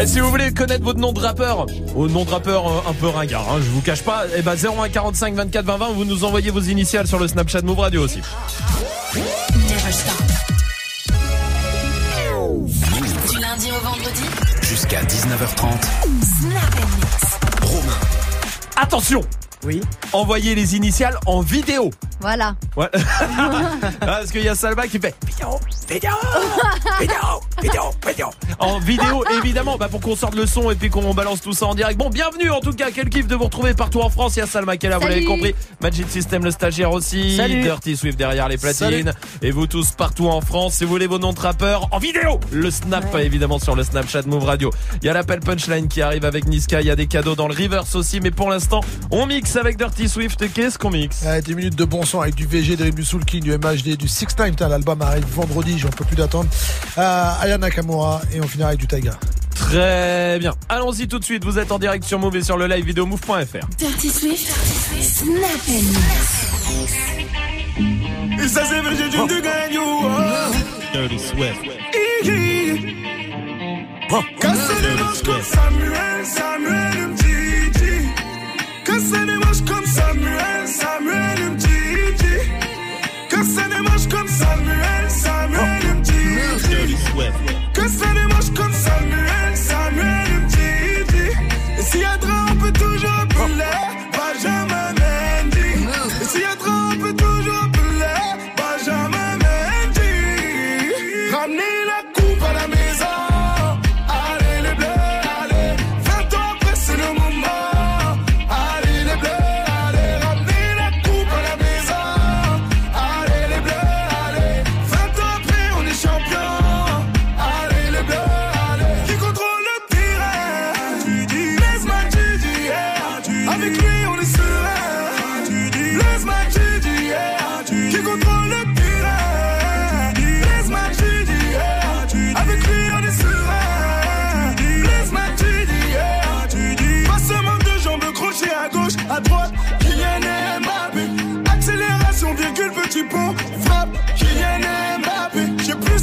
Et si vous voulez connaître votre nom de rappeur, au nom de rappeur euh, un peu ringard, hein, je vous cache pas, et bah 01 45 24 20 20, vous nous envoyez vos initiales sur le Snapchat Move Radio aussi. Du lundi au vendredi, Jusqu'à 19h30. Snap. Romain. Attention Oui. Envoyez les initiales en vidéo. Voilà. Ouais. Parce qu'il y a Salma qui fait vidéo, vidéo, vidéo, vidéo, vidéo. En vidéo, évidemment, bah pour qu'on sorte le son et puis qu'on balance tout ça en direct. Bon, bienvenue en tout cas, quel kiff de vous retrouver partout en France. Il y a Salma qui est là, vous l'avez compris. Magic System, le stagiaire aussi. Salut. Dirty Swift derrière les platines. Et vous tous partout en France, si vous voulez vos noms de rappeurs en vidéo. Le snap, Ouais. évidemment, sur le Snapchat Move Radio. Il y a l'appel punchline qui arrive avec Niska. Il y a des cadeaux dans le reverse aussi. Mais pour l'instant, on mixe avec Dirty Swift. Qu'est-ce qu'on mixe? Ouais, 10 minutes de bon son avec du VG, de du Soul King, du MHD, du Six Time. L'album arrive vendredi, j'en peux plus d'attendre. Euh, Aya Nakamura et on finira avec du Taiga. Très bien. Allons-y tout de suite. Vous êtes en direct sur Move et sur le live vidéo move.fr. Dirty Swift, Snap Mix. Et ça c'est vrai, j'ai dû te gagner. Dirty Swift. Casser les manches comme Samuel, Samuel. Casser les manches comme Samuel, Samuel Mtiti. Casser les manches comme Samuel, Samuel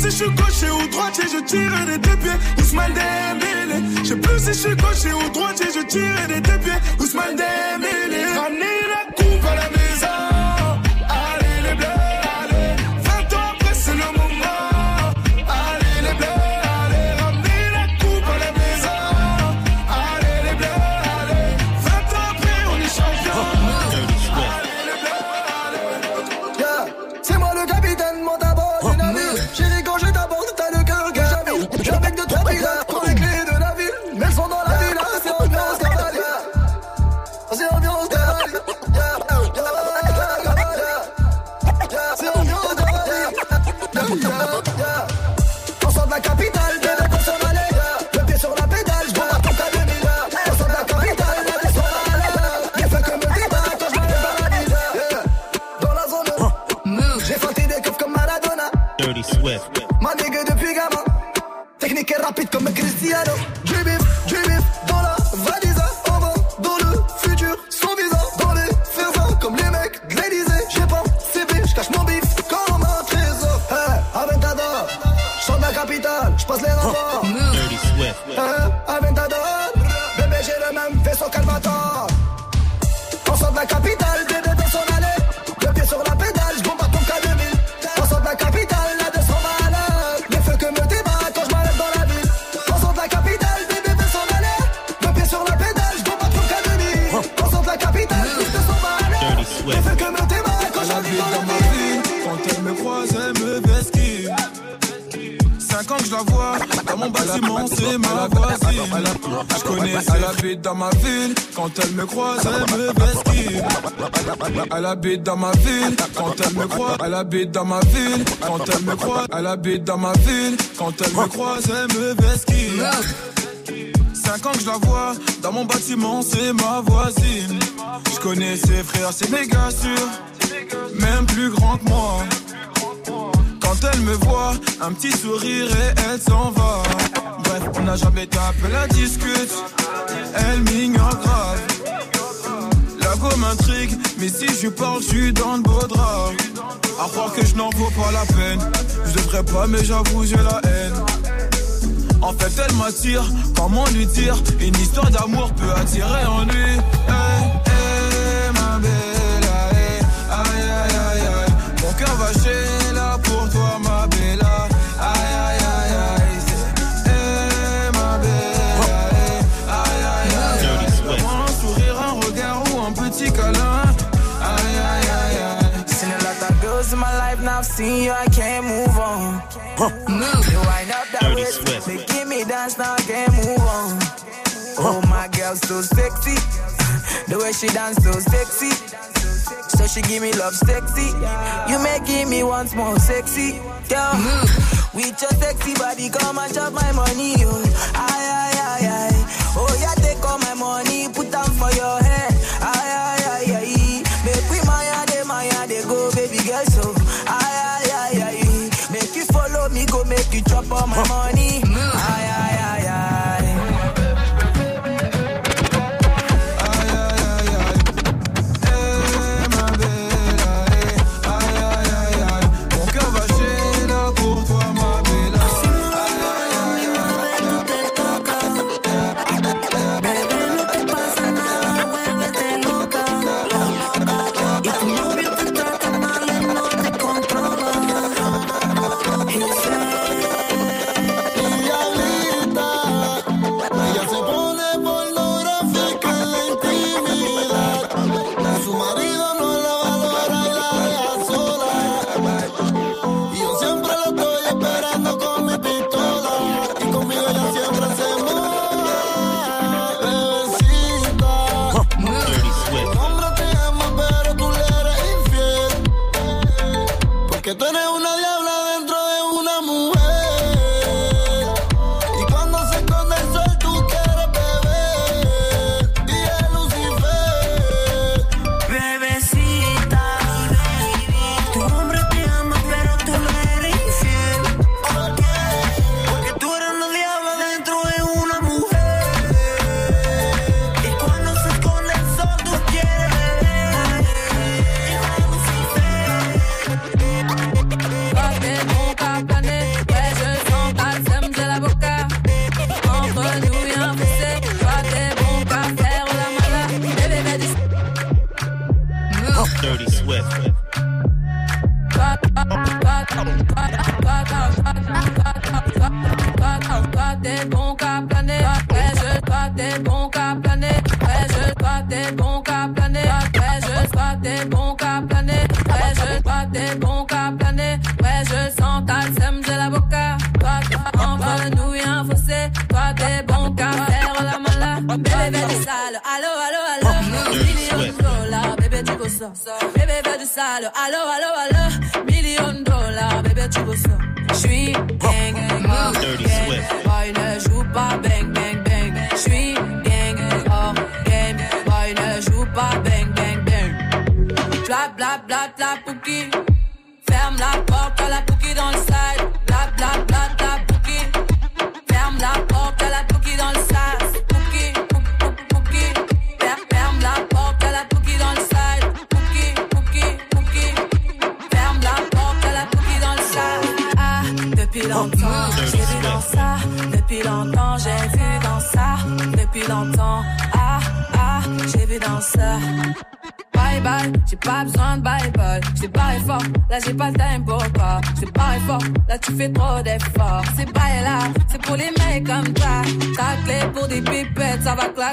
si je suis gaucher ou droitier, je tire des deux pieds. Ousmane Dembélé. Je sais plus si je suis gaucher ou droitier, je tire des deux pieds. Ousmane Dembélé. Cristiano. Habite dans ma ville. Quand elle me croise, elle me vesquille. Elle habite dans ma ville. Quand elle me croise, elle habite dans ma ville. Quand elle me croise, elle habite dans ma ville. Quand elle me croise, elle me vesquille. Cinq ans que je la vois, dans mon bâtiment, c'est ma voisine. Je connais ses frères, c'est méga sûr. Même plus grand que moi. Elle me voit, un petit sourire et elle s'en va. Bref, on n'a jamais tapé la discute. Elle m'ignore grave. La go m'intrigue, mais si je parle, je suis dans le beau drap. À croire que je n'en vaux pas la peine. Je devrais pas, mais j'avoue, j'ai la haine. elle m'attire, comment lui dire Une histoire d'amour peut attirer en lui. I've you, I can't move on. Move. You wind up that Dirty way, they give me dance, now I can't move on. Oh, my girl, so sexy. The way she dance, so sexy. So she give me love sexy. You may give me once more sexy. Girl, with your sexy body, come and chop my money. Oh, aye, aye, aye, aye. Oh, yeah, take all my money, put them for your my money. la pouki.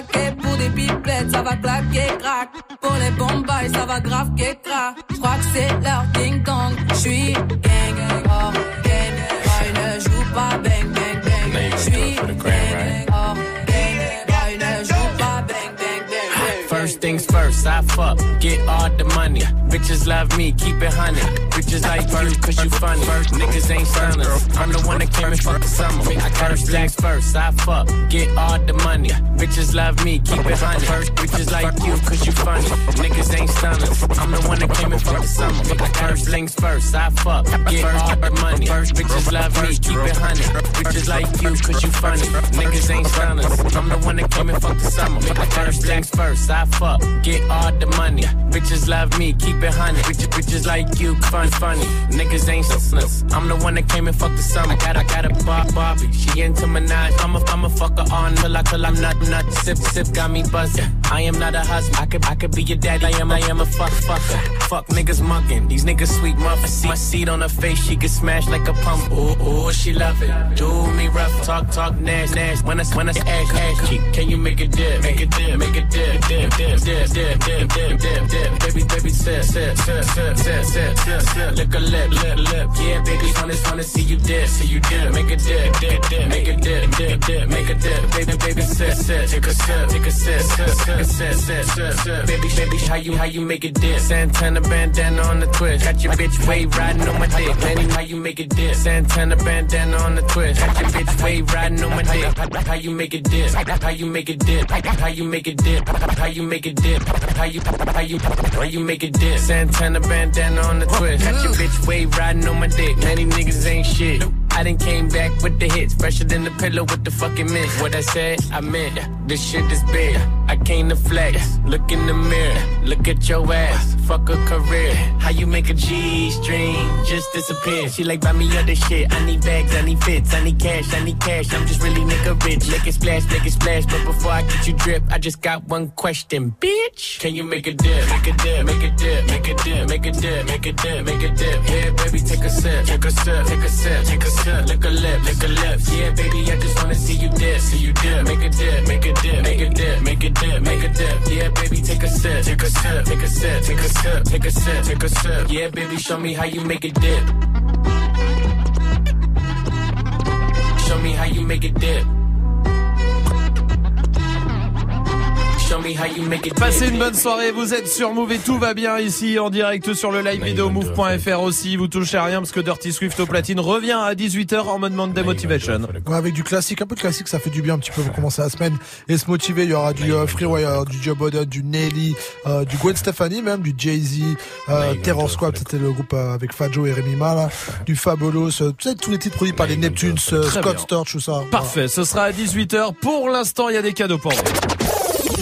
Claquer. Pour des pipettes, ça va claquer, crack. Pour les bombes, ça va grave crack. J'crois que c'est leur ding dong. J'suis gang, oh gang. Boy ne joue pas bang bang bang. J'suis gang, oh gang. Boy ne joue pas bang bang bang. First things first, I fuck, get all the money. Bitches love me, keep it honey. Bitches like you, cause you funny. Niggas ain't stunners. I'm the one that came and fuck the summer. I first things first, I fuck, get all the money. Bitches love me, keep it honey. Bitches like you, cause you funny. Niggas ain't stunners. I'm the one that came and fuck the summer. I first things first, I fuck, get all the money. Bitches love me, keep it honey. Bitches like you, cause you funny. Niggas ain't stunners. I'm the one that came and fucked the summer. I First things first, I fuck, get all the money. Bitches love me, keep it honey. Bitches, bitches like you, fun, funny. Niggas ain't stunners. I'm the one that came and fucked the summer. I got, I got a bar, Barbie. She into my Minaj. I'm a, I'm a fucker on till I, till I'm nut, nut. Sip, sip, got me buzzing. I am not a husband. I could, I could be your daddy. I am, I am a fuck, fucker. Fuck niggas mugging. These niggas sweet muffin. See my seat on her face, she get smashed like a pump. Ooh, ooh, she love it. Do me rough, talk, talk, nash, nash. When I, when I ash, ash. Can you make it dip? Make it dip, make it dip, dip, dip, dip, dip, dip, dip, dip, dip. Baby, baby, sip, sip, sip, sip, sip, sip, sip, sip. Lick a lip, lip, lip. Yeah, baby, wanna, wanna see you dip, see you dip. Make it dip, dip, dip, make it dip, dip, dip, make it dip. Baby, baby, sip, sip, take a sip, take a sip, sip, sip, sip, sip, sip, sip. Baby, baby, how you, how you make it dip? Santana bandana on the twist. Got your bitch way riding on my dick. Manny, how you make it dip? Santana bandana on the twist. Got your bitch way riding on my dick. How you make it dip? How you make it dip? How you make it dip? How you make it dip? How you, how you, how you make it dip? Santana bandana on the twist. Got your bitch way riding on my dick. Many niggas ain't shit. I done came back with the hits, fresher than the pillow with the fucking mist. What I said, I meant. This shit is big. I came to flex. Look in the mirror, look at your ass. Fuck a career. How you make a G string just disappear? She like buy me other shit. I need bags, I need fits, I need cash, I need cash. I'm just really nigga rich. Make it splash, make it splash. But before I get you drip, I just got one question, bitch. Can you make a dip? Make a dip, make a dip, make a dip, make a dip, make a dip, make a dip. Yeah, baby, take a sip, take a sip, take a sip, take a sip. Lick a lip, lick a lip. Yeah, baby, I just wanna see you dip, see you dip. Make a dip, make a dip, make a dip, make a dip, make a dip. Yeah, baby, take a sip, take a sip, take a sip, take a sip, take a sip, take a sip. Yeah, baby, show me how you make a dip. Show me how you make a dip. Passez une bonne soirée, vous êtes sur Move et tout va bien ici en direct sur le live vidéo move.fr aussi. Vous touchez à rien parce que Dirty Swift au platine revient à 18h en mode Monday Motivation. Ouais, avec du classique, un peu de classique, ça fait du bien un petit peu pour commencer la semaine et se motiver. Il y aura du euh, Freewire, du Joe Budden, du Nelly, euh, du Gwen Stefani même, du Jay-Z, euh, Terror Squad, c'était le groupe euh, avec Fajo et Rémi Mala, du euh, sais, tous les titres produits par les Neptunes, euh, Scott. Storch, tout ça. Parfait, ce sera à 18h. Pour l'instant, il y a des cadeaux pour vous.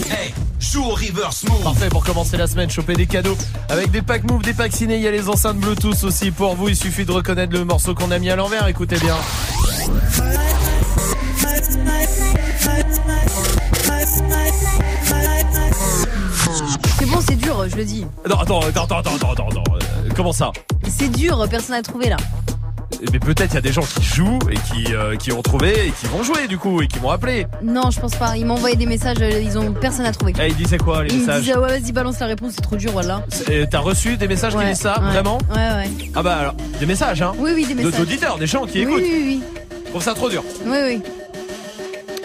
Hey, joue au reverse move. Parfait pour commencer la semaine, choper des cadeaux avec des packs move, des packs ciné, il y a les enceintes Bluetooth aussi pour vous, il suffit de reconnaître le morceau qu'on a mis à l'envers, écoutez bien. C'est bon, c'est dur, je le dis. Non, attends, attends, attends, attends, attends, attends, euh, comment ça? C'est dur, personne n'a trouvé là. Mais peut-être il y a des gens qui jouent et qui, euh, qui ont trouvé et qui vont jouer du coup et qui vont appeler. Non, je pense pas. Ils m'ont envoyé des messages, euh, ils ont personne n'a trouvé. Eh, ils disaient quoi les Ils me messages disaient ouais vas-y balance la réponse, c'est trop dur voilà. Et T'as reçu des messages qui Ouais, disent ça ouais, Vraiment Ouais ouais. Ah bah alors, des messages hein Oui oui des De- messages. D'auditeurs, des gens qui oui, écoutent. oui oui Je trouve ça trop dur. oui oui.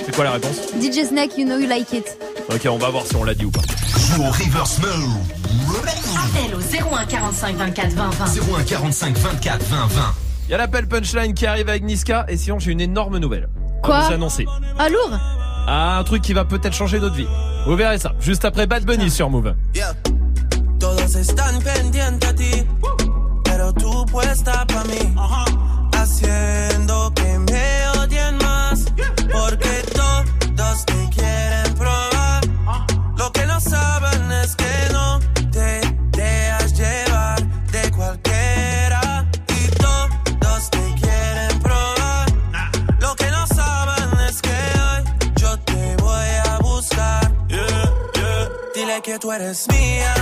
C'est quoi la réponse DJ Snack, you know you like it. Ok, on va voir si on l'a dit ou pas. Joue au reverse move. Appel au 01 45 24 20 20. 01 45 24 20 20. Il y a l'appel punchline qui arrive avec Niska et sinon j'ai une énorme nouvelle. à Quoi vous annoncer. Ah lourd Ah, un truc qui va peut-être changer notre vie. Vous verrez ça. Juste après Bad Bunny sur Move. Yeah. Todos están pendientes a ti, pero tú puesta pa' mí, haciendo que que tú eres mía,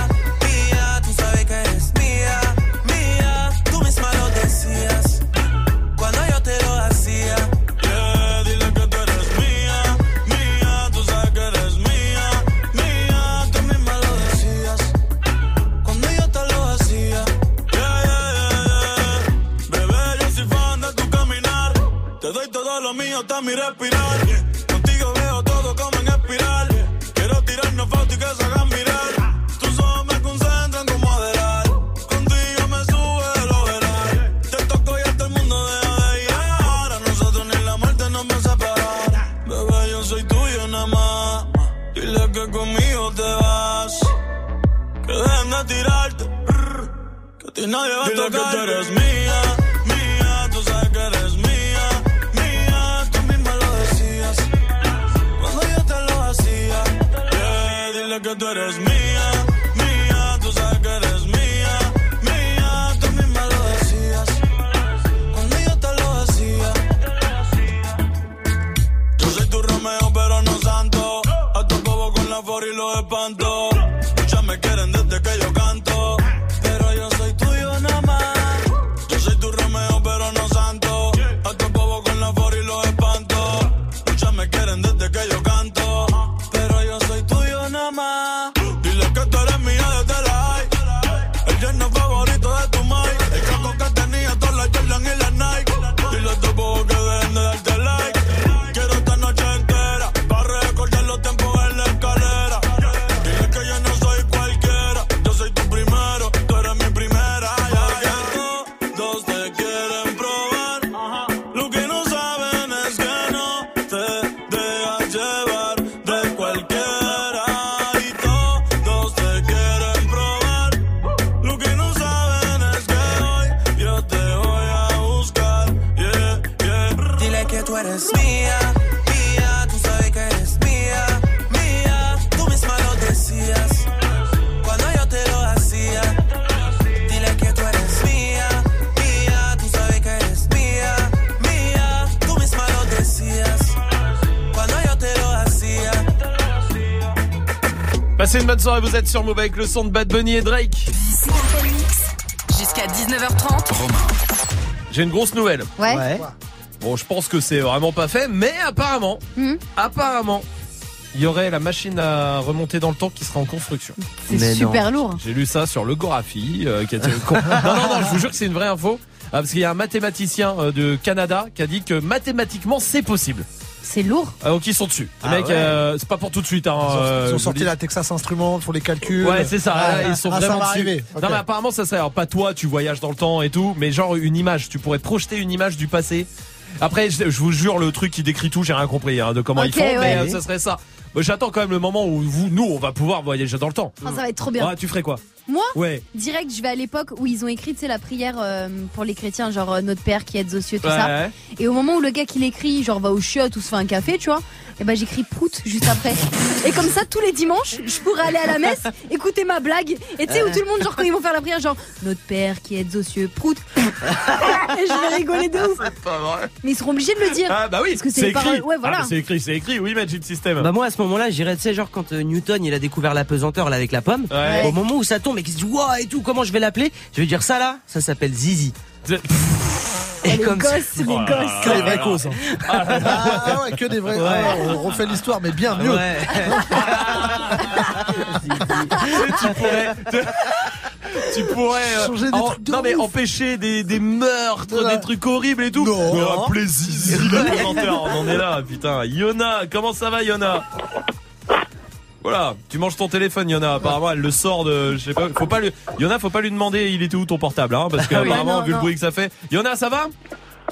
une bonne soirée, vous êtes sur Move avec le son de Bad Bunny et Drake. Jusqu'à 19h30. J'ai une grosse nouvelle. Ouais. Bon, je pense que c'est vraiment pas fait, mais apparemment, Hmm. apparemment, il y aurait la machine à remonter dans le temps qui sera en construction. C'est super lourd. J'ai lu ça sur le Gorafi. euh, qui a été- non, non, non, je vous jure que c'est une vraie info. Ah, parce qu'il y a un mathématicien euh, de Canada qui a dit que mathématiquement c'est possible. C'est lourd. Ah, donc ils sont dessus. Les Ah mecs, ouais. euh, c'est pas pour tout de suite. Hein, Ils ont, euh, ils je ont vous sorti le dis. la Texas Instruments pour les calculs. Ouais, c'est ça. Ah, ils sont ah, ça vraiment va dessus. arriver. Ok. Non, mais apparemment, ça serait. Alors, pas toi, tu voyages dans le temps et tout, mais genre une image. Tu pourrais projeter une image du passé. Après, je, je vous jure, le truc qui décrit tout, j'ai rien compris hein, de comment ils Ok, font, mais euh, ça serait ça. J'attends quand même le moment où vous, nous, on va pouvoir voyager dans le temps. Ah, ça va être trop bien. Ouais, tu ferais quoi? Moi Ouais. Direct, je vais à l'époque où ils ont écrit, tu sais, la prière euh, pour les chrétiens, genre euh, notre Père qui êtes aux cieux, tout Ouais, ça. ouais. Et au moment où le gars qui l'écrit, genre va au chiottes ou se fait un café, tu vois, et ben j'écris prout juste après. Et comme ça, tous les dimanches, je pourrais aller à la messe, écouter ma blague. Et tu sais, où tout le monde, genre quand ils vont faire la prière, genre notre Père qui êtes aux cieux, prout. et je vais rigoler de ouf. Pas vrai. Mais ils seront obligés de le dire. Ah bah oui, Parce que c'est c'est les paroles- écrit. Ouais, voilà. Ah, bah, c'est écrit, c'est écrit. Oui, Magic System. Bah moi à ce moment-là, j'irais tu sais genre quand euh, Newton il a découvert la pesanteur là avec la pomme, Ouais. au moment où ça tombe et qu'il se dit waouh et tout, comment je vais l'appeler Je vais dire ça là, ça s'appelle Zizi. les comme gosses, ça- les Oh gosses. Que des là. causes. hein. Ah ouais, que des vraies. Ouais. ah, on refait l'histoire, mais bien mieux. Ouais. tu pourrais, tu pourrais euh, Changer des en- trucs de non mais empêcher des, des meurtres, Voilà. des trucs horribles et tout. Non. Mais un plaisir, on en est là, putain. Yona, comment ça va, Yona? Voilà, tu manges ton téléphone, Yona. Apparemment, elle le sort de, je sais pas, faut pas lui, Yona, faut pas lui demander, il était où ton portable, hein, parce que Ah oui. apparemment, Non, vu le bruit que ça fait. Yona, ça va?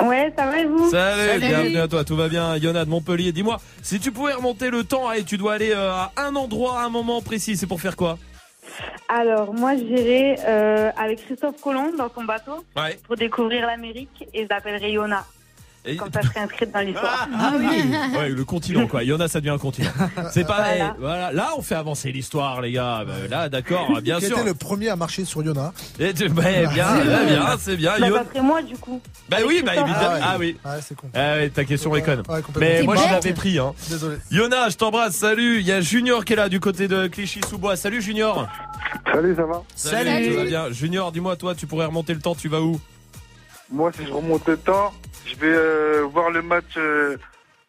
Ouais, ça va et vous? Salut, Salut. bienvenue à toi, tout va bien, Yona de Montpellier. Dis-moi, si tu pouvais remonter le temps et tu dois aller euh, à un endroit, à un moment précis, c'est pour faire quoi? Alors, moi, j'irai euh, avec Christophe Colomb dans son bateau Ouais. pour découvrir l'Amérique et je l'appellerai Yona. Et- Comme ça, je serai inscrite dans l'histoire. Ah oui Ouais, le continent quoi. Yona, ça devient un continent. C'est pas Voilà. eh, voilà. Là, on fait avancer l'histoire, les gars. Bah, là, d'accord, bien Qui sûr. était le premier à marcher sur Yona Et tu- bah, bien, bien, bien, c'est bien. Bah, Yon- ça serait moi, du coup. Bah oui, bah évidemment. ouais. Ah oui. Ouais, c'est con. Ah ouais, ta question est conne. Mais moi, je l'avais pris. Hein. Désolé. Yona, je t'embrasse. Salut. Il y a Junior qui est là du côté de Clichy-sous-Bois. Salut Junior. Salut, ça va Salut. Tout va bien. Junior, dis-moi, toi, tu pourrais remonter le temps. Tu vas où? Moi, si je remonte le temps, je vais euh, voir le match euh,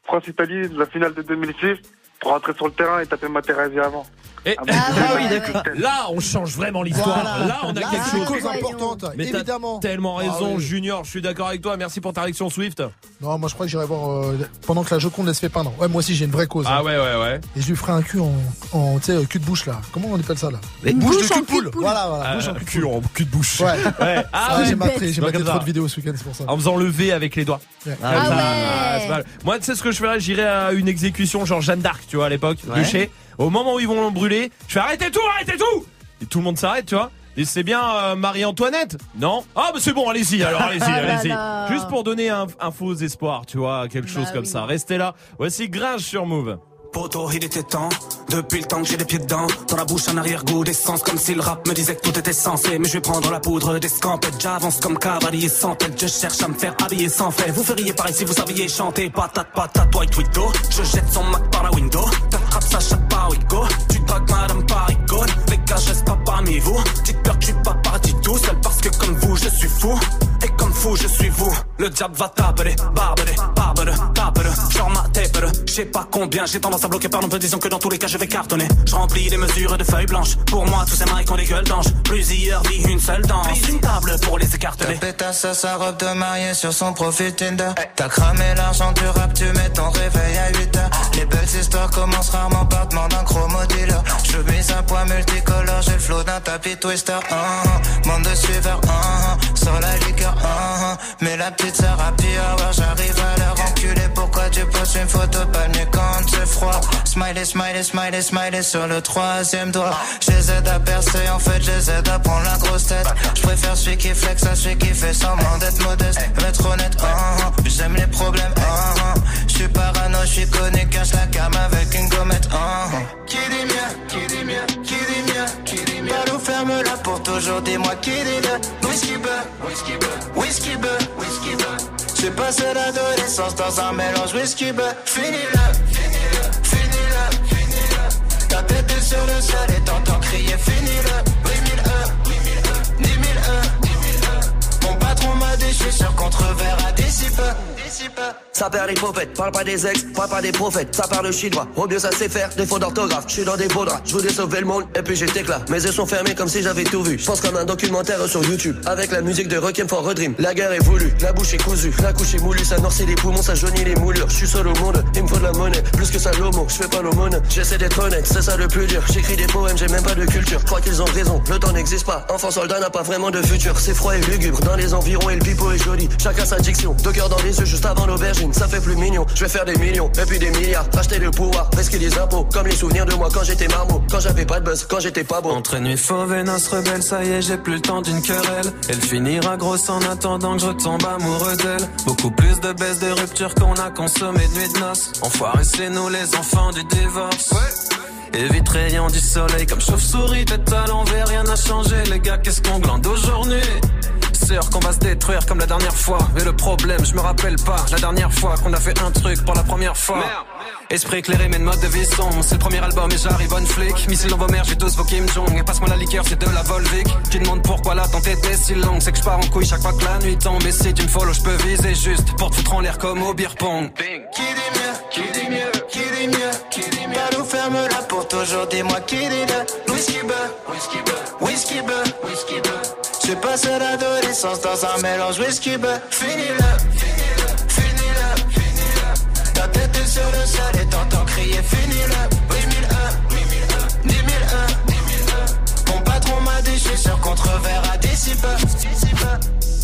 France-Italie la finale de 2006 pour rentrer sur le terrain et taper Materazzi avant. Et- Ah, Ah ouais, c'est ouais, cocktail. Là, on change vraiment l'histoire. Voilà. Là, on a Là, quelque c'est une chose. cause importante, Mais évidemment. tellement raison, Ah oui. Junior. Je suis d'accord avec toi. Merci pour ta réaction, Swift. Non, moi je crois que j'irai voir euh, pendant que la Joconde elle se fait peindre. Ouais, moi aussi j'ai une vraie cause. Ah hein. ouais, ouais, ouais. Et je lui ferai un cul en, en tu sais, euh, cul de bouche là. Comment on appelle ça là? Mais Bouche bouche de cul de de poule. Voilà, voilà. Ah, bouche en cul de en cul de bouche. Ouais. Ouais. Ah Ah, oui, j'ai maté, j'ai maté trop de vidéos ce week-end, c'est pour ça. En faisant lever avec les doigts. Ouais. Ah, Ah ouais. mal. Moi, tu sais ce que je ferais? J'irais à une exécution genre Jeanne d'Arc, tu vois, à l'époque, Ouais. bûcher. Au moment où ils vont le brûler, je fais arrêtez tout, arrêtez tout Et tout le monde s'arrête, tu vois. Et c'est bien euh, Marie-Antoinette Non? Ah, bah c'est bon, allez-y, alors allez-y, Ah allez-y. Juste pour donner un, un faux espoir, tu vois, quelque chose Bah comme oui. ça. Restez là. Voici Gringe sur Move. Poto, il était temps. Depuis le temps que j'ai les pieds dedans. Dans la bouche, un arrière-goût d'essence. Comme si le rap me disait que tout était censé. Mais je vais prendre la poudre des scampettes. J'avance comme cavalier sans tête. Je cherche à me faire habiller sans fait. Vous feriez pareil si vous saviez chanter. Patate, patate, white widow. Je jette son Mac par la window. T'attrapes sa chatte par. Tu dragues madame Parigone. Les gars, je pas parmi vous. Dites peur que je suis pas parti tout seul. Parce que comme vous, je suis fou. Et comme fou, je suis vous. Le diable va taper, barber, barber, taper. Ma je sais pas combien. J'ai tendance à bloquer par peu disons que dans tous les cas, je vais cartonner. Je remplis les mesures de feuilles blanches. Pour moi, tous ces mailles ont des gueules d'ange. Plusieurs vies, une seule danse. Une table pour les écarteler. Ta pétasse à sa robe de mariée sur son profil Tinder. T'as cramé l'argent du rap, tu mets ton réveil à 8 heures. Les belles histoires commencent rarement par demande d'un chromo dealer. Je mise un poids multicolore, j'ai le flow d'un tapis twister. Uh -huh. Monde de suiveurs, uh -huh. sur la liqueur, uh mais la petite happy hour, j'arrive à leur enculer. Pourquoi tu poses une photo nu quand c'est froid? Smiley, smiley, smiley, smiley sur le troisième doigt. Je les aide à percer, en fait, je les aide à prendre la grosse tête. Je préfère celui qui flex à celui qui fait semblant d'être modeste. Être honnête, uh -huh. j'aime les problèmes. Je suis parano, je suis connu, cache la cam avec une gommette. Qui dit mieux, qui dit mieux, qui dit mieux, qui dit mieux? Balou ferme là pour toujours, dis-moi qui dit le whisky beurre, whisky beurre, whisky beurre, whisky beurre. J'ai passé l'adolescence dans un mélange whisky beurre. Finis-le, finis-le, finis-le, finis-le. Ta tête est sur le sol et t'entends crier finis-le. Oui, mille heures, oui, mille dix mille mille. Mon patron m'a dit, sûr qu'on te reverra d'ici peu. Ça perd les popettes, parle pas des ex, parle pas des prophètes, ça parle chinois, au mieux ça sait faire, défaut d'orthographe, je suis dans des beaux draps, je voulais sauver le monde, et puis j'étais là, mes yeux sont fermés comme si j'avais tout vu, je pense comme un documentaire sur YouTube, avec la musique de Requiem for a Dream, la guerre est voulue, la bouche est cousue, la couche est moulue, ça noircit les poumons, ça jaunit les moulures, je suis seul au monde, il me faut de la monnaie, plus que ça l'homo, je fais pas l'aumône, j'essaie d'être honnête, c'est ça le plus dur, j'écris des poèmes, j'ai même pas de culture, crois qu'ils ont raison, le temps n'existe pas, enfant soldat n'a pas vraiment de futur, c'est froid et lugubre, dans les environs et le pipeau est joli, chacun sa diction, deux cœurs dans les yeux juste avant l'aubergine, ça fait plus mignon, je vais faire des millions, et puis des milliards, acheter le pouvoir, risquer les impôts, comme les souvenirs de moi quand j'étais marmot, quand j'avais pas de buzz, quand j'étais pas beau. Entre nuit fauve et noce rebelle, ça y est, j'ai plus le temps d'une querelle. Elle finira grosse en attendant que je tombe amoureux d'elle. Beaucoup plus de baisse de rupture qu'on a consommé de nuit de noces. Enfoiré, c'est nous les enfants du divorce. Évite rayon du soleil comme chauve-souris, tête à l'envers, rien n'a changé. Les gars, qu'est-ce qu'on glande aujourd'hui? Sûr qu'on va se détruire comme la dernière fois. Mais le problème, je me rappelle pas. La dernière fois qu'on a fait un truc pour la première fois. Esprit éclairé, mais de mode de vie sombre. C'est le premier album et j'arrive on flic. Missile dans vos mères, j'ai tous vos Kim Jong. Et passe-moi la liqueur, c'est de la Volvic. Tu demandes pourquoi l'attente était si longue. C'est que je pars en couille chaque fois que la nuit tombe. Et si tu me follow, je peux viser juste pour te foutre en l'air comme au beer pong. Qui dit mieux, qui dit mieux, qui dit mieux, qui dit mieux? Balou ferme là pour toujours, dis-moi qui dit le? Whisky beurre, whisky beurre, whisky beurre, whisky beurre. J'ai passé l'adolescence dans un mélange whisky beurre. Finis-le, finis-le, finis-le, finis-le. Ta tête est sur le sol et t'entends crier heures, dix mille heures. Mon patron m'a dit, je suis reverra d'ici peu, d'ici peu.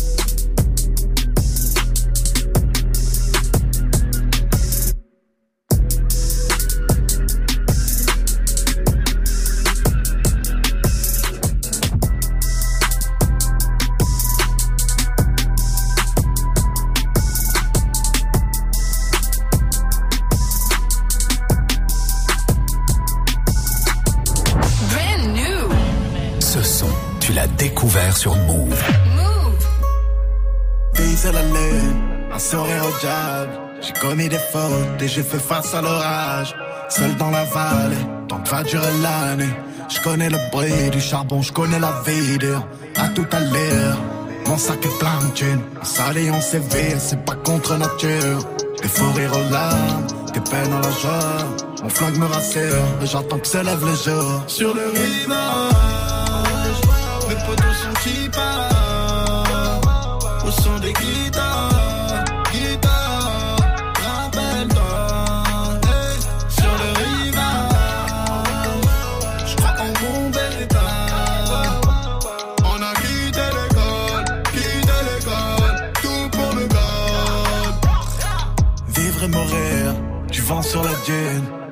J'ai fait face à l'orage. Seul dans la vallée, tant que va durer l'année. Je connais le bruit du charbon, je connais la vie dur. À tout à l'heure, mon sac est plein de thunes. S'allie, on séville, c'est pas contre nature. Des faux rires aux larmes, des peines à la joie. Mon flingue me rassure, j'attends que se lève le jour. Sur le rivage, mes potos sont qui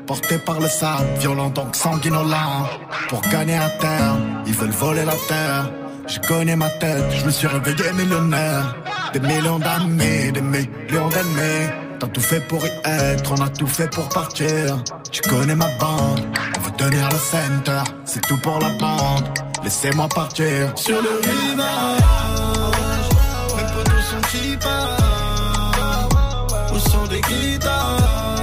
Porté par le sable, violent donc sanguinolent. Pour gagner à terre, ils veulent voler la terre. Je connais ma tête, je me suis réveillé millionnaire. Des millions d'amis, des millions d'ennemis. T'as tout fait pour y être, on a tout fait pour partir. Tu connais ma bande, on veut tenir le center. C'est tout pour la bande, laissez-moi partir. Sur le rivage, mes potos sont cheapers. Au son des guitares,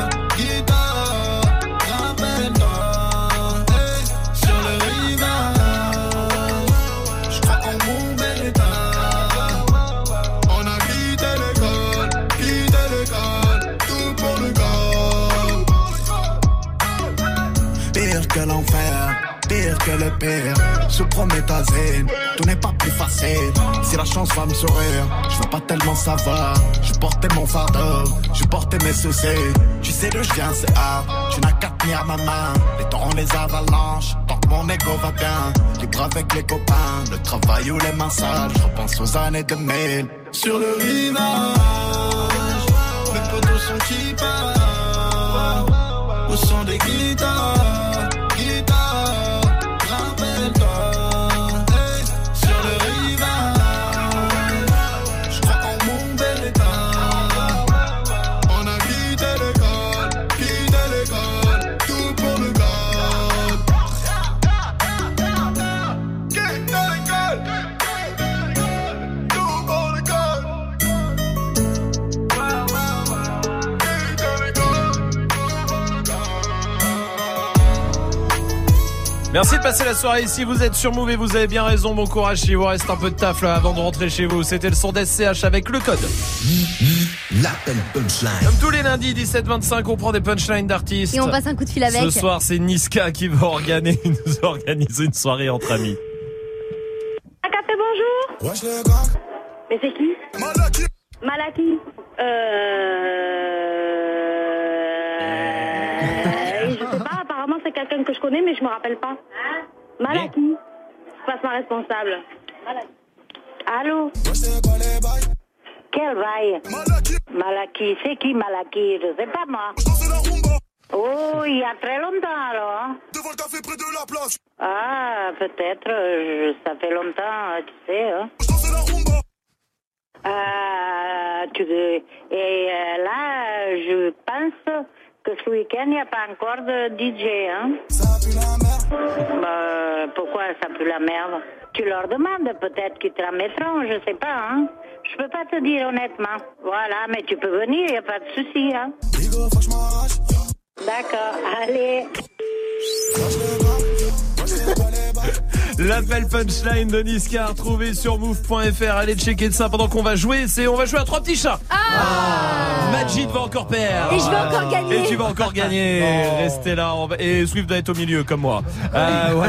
que le pire. Sous prométhazine, tout n'est pas plus facile. Si la chance va me sourire, je veux pas tellement savoir. Je portais mon fardeau, je portais mes soucis. Tu sais d'où je viens, c'est hard. Tu n'as qu'à tenir ma main. Les torrents, les avalanches, tant que mon ego va bien. Libre avec les copains, le travail ou les mains sales. Je repense aux années 2000. Sur le rivage, mes potos sont cheapers. Au son des guitares, Merci de passer la soirée ici. Vous êtes sur Move et vous avez bien raison. Bon courage il vous reste un peu de taf là avant de rentrer chez vous. C'était le son d'SCH avec le code. L'appel punchline. Comme tous les lundis 17-25, on prend des punchlines d'artistes. Et on passe un coup de fil avec. Ce soir, c'est Niska qui va organiser, nous organiser une soirée entre amis. Un café, bonjour. Wesh les gars, Mais c'est qui Malaki. Malaki. Euh... que je connais, mais je me rappelle pas. Malaki. Je passe ma responsable. Allô Quel bail Malaki, c'est qui Malaki Je sais pas moi. Oh, il y a très longtemps alors. hein. Devant le café près de la place. Ah, peut-être, euh, ça fait longtemps, euh, tu sais. Hein. Euh, tu, et euh, là, je pense que ce week-end, il n'y a pas encore de DJ. Hein. Bah, pourquoi ça pue la merde? Tu leur demandes, peut-être qu'ils te la mettront, je sais pas. Hein. Je peux pas te dire honnêtement. Voilà, mais tu peux venir, il n'y a pas de souci. Hein. D'accord, allez. L'appel punchline de Niska retrouvé sur move.fr. Allez checker ça pendant qu'on va jouer. C'est on va jouer à trois petits chats. Majid va encore perdre. Et je vais encore gagner. Et tu vas encore gagner. Restez là. on va- Et Swift va être au milieu comme moi. Euh.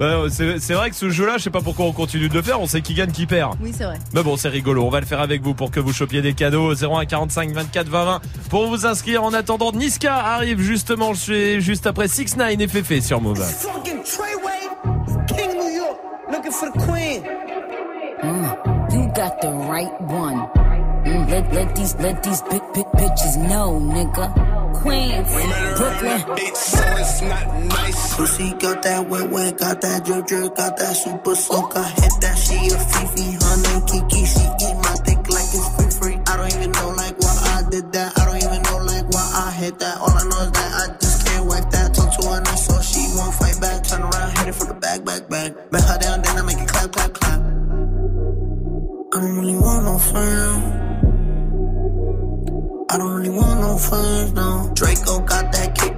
Ouais, c'est c'est vrai que ce jeu-là, je sais pas pourquoi on continue de le faire. On sait qui gagne, qui perd. Oui, c'est vrai. Mais bon, c'est rigolo. On va le faire avec vous pour que vous chopiez des cadeaux. 01 45 24 20 20 pour vous inscrire. En attendant, Niska arrive justement. Je suis juste après 6 9 et Fefe sur Move. For the queen. Mm, you got the right one. Mm, let, let these let these big big bitches know, nigga. Queens, Brooklyn. So it's not nice. Pussy got that wet wet, got that drip drip, got that super soak. I hit that she a Fifi, her name Kiki. She eat my dick like it's free free. I don't even know like why I did that. I don't even know like why I hit that. All I know is that I just can't wipe that. Talk to her nice so she won't fight back. Turn around, hit it from the back, back, back. Bet her down, I don't really want no friends, no. Draco got that kickback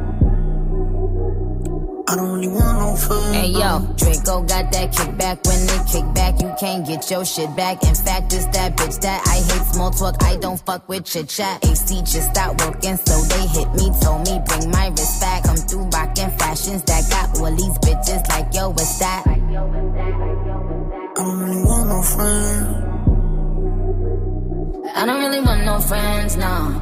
I don't really want no fun. Hey yo, Draco got that kickback. When they kick back, you can't get your shit back. In fact, it's that bitch that I hate small talk. I don't fuck with chit chat. AC just stopped working, so they hit me. Told me bring my wrist back. Come through rockin' fashions that got all these bitches like yo, what's that? I don't really want no friends. I don't really want no friends, no.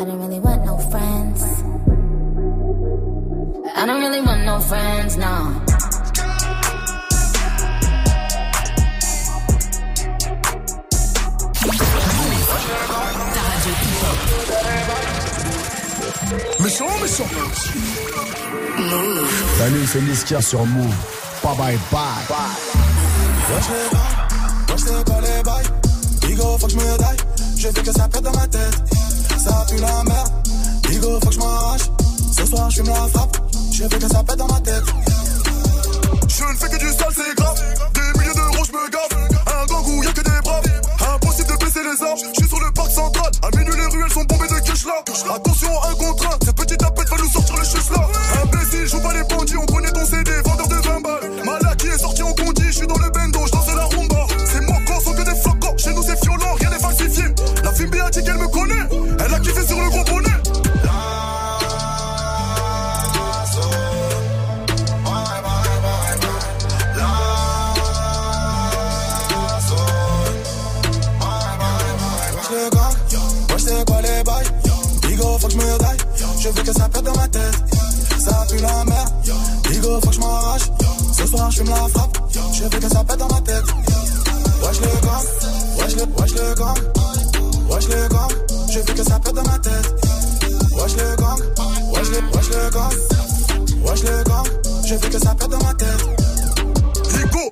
I don't really want no friends. I don't really want no friends, no. Méchant, méchant. Salut, c'est sur Move. Bye bye bye. Wesh les gars, wesh c'est quoi les bails Bigo, faut que je me daille, je fais que ça pète dans ma tête Ça pue la merde, Bigo, faut que je m'arrache. Ce soir je la frappe, je fais que ça pète dans ma tête. Je ne fais que du sale, c'est grave. Des milliers d'euros, je me gaffe. Un gang où y'a que des braves. Impossible de baisser les armes, je suis sur le parc central. À minuit les ruelles sont bombées de cash là. Attention, un contre un, cette petite va nous sortir le chus là. Imbécile, joue pas les bandits, on connaît ton CD, vendeur de 20 balles. Malaki est sorti en condi, je suis dans le bendo, je veux que ça pète dans ma tête. Ça pue la merde, Bigo faut que je m'arrache. Ce soir je fume la frappe, je veux que ça pète dans ma tête. Wesh le gang, wesh le, wesh le gang Wesh le gang, je veux que ça pète dans ma tête. Wesh le gang, wesh le, wesh le gang Wesh le gang, je veux que ça pète dans ma tête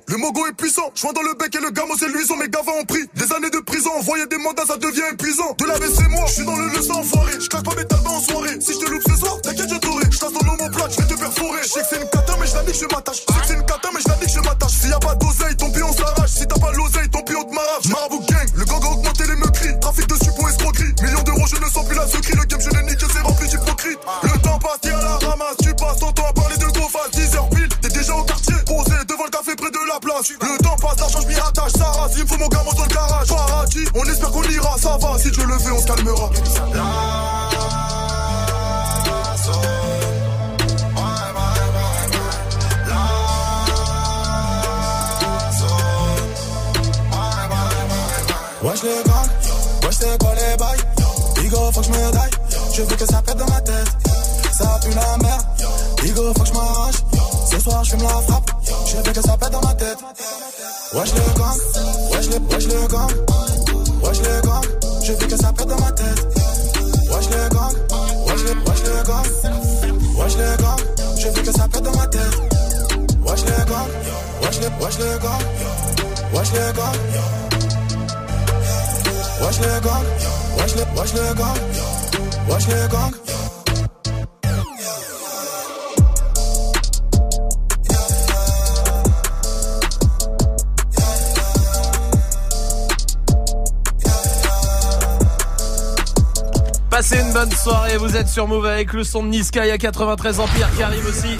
le mogo est puissant. Je dans le bec et le gamo c'est luisant. Mes gavas ont pris des années de prison. Envoyer des mandats, ça devient épuisant. De laver c'est moi, je suis dans le leçon enfoiré. Je claque pas mes tabacs en soirée. Si je te loupe ce soir, t'inquiète, je soirée, vous êtes sur Move avec le son de Niska, il y a 93 Empire qui arrive aussi.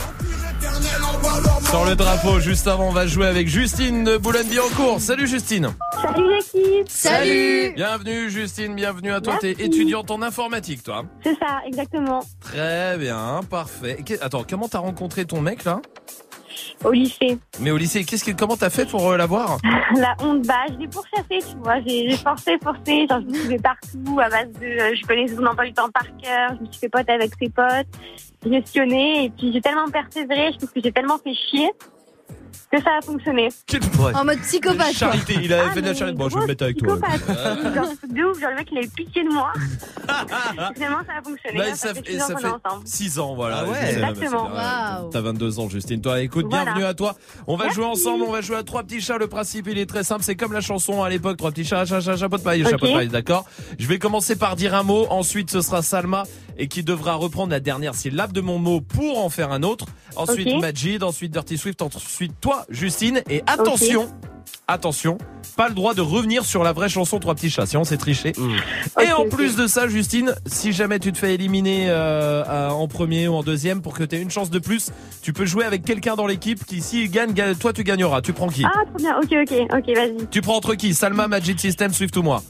Sur le drapeau, juste avant, on va jouer avec Justine de Boulogne-Billancourt. Salut Justine. Salut l'équipe Salut Bienvenue Justine, bienvenue à toi. T'es étudiante en informatique, toi. C'est ça, exactement. Très bien, parfait. Que- Attends, comment t'as rencontré ton mec là? Au lycée. Mais au lycée, qu'est-ce que comment t'as fait pour euh, l'avoir La honte, bah, je l'ai pourchassé, tu vois. J'ai j'ai forcé, forcé. Genre, je me suivais partout à base de. euh, je connaissais son emploi du temps par cœur. Je me suis fait pote avec ses potes. Gestionné. Et puis, j'ai tellement persévéré. Je trouve que j'ai tellement fait chier que ça a fonctionné. En mode psychopathe. Charité, il a Ah, fait de la charité. Bon, je vais me mettre avec toi. Psychopathe. Genre, truc de ouf, genre le mec il avait pitié de moi. Finalement ça a fonctionné. Bah, ça, fait fait, six ans ça qu'on fait est ensemble. 6 ans, voilà. Ah ouais. Justine, Exactement. Waouh. T'as 22 ans, Justine. Toi, écoute, Voilà. bienvenue à toi. On va Merci. jouer ensemble, on va jouer à trois petits chats. Le principe, il est très simple. C'est comme la chanson à l'époque, trois petits chats, chat, chat, chapeau de paille, Ok. chapeau de paille, d'accord Je vais commencer par dire un mot. Ensuite, ce sera Salma et qui devra reprendre la dernière syllabe de mon mot pour en faire un autre. Ensuite, Ok. Majid, ensuite Dirty Swift, ensuite toi, Justine. Et attention, attention, pas le droit de revenir sur la vraie chanson Trois petits chats, sinon c'est triché. Et en plus de ça, Justine, si jamais tu te fais éliminer euh, à- en premier ou en deuxième pour que tu aies une chance de plus, tu peux jouer avec quelqu'un dans l'équipe qui, s'il gagne, gagne- toi tu gagneras. Tu prends qui? Ah trop bien, ok ok, ok vas-y. Tu prends entre qui? Salma, Magic System, Swift ou moi?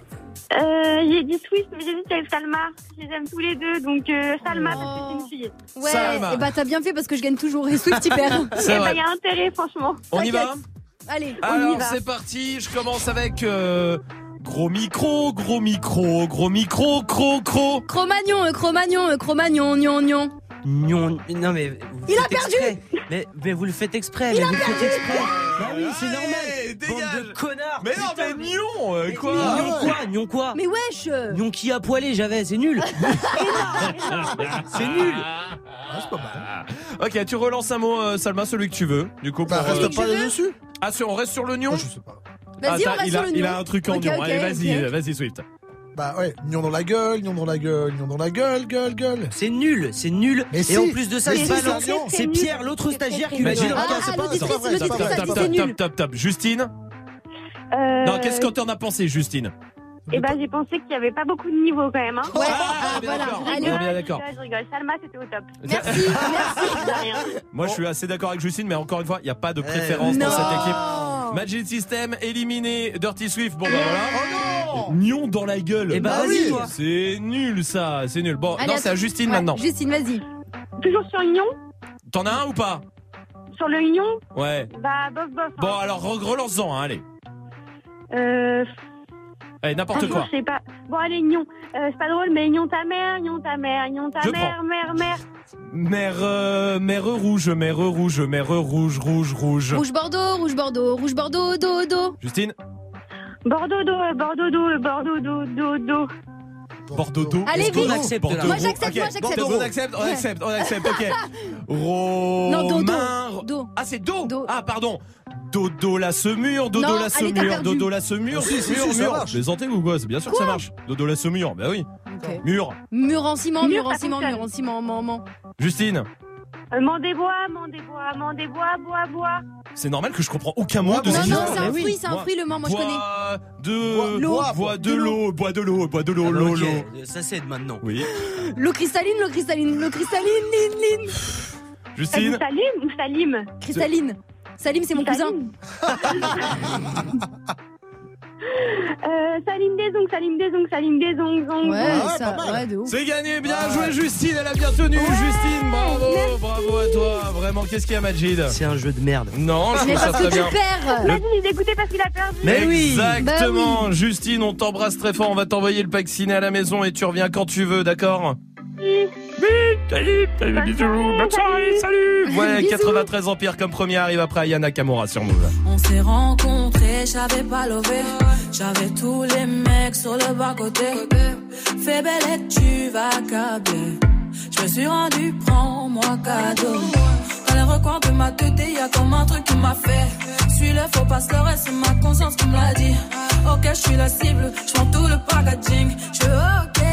Euh, j'ai dit Swift mais j'hésite avec Salma. Je les aime tous les deux donc euh, Salma parce que c'est une fille. Ouais, Salma. et bah t'as bien fait parce que je gagne toujours et Swift il perd. C'est Eh bah vrai. il y a intérêt franchement. On y va T'inquiète. Allez, On y Alors va. c'est parti, je commence avec euh, gros micro, gros micro, gros micro, cro, cro. Cro-Magnon, euh, Cro-Magnon, euh, Cro-Magnon, gnon, gnon. Gnon- Non mais. vous Il a perdu exprès. mais, mais vous le faites exprès. mais vous le faites exprès. Bah oui, c'est normal. dégage. Bande de connards. Mais non, mais Nyon, euh, quoi Mais Gnon quoi Gnon quoi Mais wesh euh, Gnon qui a poilé j'avais, c'est nul. c'est nul. Ah, c'est pas mal. Ok, tu relances un mot, euh, Salma, celui que tu veux. Du coup, Bah, pour, euh, reste pas tu veux dessus. Ah, sur- on reste sur le Nyon Ah, je sais pas. Vas-y, Ah, on t'as- reste il, sur a, le il a un truc en Ok, Nyon. ok, Allez, vas-y, ok. vas-y, Swift. Bah ouais, nion dans la gueule, nion dans la gueule, nion dans la gueule, gueule, gueule. C'est nul, c'est nul. Mais Et si. en plus de ça, si, balance. c'est Pierre, l'autre stagiaire, qui lui a dit Imagine. le Ah, regard, c'est ah, pas l'auditrice, c'est pas vrai, Top, c'est top, nul. top, top. Justine Non, qu'est-ce que t'en as pensé, Justine? Eh ben j'ai pensé qu'il y avait pas beaucoup de niveau quand même. Hein. Ouais, Ah, ah, bien voilà. d'accord. Allez, On est bien d'accord. Je rigole, Salma c'était au top. Merci, merci. Moi, je suis assez d'accord avec Justine, mais encore une fois, il n'y a pas de préférence dans cette équipe. Magic System éliminé, Dirty Swift. Bon, bah Oh voilà. Nion dans la gueule. Eh bah, Ah vas-y, toi. C'est nul, ça. C'est nul. Bon, Allez, non, c'est à. Justine Ouais, maintenant. Justine, vas-y. Toujours sur Lyon T'en as un ou pas? Sur le Lyon Ouais. Bah bof bof. hein. Bon, alors re- relance-en, hein, allez. Euh, Allez, n'importe franchement, quoi. je sais pas. Bon allez Lyon. Euh, c'est pas drôle mais Lyon ta mère, Lyon ta mère, Lyon ta Je mère, mère, mère. Mère, euh, mère rouge, mère rouge, mère rouge, rouge, rouge. Rouge Bordeaux, rouge Bordeaux, rouge Bordeaux, do, do. Justine Bordeaux do, Bordeaux do, Bordeaux do, do, do. Bordeaux d'eau. Allez, vite. accepte Bordeaux. là Moi, j'accepte, moi, j'accepte. On accepte, on accepte, on accepte, ok. Romain. Non, dodo. Do. Ah, c'est do. Do. Ah, pardon. Dodo la semure, dodo Non, la perdu. dodo la semure, Si, si, mur, si, ça mur. marche. Plaisantez ou quoi C'est bien sûr que ça marche. Dodo la semure, bah oui. Ok. Mur. Mur en ciment, Mur, mur en ça ciment, fonctionne. mur en ciment, man, man. Justine, Euh, Mandébois, Mandébois, Mandébois, bois, bois. c'est normal que je comprends aucun mot de Non, ce non, dit. c'est un Mais oui. fruit, c'est un Moi- fruit, le man, moi je connais. Bois de L'eau. bois de l'eau, bois de l'eau, bois de l'eau, Ah, bah, l'eau, l'eau. Ça cède maintenant. Oui. L'eau cristalline, l'eau cristalline, l'eau cristalline, lin, lin. T'as dit Justine, Salim ou Salim Cristalline. Salim, c'est mon cousin. Euh, Salim Desong, Salim Desong, Salim Desong, zong, Ouais, ça, ouais, de ouf. c'est gagné, bien joué Justine, elle a bien tenu. Justine, bravo, bravo à toi. Vraiment, qu'est-ce qu'il y a Majid C'est un jeu de merde. Non, je Mais trouve ça parce que très tu bien. parce qu'il a perdu. Mais oui. Exactement, Justine, on t'embrasse très fort, on va t'envoyer le pack ciné à la maison et tu reviens quand tu veux, d'accord? Salut, salut, Bonne bisous, soirée, bonne soirée, salut Ouais, Bisous. 93 Empire comme premier arrive après Ayana Kamura sur Move. On s'est rencontrés, j'avais pas levé. J'avais tous les mecs sur le bas-côté. Fais belle et tu vas câbler. Je me suis rendu, prends-moi cadeau. Dans les recoins de ma tête, y a comme un truc qui m'a fait. Suis le faux pas le reste, c'est ma conscience qui me l'a dit. Ok, je suis la cible, je tout le packaging. Je suis ok.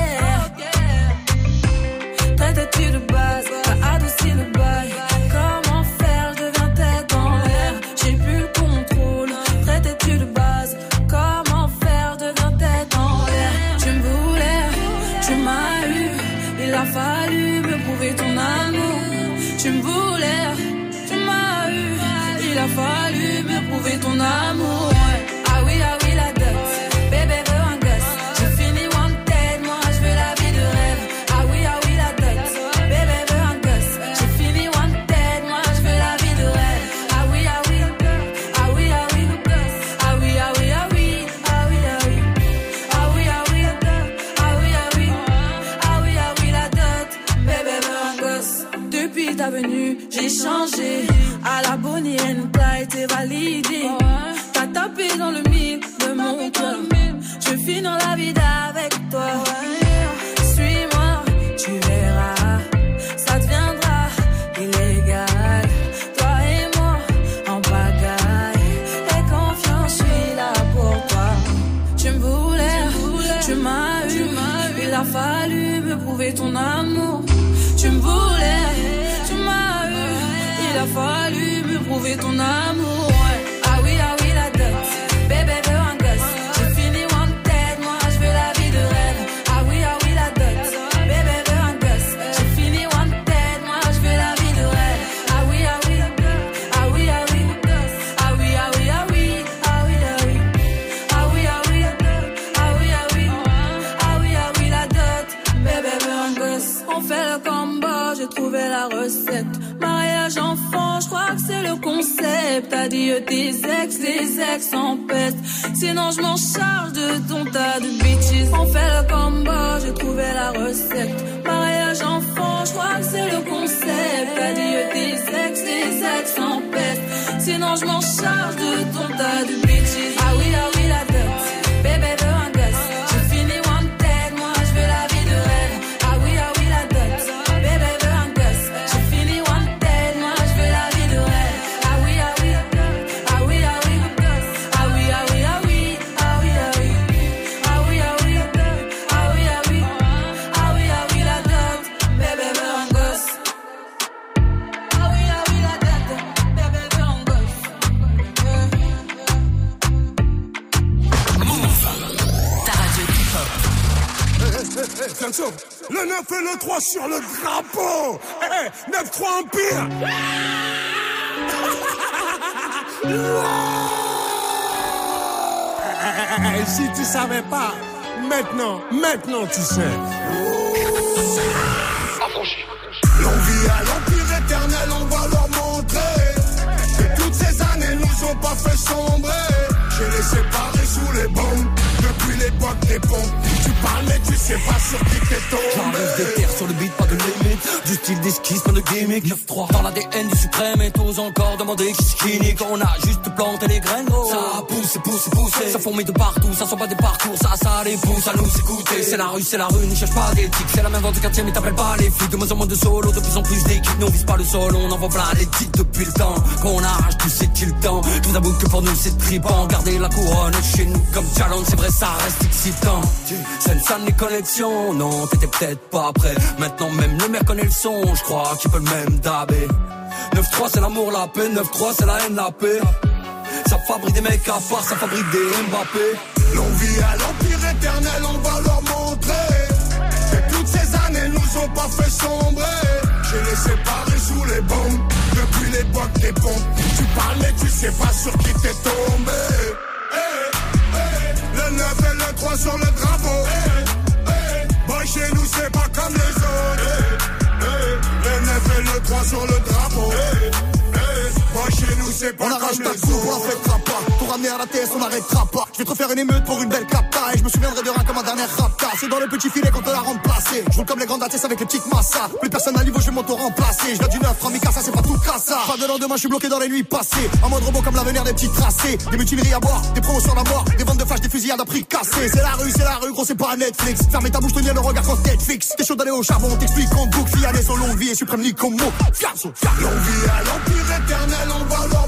J'ai changé. À la Bonnie and Clyde, t'es c'est validé. T'as tapé dans le mille de mon cœur. Je finis dans la vie avec toi. Suis-moi, tu verras. Ça deviendra illégal. Toi et moi en pagaille. Et confiance, je suis là pour toi. Tu me voulais, tu m'as eu. Il a fallu me prouver ton amour. Prouver ton amour. C'est le concept. Adieu tes ex, tes ex en peste. Sinon, je m'en charge de ton tas de bitches. On fait le combo, j'ai trouvé la recette. Mariage enfant, je crois que c'est le concept. Adieu tes ex, tes ex en peste. Sinon, je m'en charge de ton tas de bitches. Le 9 et le 3 sur le drapeau. Eh, 9-3 Empire. Eh, si tu savais pas, maintenant, maintenant tu sais. L'envie à l'empire éternel, on va leur montrer que toutes ces années nous ont pas fait sombrer. J'ai les séparés sous les bombes depuis l'époque des pompes. Tu sais pas sur qui t'es tombé. J'arrive sur le beat, style d'esquisse, pas de gimmick. 9-3 dans l'ADN du suprême et tous encore demander qui c'est qui nique. On a juste planté les graines, gros. Ça pousse, pousse, pousse. Ça fourmille de partout, ça sont pas des parcours. Ça, ça les pousse à nous écouter. C'est la rue, c'est la rue, ne cherche pas d'éthique. C'est la même vente du quartier, mais t'appelles pas les flics. De moins en moins de solo, de plus en plus d'équipes. Nous on vise pas le sol, on envoie plein les titres depuis le temps. Qu'on arrache, tu sais qu'il temps. Tout d'abord que pour nous c'est tripant. Garder la couronne chez nous comme challenge, c'est vrai, ça reste excitant. Scène, ça les connexions, non, t'étais peut-être pas prêt. Maintenant même le maire connaît le son, je crois qu'il peut le même dabé. 9-3 c'est l'amour, la paix, 9-3 c'est la haine, la paix. Ça fabrique des mecs à part, ça fabrique des Mbappé. L'envie à l'empire éternel, on va leur montrer que toutes ces années nous ont pas fait sombrer. J'ai les séparés sous les bombes depuis l'époque des pompes. Tu parles mais tu sais pas sur qui t'es tombé. Eh, eh, Le 9 et le 3 sur le drapeau. Eh, eh, Boy, chez nous c'est pas comme les autres. Sur le drapeau. On arrache ta coupe, on autres. fait pas. Pour ramener à la TS, on n'arrêtera pas. Je vais te refaire une émeute pour une belle capta. Et je me souviendrai de rien comme un dernier rapta. C'est dans le petit filet qu'on te l'a remplacé. Je roule comme les grandes ATS avec les petites massas. Plus personne à niveau, je vais m'auto-remplacer. Je viens du neuf, Rami ça c'est pas tout cassa. Pas de lendemain, je suis bloqué dans les nuits passées. En mode robot comme l'avenir des petits tracés. Des mutineries à boire, des promos sur la mort. Des ventes de flash, des fusillades à prix cassés. C'est la rue, c'est la rue, gros, c'est pas Netflix. Fermez ta bouche, tenir le regard quand Netflix. T'es chaud d'aller au charbon, on t'explique en boucle. Fiané, son longue vie et suprême ni comme mot. Fiasso, L'envie à l'empire éternel, on va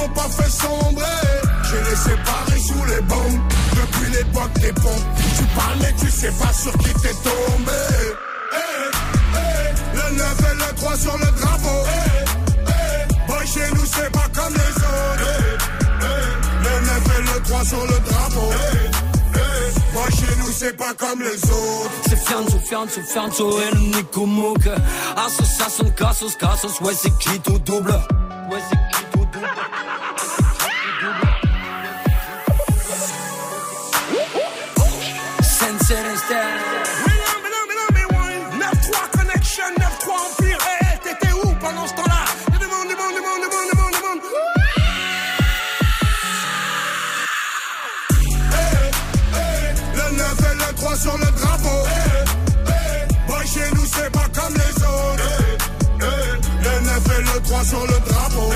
années nous ont pas fait. J'ai les séparés sous les bombes depuis l'époque des pompes. Tu parles mais tu sais pas sur qui t'es tombé. Eh, eh, Le 9 et le 3 sur le drapeau. Eh, eh, chez nous c'est pas comme les autres. Le 9 et le 3 sur le drapeau. Boy, chez nous c'est pas comme les autres. C'est Fianzo, Fianzo, Fianzo et le Nico Mouk. Association, Cassos, Cassos, ouais, c'est qui tout double. Ouais, c'est qui tout double. Moi sur le drapeau.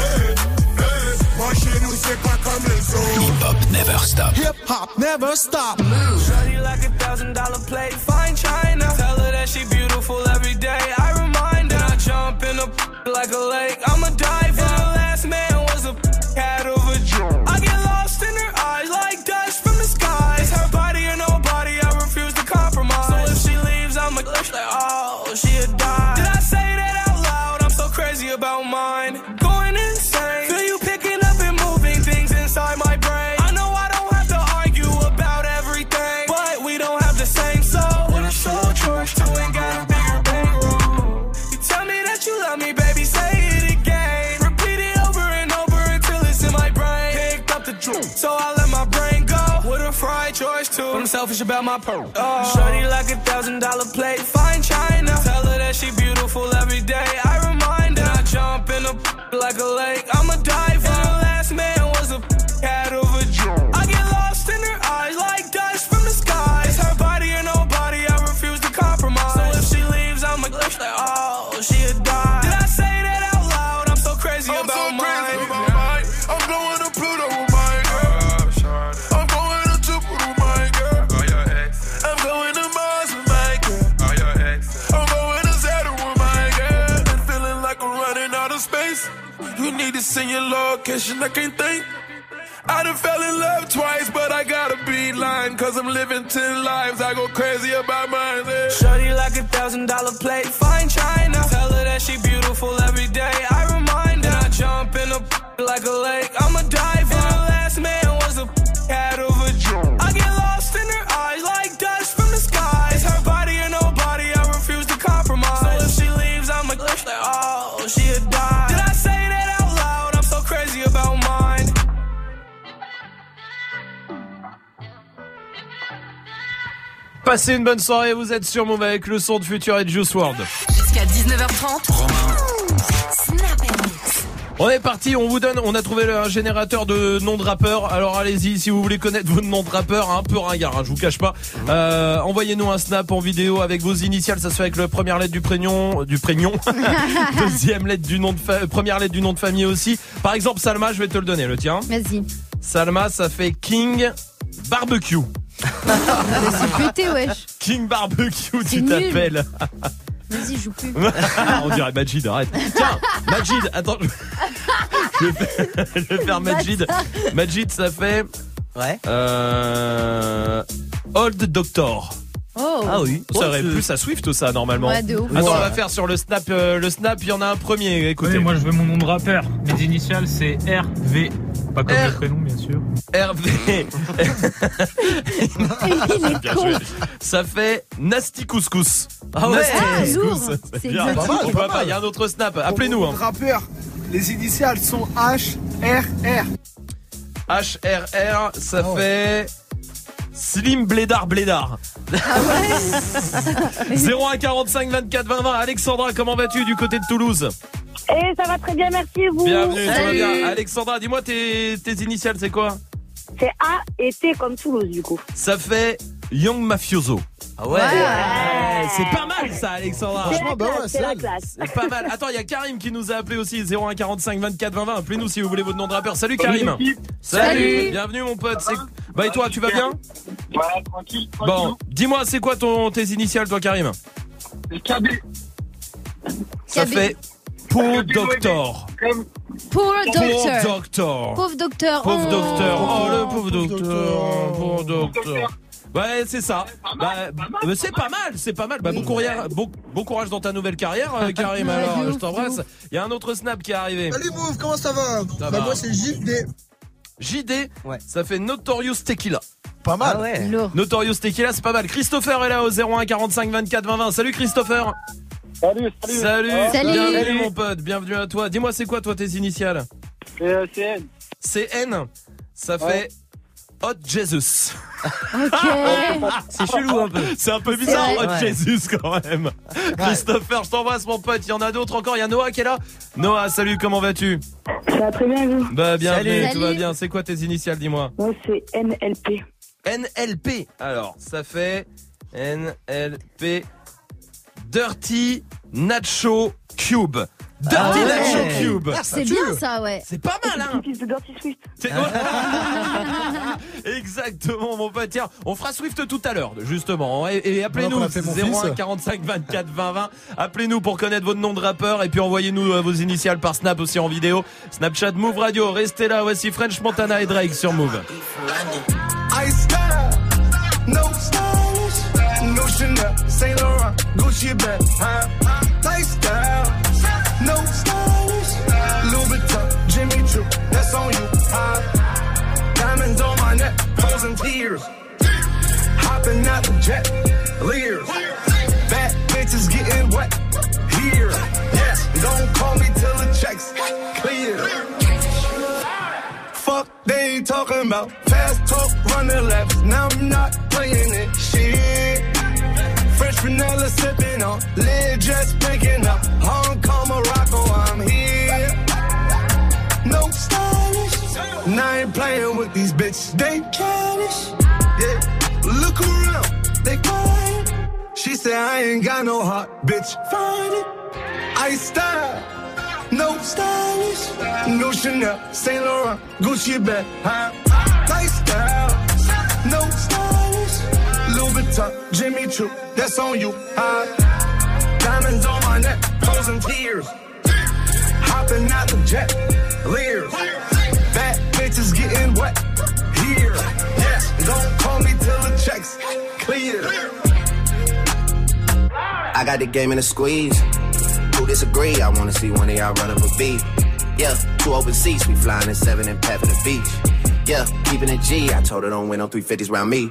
Moi chez nous c'est pas comme les autres. Hip Hop Never Stop. Hip hop never stop. Shawty like a thousand dollar plate, about my pearl. Oh. Shorty like a thousand dollar plate, I can't think. I done fell in love twice, but I gotta be lying. Cause I'm living ten lives. I go crazy about mine. Yeah. Shorty like a thousand dollar plate, fine china. Passez une bonne soirée, vous êtes sur Move avec le son de Future et de Juice WRLD. Jusqu'à 19h30. Snap Mix. On est parti, on vous donne, on a trouvé un générateur de noms de rappeurs. Alors allez-y, si vous voulez connaître vos noms de rappeurs, un peu ringard, hein, je vous cache pas. Euh, Envoyez-nous un snap en vidéo avec vos initiales, ça se fait avec la première lettre du prénom, du prénom, deuxième lettre du nom de fa- première lettre du nom de famille aussi. Par exemple, Salma, je vais te le donner, le tien. Vas-y. Salma, ça fait King Barbecue. C'est pété, wesh. King Barbecue, tu nul. t'appelles. Vas-y, joue plus. On dirait Majid, arrête. Tiens, Majid, attends. Je vais faire, je vais faire Majid. Majid, ça fait. Ouais. Euh, Old Doctor. Oh. Ça Oh, aurait plus à Swift ça normalement. Ouais, de ouf. Attends, on va faire sur le snap. euh, le snap, il y en a un premier. Écoutez. Oui, moi je veux mon nom de rappeur. Mes initiales c'est RV. Pas comme R. le prénom bien sûr. Hervé. Il est Bien con. joué. Ça fait Nasty Couscous. Ah ouais. Nasty Ah, Couscous. lourd. C'est C'est bien. On va pas, Il y a un autre snap. Appelez-nous. Hein. Rappeur, les initiales sont H, R, R. HRR, ça Ah fait Slim Blédard Blédard. Ah 01 45 24 20 20. Alexandra, comment vas-tu du côté de Toulouse? Et ça va très bien, merci vous? Bienvenue, ça va Salut. bien. Alexandra, dis-moi tes, tes initiales, c'est quoi? C'est A et T comme Toulouse du coup. Ça fait Young Mafioso. Ah ouais. Ouais, c'est pas mal ça, Alexandra. C'est Franchement, bah ouais, c'est c'est la classe. C'est pas mal. Attends, il y a Karim qui nous a appelé aussi 01 45 24 20 20. Appelez-nous si vous voulez votre nom de rappeur. Salut Karim. Salut. Bienvenue mon pote. C'est- Bah et toi, tu vas bien? Ouais, tranquille. Bon, dis-moi, c'est quoi ton tes initiales toi Karim? KB. Ça KB. fait Pour Doctor. Pauvre docteur. Doctor. Pauvre docteur. Pauvre Oh. docteur. Oh le pauvre pauvre docteur. Pauvre docteur. Ouais, c'est ça. Bah, euh, c'est pas mal, c'est pas mal. Bah, bon, courrière, bon, bon courage dans ta nouvelle carrière, euh, Karim. Ouais, Alors, je t'embrasse. Il y a un autre snap qui est arrivé. Salut Move, comment ça va Ça Bah va. moi c'est JD. JD, Ouais. ça fait Notorious Tequila. Pas mal. Ah ouais. Notorious Tequila, c'est pas mal. Christopher est là au 01 45 24 20 20. Salut Christopher. Salut, salut. Salut. Salut. Bienvenue mon pote. Bienvenue à toi. Dis-moi, c'est quoi toi tes initiales? C'est euh, c'est N. CN. Ça fait Ouais. Hot Jesus. Ok. C'est chelou un peu. C'est un peu bizarre, Hot. Jesus quand même. Christopher, je t'embrasse mon pote. Il y en a d'autres encore. Il y a Noah qui est là. Noah, salut, comment vas-tu? Ça va très bien et vous? Bah bienvenue, Salut. tout va bien. C'est quoi tes initiales, dis-moi? Moi c'est NLP. NLP. Alors, ça fait NLP Dirty Nacho Cube. Dirty Ah ouais. Nacho Cube. C'est bien ça, ouais. C'est pas mal, hein Fils de Dirty Swift. C'est- Exactement, mon pote. Tiens, on fera Swift tout à l'heure, justement. Et, et appelez-nous Maintenant qu'on a fait mon 01 fils. 45 24 20 20. Appelez-nous pour connaître votre nom de rappeur et puis envoyez-nous euh, vos initiales par Snap aussi en vidéo. Snapchat Move Radio. Restez là. Voici French Montana et Drake sur Move. No Chanel, Saint Laurent, Gucci bag, huh? Lifestyle, huh? Diamonds on my neck, frozen tears, hopping out the jet, leers, bad bitches getting wet, here, yes, don't call me till the checks clear. Fuck, they talking about fast talk, running laps. Now I'm not playing it. Shit. Fresh vanilla sipping on, lid just picking up. Now I ain't playing with these bitches. They childish. Yeah. Look around, they quiet. She said I ain't got no heart, bitch. Find it. I style. No stylish, no Chanel, Saint Laurent, Gucci bag, huh? Lifestyle, no stylish, Louis Vuitton, Jimmy Choo, that's on you? Diamonds on my neck, frozen tears, hopping out the jet, leers, here, yes, don't call me till the checks clear. I got the game in a squeeze. Who disagree? I wanna see one of y'all run up a beat. Yeah, two open seats, we flying in seven and in the beach. Yeah, keeping it G. I told her don't win no 350s round me.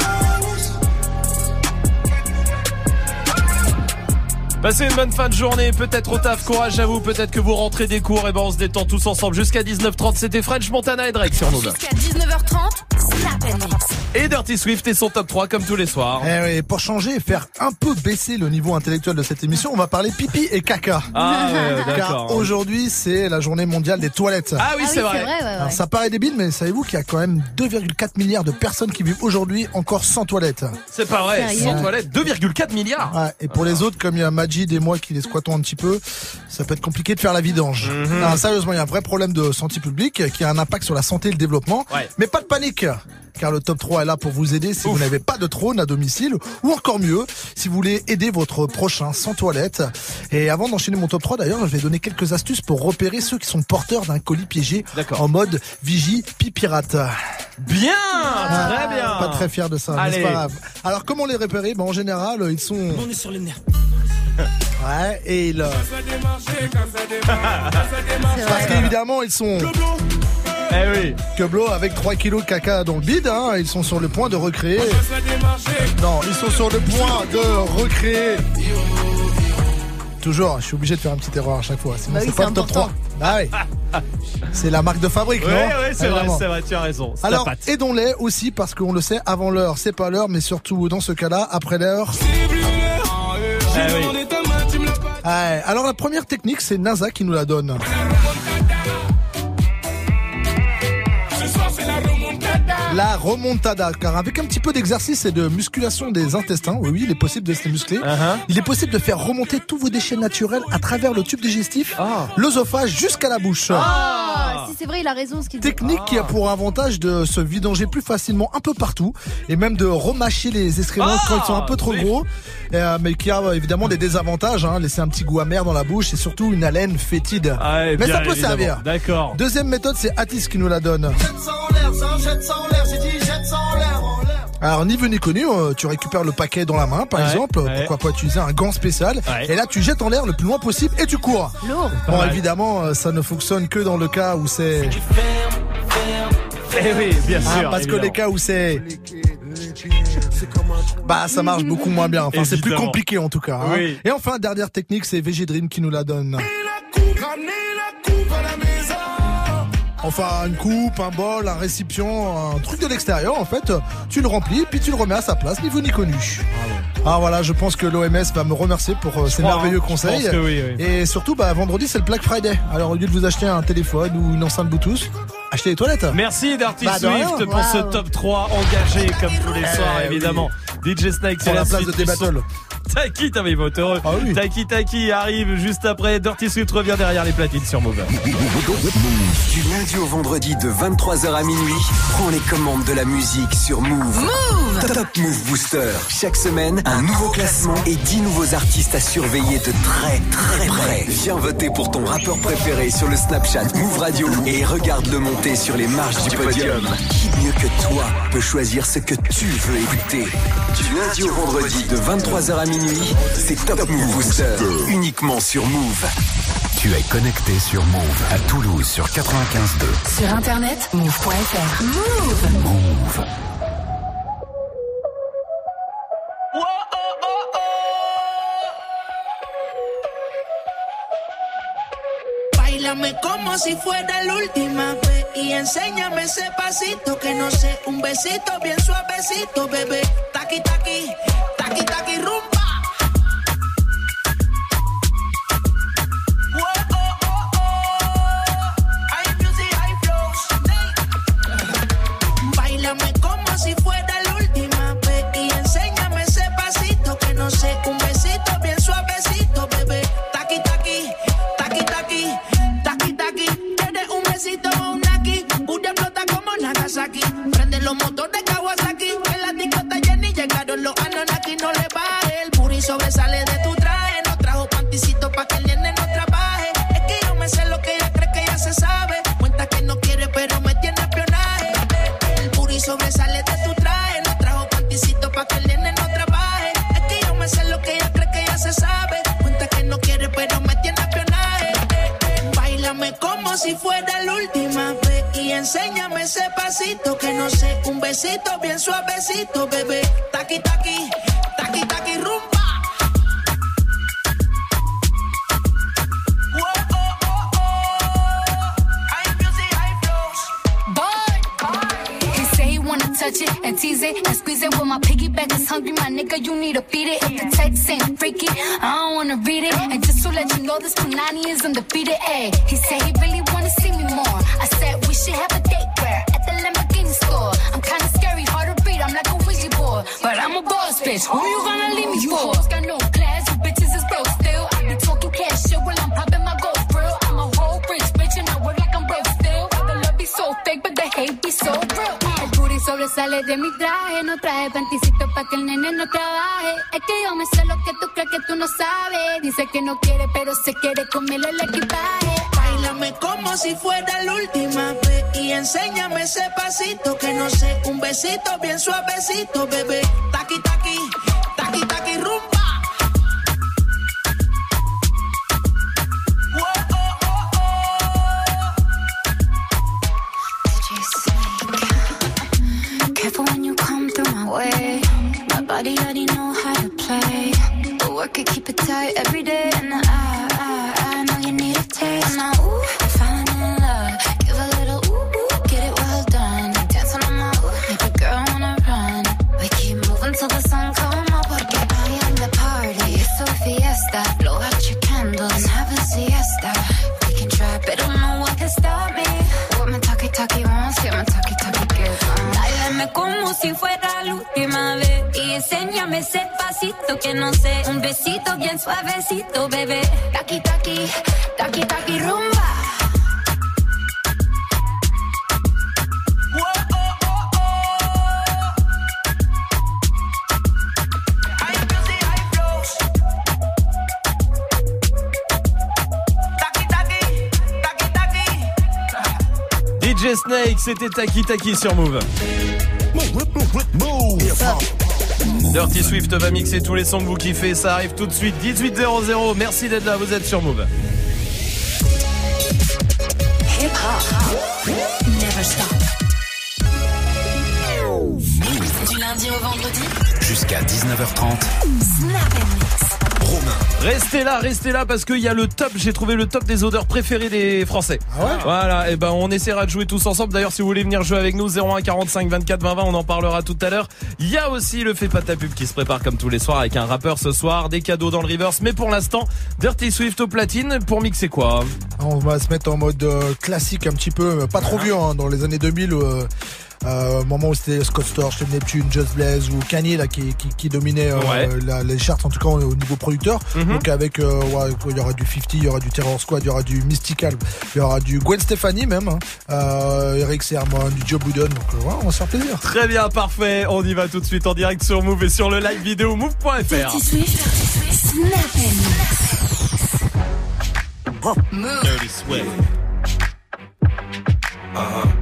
Passez une bonne fin de journée, peut-être au taf, courage à vous, peut-être que vous rentrez des cours, et ben on se détend tous ensemble jusqu'à 19h30, c'était French Montana et Drake sur Move. Jusqu'à 19h30, Snap and Mix. Et Dirty Swift et son top 3 comme tous les soirs. Eh oui, pour changer et faire un peu baisser le niveau intellectuel de cette émission, on va parler pipi et caca. Ah ouais, Car aujourd'hui, c'est la journée mondiale des toilettes. Ah oui, c'est vrai. Alors, ça paraît débile, mais savez-vous qu'il y a quand même 2,4 milliards de personnes qui vivent aujourd'hui encore sans toilette C'est pas vrai, sans toilette, 2,4 milliards. Ouais, et pour les autres, comme il y a Majid et moi qui les squattons un petit peu, ça peut être compliqué de faire la vidange. Mhm. Non, sérieusement, il y a un vrai problème de santé publique qui a un impact sur la santé et le développement. Ouais. Mais pas de panique car le top 3 est là pour vous aider si vous n'avez pas de trône à domicile ou encore mieux, si vous voulez aider votre prochain sans toilette. Et avant d'enchaîner mon top 3 d'ailleurs, je vais donner quelques astuces pour repérer ceux qui sont porteurs d'un colis piégé en mode vigie pipirate. Bien, très bien. Pas très fier de ça, mais Allez. c'est pas grave. Alors comment les repérer? Ben, En général, ils sont... On est sur les nerfs. Ouais, et ils... Parce qu'évidemment, ils sont... Eh oui. Queblo avec 3 kilos de caca dans le bide, hein, ils sont sur le point de recréer. Non, ils sont sur le point de recréer. Toujours, je suis obligé de faire une petite erreur à chaque fois, sinon Bah oui, c'est pas le top 3. important. Ah oui. C'est la marque de fabrique, Ouais, non ouais, c'est vrai, c'est vrai, tu as raison. Alors, aidons-les aussi parce qu'on le sait, avant l'heure, c'est pas l'heure, mais surtout dans ce cas-là, après l'heure. Eh oui. Ouais, alors la première technique, c'est NASA qui nous la donne. La remontada. Car avec un petit peu d'exercice et de musculation des intestins, oui, oui, il est possible de se les muscler. Uh-huh. Il est possible de faire remonter tous vos déchets naturels à travers le tube digestif, l'œsophage jusqu'à la bouche. Ah, si c'est vrai, il a raison ce qu'il dit. Technique qui a pour avantage de se vidanger plus facilement un peu partout et même de remâcher les excréments Ah, quand ils sont un peu trop oui. gros, euh, mais qui a euh, évidemment des désavantages, hein, laisser un petit goût amer dans la bouche et surtout une haleine fétide. Ah ouais, mais bien ça peut évidemment. servir. D'accord. Deuxième méthode, c'est Atis qui nous la donne. Jette l'air, j'ai dit jette ça en l'air. Alors ni vu ni connu, euh, tu récupères le paquet dans la main par Ouais, exemple, ouais. pourquoi pas utiliser un gant spécial, Ouais. et là tu jettes en l'air le plus loin possible et tu cours. Lourd. Bon mal. évidemment euh, ça ne fonctionne que dans le cas où c'est... Eh oui, bien Ah, sûr. parce que les cas où c'est... Bah ça marche beaucoup moins bien, enfin c'est plus compliqué en tout cas. hein. Oui. Et enfin dernière technique c'est VG Dream qui nous la donne. Enfin une coupe, un bol, un récipient, un truc de l'extérieur en fait, tu le remplis puis tu le remets à sa place, ni vu ni connu. Ah voilà, je pense que l'OMS va me remercier pour euh, ces crois, merveilleux hein. Je conseils. pense que oui, oui. Et surtout, bah, vendredi, c'est le Black Friday. Alors, au lieu de vous acheter un téléphone ou une enceinte Bluetooth, achetez les toilettes. Merci Darty Bah, rien. Swift pour ce top 3 engagé comme tous les Eh soirs oui. évidemment. DJ Snake Sur c'est la la place suite de du son. Taki, t'as mis votre heureux. Ah oui. Taki Taki arrive juste après. Dirty Swift revient derrière les platines sur Move. Du lundi au vendredi de 23h à minuit, prends les commandes de la musique sur Move. Top Move Booster. Chaque semaine, un nouveau classement et 10 nouveaux artistes à surveiller de très très près. Viens voter pour ton rappeur préféré sur le Snapchat Move Radio et regarde-le monter sur les marches du podium. Qui mieux que toi peut choisir ce que tu veux écouter? Du lundi au vendredi de 23h à minuit, c'est Top Move Booster. Uniquement sur Move. Tu es connecté sur Move à Toulouse sur 95.2. Sur internet, move.fr. Move. Move. Bailame como si fuera la última vez y enséñame ese pasito que no sé, un besito bien suavecito, bebé. Taqui taqui, taqui taqui rumba. Suavecito, bebé. No sé, un besito bien suavecito, bebé. C'était Taki Taki sur Move. Dirty Swift va mixer tous les sons que vous kiffez, ça arrive tout de suite, 18.00, merci d'être là, vous êtes sur Move. Restez là, restez là parce qu'il y a le top, j'ai trouvé le top des odeurs préférées des Français. Voilà, et ben on essaiera de jouer tous ensemble. D'ailleurs, si vous voulez venir jouer avec nous, 01 45 24 20 20, on en parlera tout à l'heure. Il y a aussi le fait pas ta pub qui se prépare comme tous les soirs avec un rappeur ce soir, des cadeaux dans le reverse. Mais pour l'instant, Dirty Swift au platine pour mixer quoi? On va se mettre en mode euh, classique un petit peu, pas trop vieux, hein, dans les années 2000. Euh, euh, moment où c'était Scott Storch, Neptune, Just Blaze ou Kanye là qui, qui, qui dominait euh, Ouais. la- les charts en tout cas au au niveau producteur. Mhm. Donc avec euh, ouais, il y aura du 50, il y aura du Terror Squad, il y aura du Mystical, il y aura du Gwen Stefani même, hein, euh, Eric Sermon, du Joe Budden. Donc euh, ouais, on va se faire plaisir. Très bien, parfait. On y va tout de suite en direct sur Move et sur le live vidéo move.fr. Dirty Swift. Uh huh.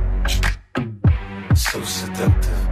deceptive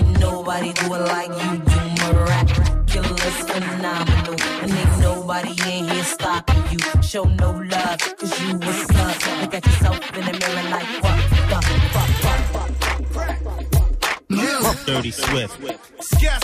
drinking. Nobody do it like you do. Miraculous, phenomenal. And ain't nobody in here stopping you. Show no love, cause you was snubbed. Look at yourself in the mirror like, what the fuck, fuck, fuck. Move. Dirty Swift. Scat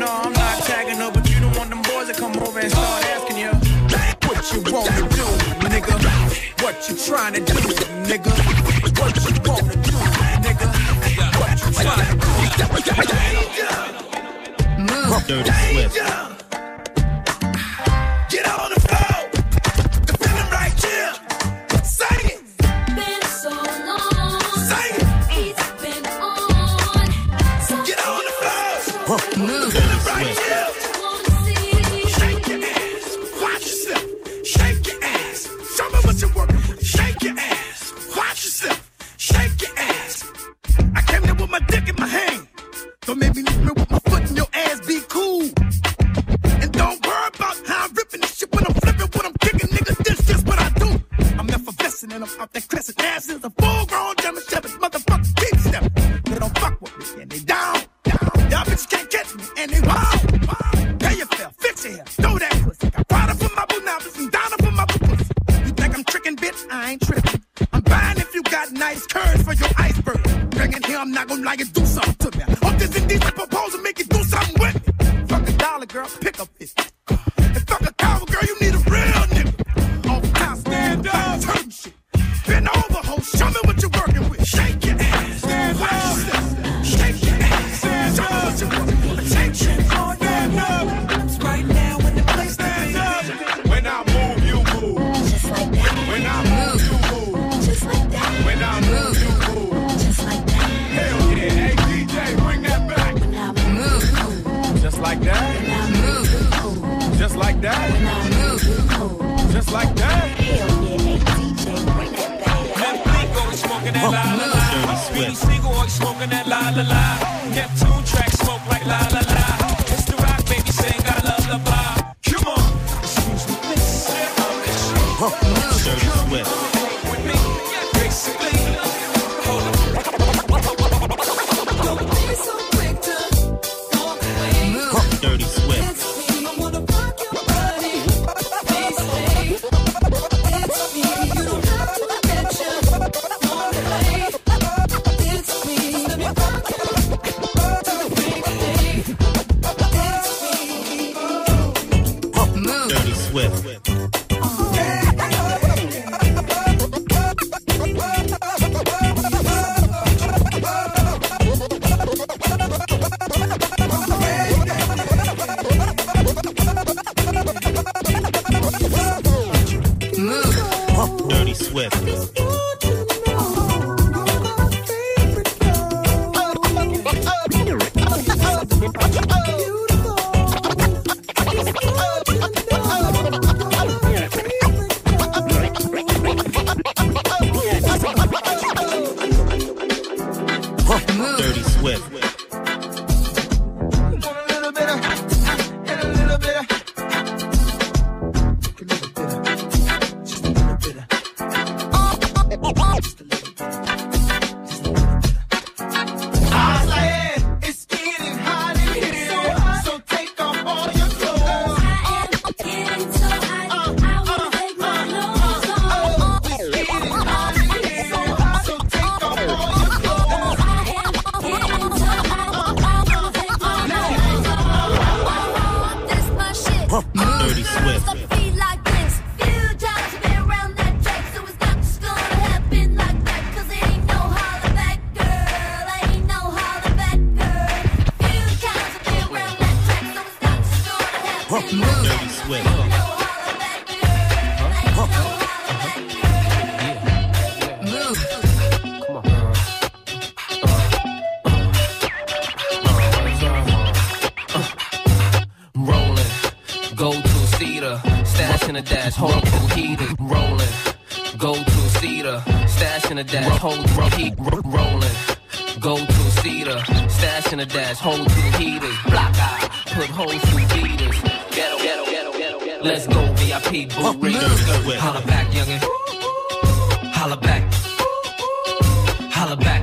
No, I'm not tagging but you don't want them boys come over and start asking you what you wanna do, nigga. What you trying to do, nigga? What you wanna do, nigga? What you trying to do? Danger. Danger.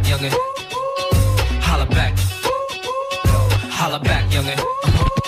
Youngin'. Holla back. Holla back, youngin'.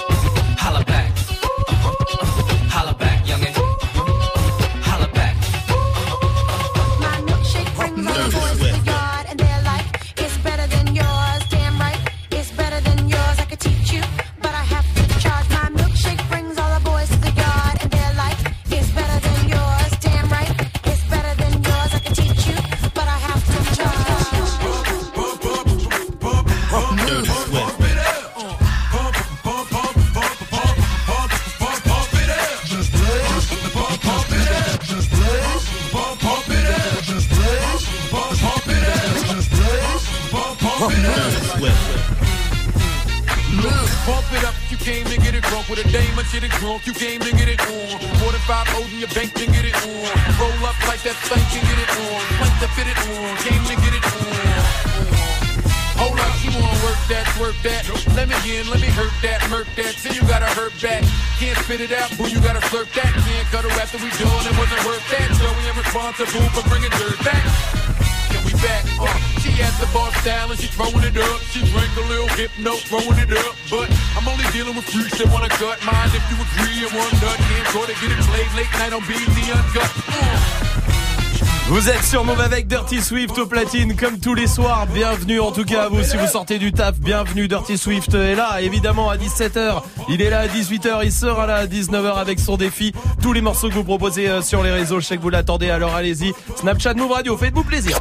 Sur Move avec Dirty Swift au platine comme tous les soirs. Bienvenue en tout cas à vous si vous sortez du taf. Bienvenue Dirty Swift est là évidemment à 17h. Il est là à 18h, il sera là à 19h avec son défi. Tous les morceaux que vous proposez euh, sur les réseaux, je sais que vous l'attendez alors allez-y. Snapchat Move Radio, faites-vous plaisir.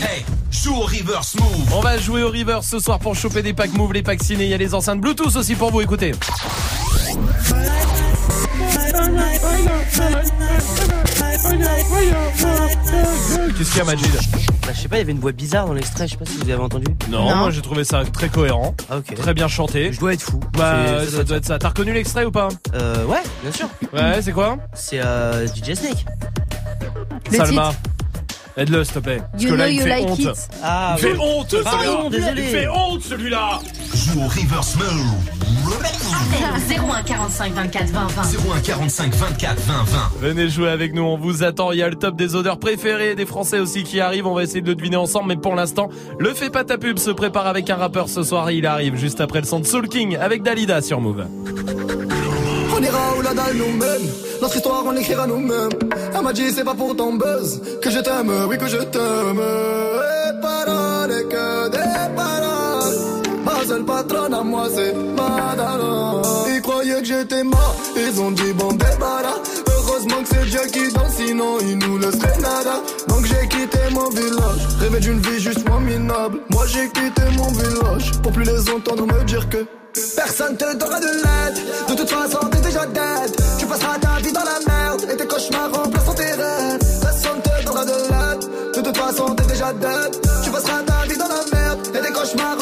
Hey, joue au reverse move. On va jouer au reverse ce soir pour choper des packs Move, les packs ciné. Il y a les enceintes Bluetooth aussi pour vous, écoutez. Qu'est-ce qu'il y a Majid Bah, je sais pas, il y avait une voix bizarre dans l'extrait, je sais pas si vous avez entendu. Non, moi j'ai trouvé ça très cohérent. Ah. Très bien chanté. Je dois être fou. Bah, ça, doit être ça. T'as reconnu l'extrait ou pas Euh, ouais, bien sûr. Ouais, c'est quoi C'est euh, DJ Snake. Salma. Aide-le s'il te plaît. Parce You que là, know il you fait like honte. Ah, il fait honte celui-là. Il fait honte celui-là. Joue au reverse move. Appel 01 45 24 20 20. 01 45 24 20 20. Venez jouer avec nous, on vous attend. Il y a le top des odeurs préférées des Français aussi qui arrive. On va essayer de le deviner ensemble, mais pour l'instant, le fait pas ta pub se prépare avec un rappeur ce soir. Il arrive juste après le son de Soul King avec Dalida sur Move. On ira où la dalle nous mène. Notre histoire, on l'écrira nous-mêmes. Elle m'a dit, c'est pas pour ton buzz que je t'aime, oui, que je t'aime. Ma seule patronne à moi, c'est Madara. Ils croyaient que j'étais mort, ils ont dit, bon, débarras. Heureusement que c'est Dieu qui danse, sinon il nous laisserait nada. Donc j'ai quitté mon village, rêvé d'une vie juste moins minable. Moi j'ai quitté mon village pour plus les entendre me dire que. Personne te donnera de l'aide De toute façon t'es déjà dead Tu passeras ta vie dans la merde Et tes cauchemars remplaceront tes rêves Personne te donnera de l'aide De toute façon t'es déjà dead Tu passeras ta vie dans la merde Et tes cauchemars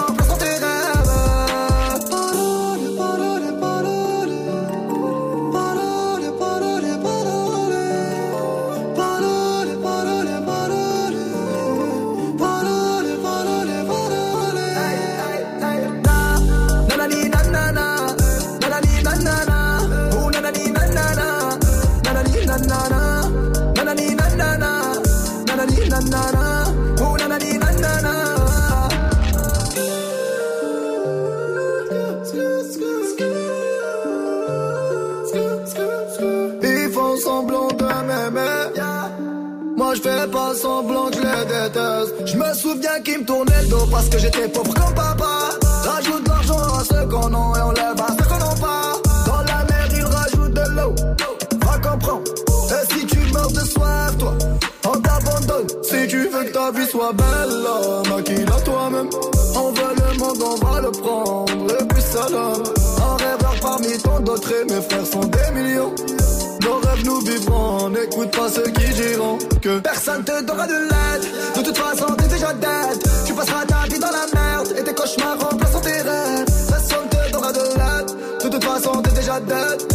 semblant que je les. Je me souviens qu'ils me tournaient le dos parce que j'étais pauvre comme papa. Rajoute de l'argent à ceux qu'on a et on lève à ceux qu'on n'a pas. Dans la mer ils rajoutent de l'eau. Va comprendre. Et si tu meurs de soif, toi, on t'abandonne. Si tu veux que ta vie soit belle, là, maquille-la toi-même. On veut le monde, on va le prendre. Et puis salam. Un rêveur parmi tant d'autres et mes frères sont des millions. Nos rêves nous vivrons, n'écoute pas ceux qui diront que personne te donnera de l'aide. De toute façon, t'es déjà dead. Tu passeras ta vie dans la merde et tes cauchemars remplaceront tes rêves. Personne te donnera de l'aide. De toute façon, t'es déjà dead.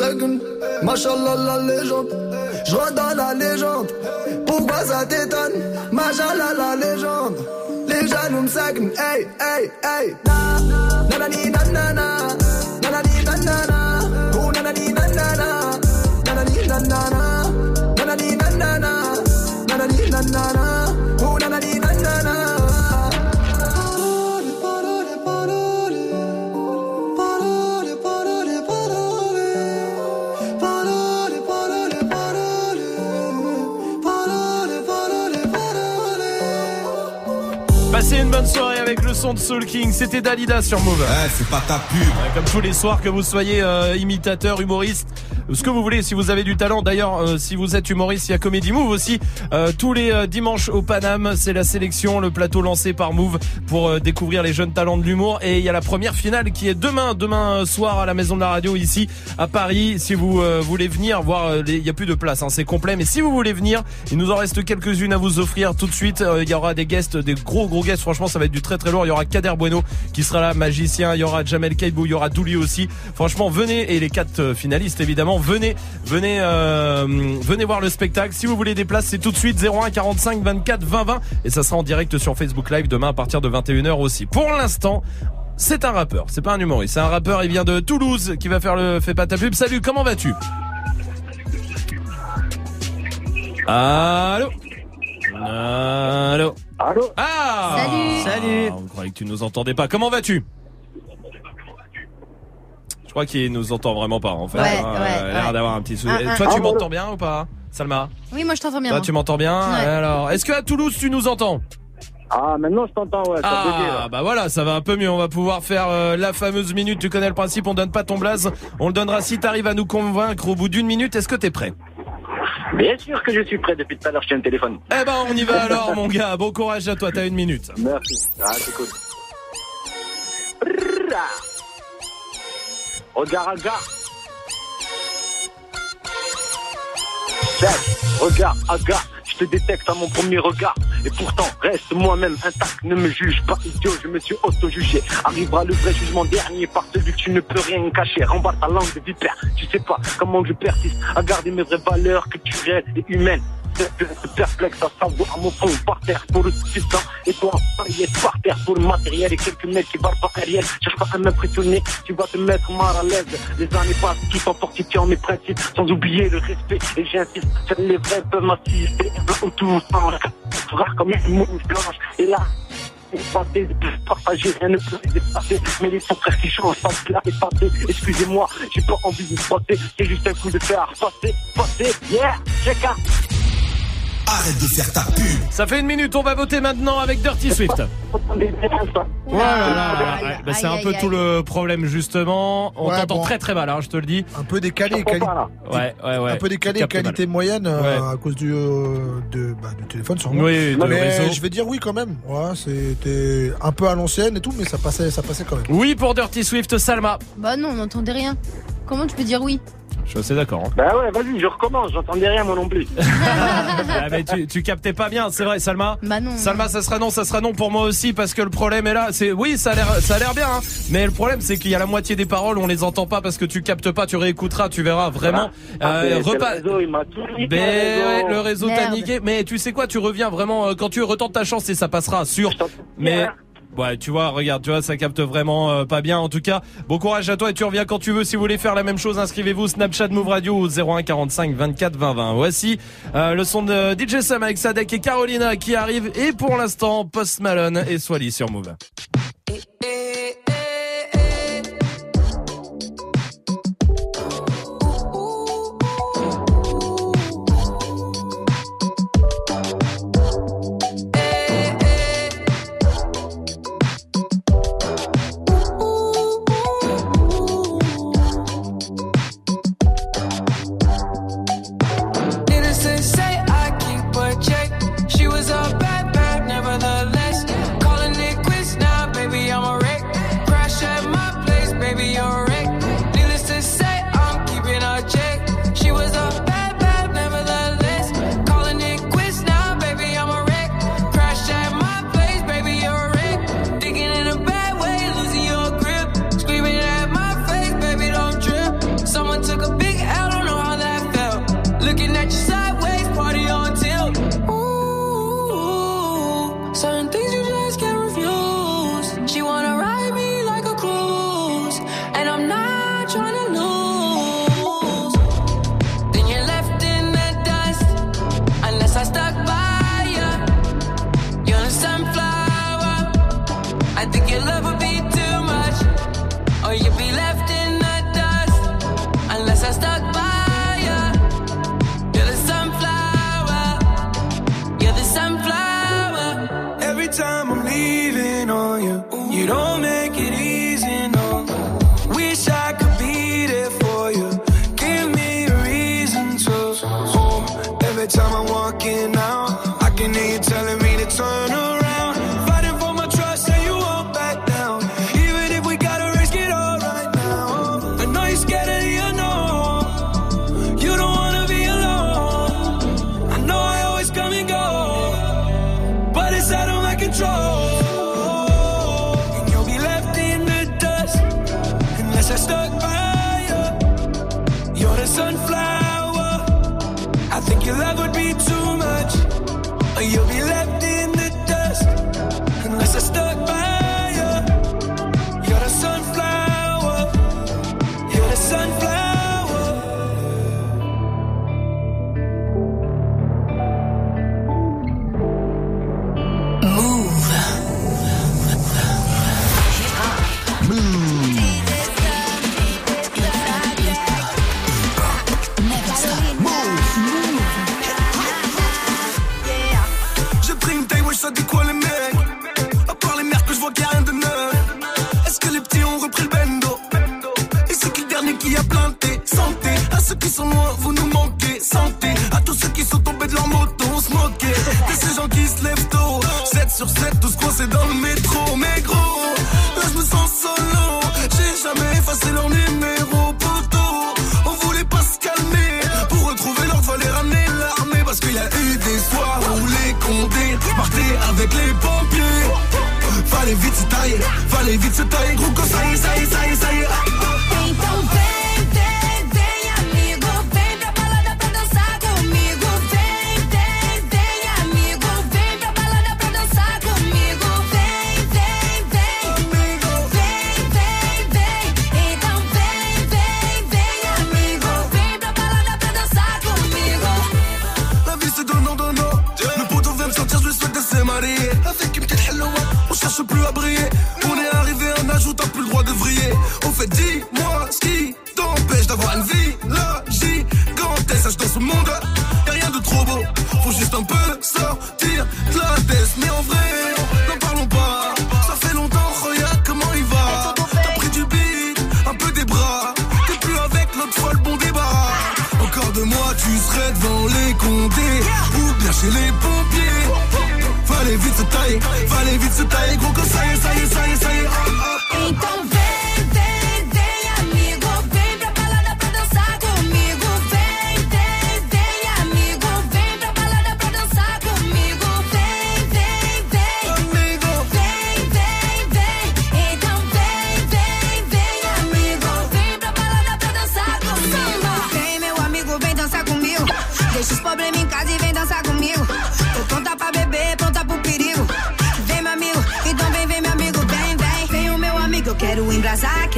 Second. La légende. Je dans la légende. Pourquoi ça t'étonne? La légende. Les jaloux me second. Hey, hey, hey. Nanana. Nanani. Avec le son de Soul King. C'était Dalida sur Move. Ouais, c'est pas ta pub. Ouais, Comme tous les soirs, que vous soyez euh, imitateur, humoriste, ce que vous voulez, si vous avez du talent. D'ailleurs, euh, si vous êtes humoriste, il y a Comedy Move aussi. Euh, tous les euh, dimanches au Paname, c'est la sélection, le plateau lancé par Move pour euh, découvrir les jeunes talents de l'humour. Et il y a la première finale qui est demain, demain soir à la Maison de la Radio ici à Paris. Si vous euh, voulez venir voir, euh, il y a plus de place, hein, c'est complet. Mais si vous voulez venir, il nous en reste quelques-unes à vous offrir tout de suite. Euh, Il y aura des guests, des gros gros guests. Franchement, ça va être du très très lourd. Il y aura Kader Bueno qui sera là, magicien. Il y aura Jamel Kaibou, il y aura Douli aussi. Franchement, venez et les quatre euh, finalistes évidemment. Venez, venez, euh, venez voir le spectacle. Si vous voulez des places, c'est tout de suite 01 45 24 20 20 et ça sera en direct sur Facebook Live demain à partir de 21h aussi. Pour l'instant. C'est un rappeur, c'est pas un humoriste, c'est un rappeur, il vient de Toulouse qui va faire le Fais pas ta pub. Salut, comment vas-tu? Allô? Allô? Allô? Ah Salut. Salut. Ah, On croyait que tu nous entendais pas. Comment vas-tu? Je crois qu'il nous entend vraiment pas en fait. Ouais, hein, ouais, il a l'air d'avoir un petit souci. Ah, ah. Toi, tu Ah, m'entends bien ou pas Salma? Oui, moi je t'entends bien. Toi, moi. tu m'entends bien? Ouais. Alors, est-ce que à Toulouse, tu nous entends? Ah, maintenant je t'entends, ouais, ça peut dire. Ah, bah voilà, ça va un peu mieux. On va pouvoir faire euh, la fameuse minute. Tu connais le principe, on donne pas ton blaze. On le donnera si t'arrives à nous convaincre au bout d'une minute. Est-ce que t'es prêt? Bien sûr que je suis prêt depuis tout à l'heure, je tiens le téléphone. Eh ben, on y va alors, mon gars. Bon courage à toi, t'as une minute. Merci. Ah, c'est cool. Brrra. Regard à gars. Check, regard à gars. Je te détecte à mon premier regard. Et pourtant, reste moi-même intact. Ne me juge pas idiot, je me suis auto-jugé. Arrivera le vrai jugement dernier par celui que tu ne peux rien cacher. Remballe ta langue de vipère. Tu sais pas comment je persiste à garder mes vraies valeurs culturelles et humaines. Perplexe à savoir mon fond par terre pour le substant et toi paillettes par terre pour le matériel et quelques mecs qui valent pas réel cherche pas à m'impressionner tu vas te mettre mal à l'aise les années passent tout en fortifiant mes principes sans oublier le respect et j'insiste seuls les vrais peuvent m'assister autour rare comme une mouche blanche et là Passer, partager, rien ne peut les dépasser. Mais les sont frères qui changent plat et passé. Excusez-moi, j'ai pas envie de me passer. C'est juste un coup de fer. Passer, passer, yeah, check. Arrête de faire ta pub. Ça fait une minute, on va voter maintenant avec Dirty Swift. Voilà, ouais, bah, c'est un peu aïe, tout le problème justement. On Ouais, t'entend bon. très très mal, hein, je te le dis. Un peu décalé, quali- Ouais, ouais, ouais. un peu décalé, qualité moyenne euh, Ouais. à cause du, euh, de, bah, du téléphone sûrement. Oui, de mais réseau. je vais dire oui quand même. Ouais, c'était un peu à l'ancienne et tout, mais ça passait, ça passait quand même. Oui pour Dirty Swift, Salma. Bah non, on n'entendait rien. Comment tu peux dire oui? Je suis assez d'accord. hein. Bah ouais, vas-y, je recommence, j'entendais rien moi non plus. Ah, mais tu, tu captais pas bien, c'est vrai, Salma. Bah non. Salma, ça sera non, ça sera non pour moi aussi parce que le problème est là. C'est oui, ça a l'air, ça a l'air bien, hein, mais le problème c'est qu'il y a la moitié des paroles, on les entend pas parce que tu captes pas, tu réécouteras, tu verras vraiment. Ah, Euh, repas- le réseau, il m'a tout niqué, Ben le réseau. ouais, le réseau t'a niqué. Mais tu sais quoi, tu reviens vraiment euh, quand tu retentes ta chance et ça passera sûr. Mais ouais, tu vois, regarde, tu vois, ça capte vraiment euh, pas bien. En tout cas, bon courage à toi et tu reviens quand tu veux. Si vous voulez faire la même chose, inscrivez-vous Snapchat Move Radio au 01 45 24 20 20. Voici euh, le son de DJ Sam avec Sadek et Carolina qui arrivent et pour l'instant Post Malone et Swally sur Move.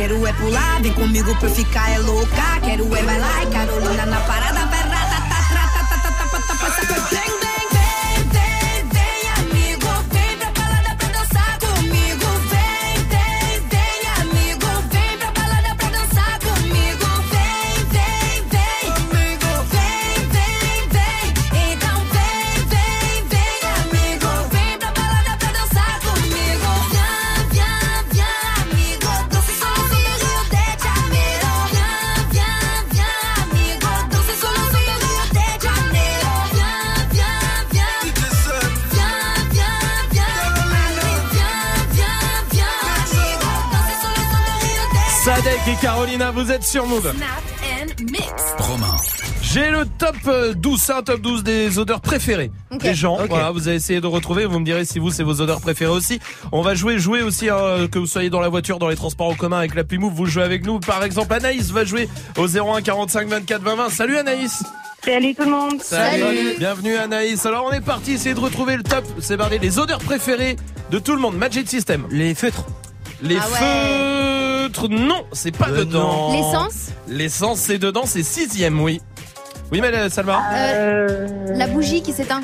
Quero é pular, vem comigo pra eu ficar é louca. Quero é bailar e Carolina na parada Vous êtes sur Move. Romain. J'ai le top euh, 12, un top 12 des odeurs préférées des gens. Voilà, vous avez essayé de retrouver, vous me direz si vous c'est vos odeurs préférées aussi. On va jouer, jouer aussi hein, euh, que vous soyez dans la voiture, dans les transports en commun avec l'appli Move, vous jouez avec nous. Par exemple, Anaïs va jouer au 01 45 24 20 20. Salut Anaïs. Salut tout le monde. Salut. Bienvenue Anaïs. Alors on est parti, essayer de retrouver le top. C'est parti, les odeurs préférées de tout le monde. Magic System. Les feutres. Les ah ouais. feux non, c'est pas euh, dedans. L'essence L'essence, c'est dedans, c'est sixième, oui. Oui, mais euh, Salma euh, euh, La bougie qui s'éteint.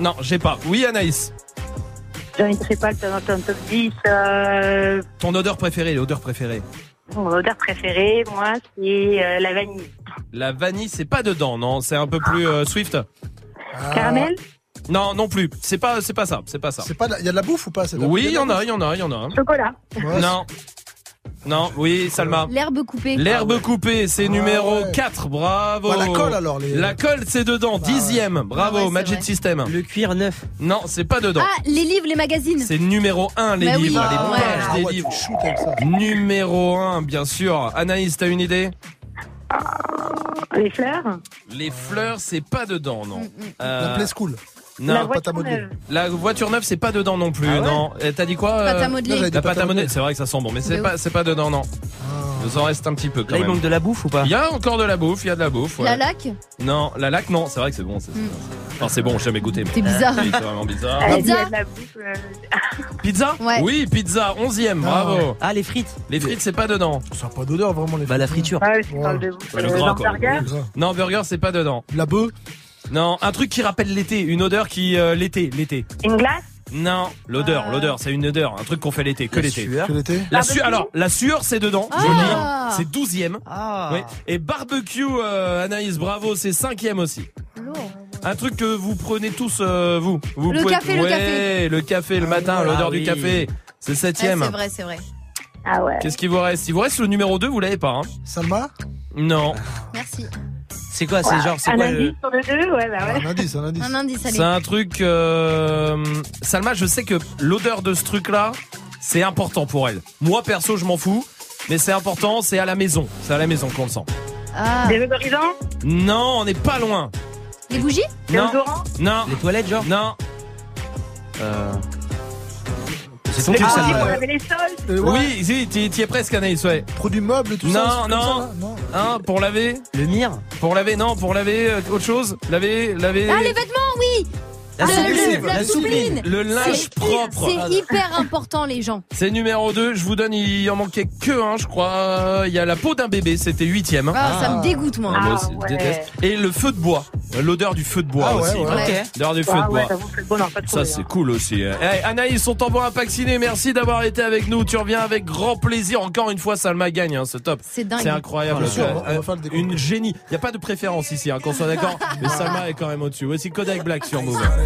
Non, j'ai pas. Oui, Anaïs Je ne sais pas, le top 10. Ton odeur préférée, l'odeur préférée. mon odeur préférée, moi, c'est euh, la vanille. La vanille, c'est pas dedans, non C'est un peu plus Swift ah. Caramel? Non, non plus. C'est pas, c'est pas ça, c'est pas ça. C'est pas, il y a de la bouffe ou pas Oui, il y en a, il y en a, il y en a. Chocolat. Non, non, oui, Salma. L'herbe coupée. L'herbe coupée, c'est numéro 4, bravo. Bah, la colle, alors, les- La colle, c'est dedans, dixième, bravo, Ah ouais, Magic. System. Le cuir neuf. Non, c'est pas dedans. Ah, les livres, les magazines. C'est numéro 1, les Bah oui. livres, les Ah pages Ah des livres. Numéro 1, bien sûr. Anaïs, t'as une idée? Les fleurs. Les fleurs, c'est pas dedans, non. Euh, La Play School. Non. La pâte à voiture modeler. neuve. La voiture neuve, c'est pas dedans non plus, Ah ouais non. Et T'as dit quoi Pâte à euh, modeler. Non, La pâte pâte à modeler, c'est vrai que ça sent bon, mais c'est pas, c'est pas dedans, non. Il nous en reste un petit peu quand Là, il même. manque de la bouffe ou pas Il y a encore de la bouffe, il y a de la bouffe. ouais. La laque. Non, la laque, non, c'est vrai que c'est bon. c'est- Mm. Enfin, c'est bon, j'ai jamais goûté. C'est bizarre. Oui, c'est vraiment bizarre. Pizza a de la bouffe. euh, Pizza Ouais. Oui, pizza, onzième, bravo. Ah, les frites. Les frites, c'est pas dedans. Ça n'a pas d'odeur vraiment les Bah, la frites. friture. Ouais, je Ouais. parle de bouffe. Ouais, le Euh, gras, quoi. l'hamburger. Gras. Non, burger, c'est pas dedans. La bœuf. Non, un truc qui rappelle l'été, une odeur qui euh, l'été, l'été. Une glace. Non, l'odeur, Euh. l'odeur, c'est une odeur, un truc qu'on fait l'été, que La l'été. sueur. Que l'été. La sueur, alors la sueur c'est dedans, Ah. joli, c'est douzième. Ah. Oui. Et barbecue, euh, Anaïs, bravo, c'est cinquième aussi. Un truc que vous prenez tous, euh, vous. vous Le café, le ouais, café. le café le matin, Ah l'odeur oui. du café. C'est Ouais, septième. c'est vrai, c'est vrai. Ah ouais. Qu'est-ce qu'il vous reste? Il vous reste le numéro 2, vous l'avez pas, hein? Salma? Non. Merci. C'est quoi C'est genre, c'est Un quoi indice le. sur le deux, ouais, bah ouais. Un indice, un indice. Un indice, allez. C'est un truc... euh, Salma, je sais que l'odeur de ce truc-là, c'est important pour elle. Moi, perso, je m'en fous. Mais c'est important, c'est à la maison. C'est à la maison qu'on le sent. Ah, Désodorisant. Non, on n'est pas loin. les bougies Non, Déodorant. non, Les toilettes, genre non. Euh. C'est ton truc, ça. les sols. Euh, ouais. Oui, si, t'y t'y es presque, Anaïs, ouais. Produits meubles et tout Non, ça. non. là non. Hein, pour laver Le mire Pour laver, non, pour laver euh, autre chose Laver, laver... Ah, les vêtements, oui La Le- soupline La La soupline Le linge propre. C'est hyper important, les gens. C'est numéro 2, je vous donne, il en manquait que un, je crois. Il y a la peau d'un bébé, c'était huitième. Ah, ça me dégoûte, moi. Ah, moi Ah, ouais. déteste. Et le feu de bois, l'odeur du feu de bois Ah ouais, aussi. ouais. L'odeur du feu Ah de bois. bon, non. Ça c'est cool aussi. Eh, Anaïs, on t'envoie un pack ciné. Merci d'avoir été avec nous. Tu reviens avec grand plaisir. Encore une fois, Salma gagne. Hein, c'est top. C'est dingue. C'est incroyable. Sûr, on va- une génie. Il y a pas de préférence ici, hein, qu'on soit d'accord. Mais Salma est quand même au-dessus. Voici Kodak Black sur Move.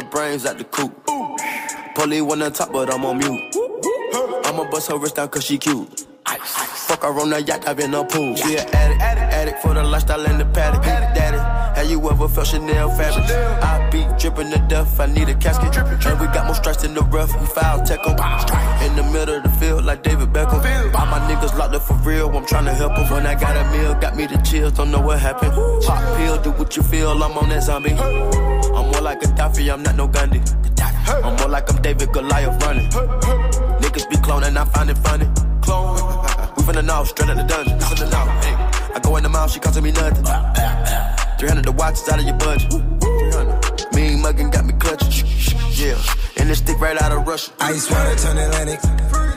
The brains at the coop. Polly one on top, but I'm on mute. I'ma bust her wrist down cause she cute. Fuck her on the yacht, I've been a pool. She an addict, addict for the lifestyle and the paddock. Daddy, have you ever felt Chanel fabric? I be dripping to death, I need a casket. And we got more strikes in the rough, we foul tech 'em. In the middle of the field, like David Beckham. All my niggas locked up for real, I'm tryna help 'em. When I got a meal, got me the chills, don't know what happened. Pop pill, do what you feel, I'm on that zombie. I'm more like Gaddafi, I'm not no Gandhi. I'm more like I'm David Goliath running. Niggas be cloning, I find it funny. Clone. We finna know, straight out the dungeon. We finna know. Hey. I go in the mouth, she costing me nothing. 300 the watch is out of your budget. 300. Mean muggin' got me clutching. Yeah. And this stick right out of Russia. Ice water turn Atlantic.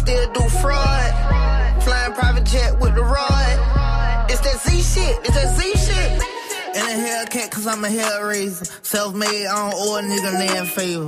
Still do fraud. Flying private jet with the rod. It's that Z shit, it's that Z shit. In a Hellcat, cause I'm a hellraiser. Self made, I don't owe a nigga land favor.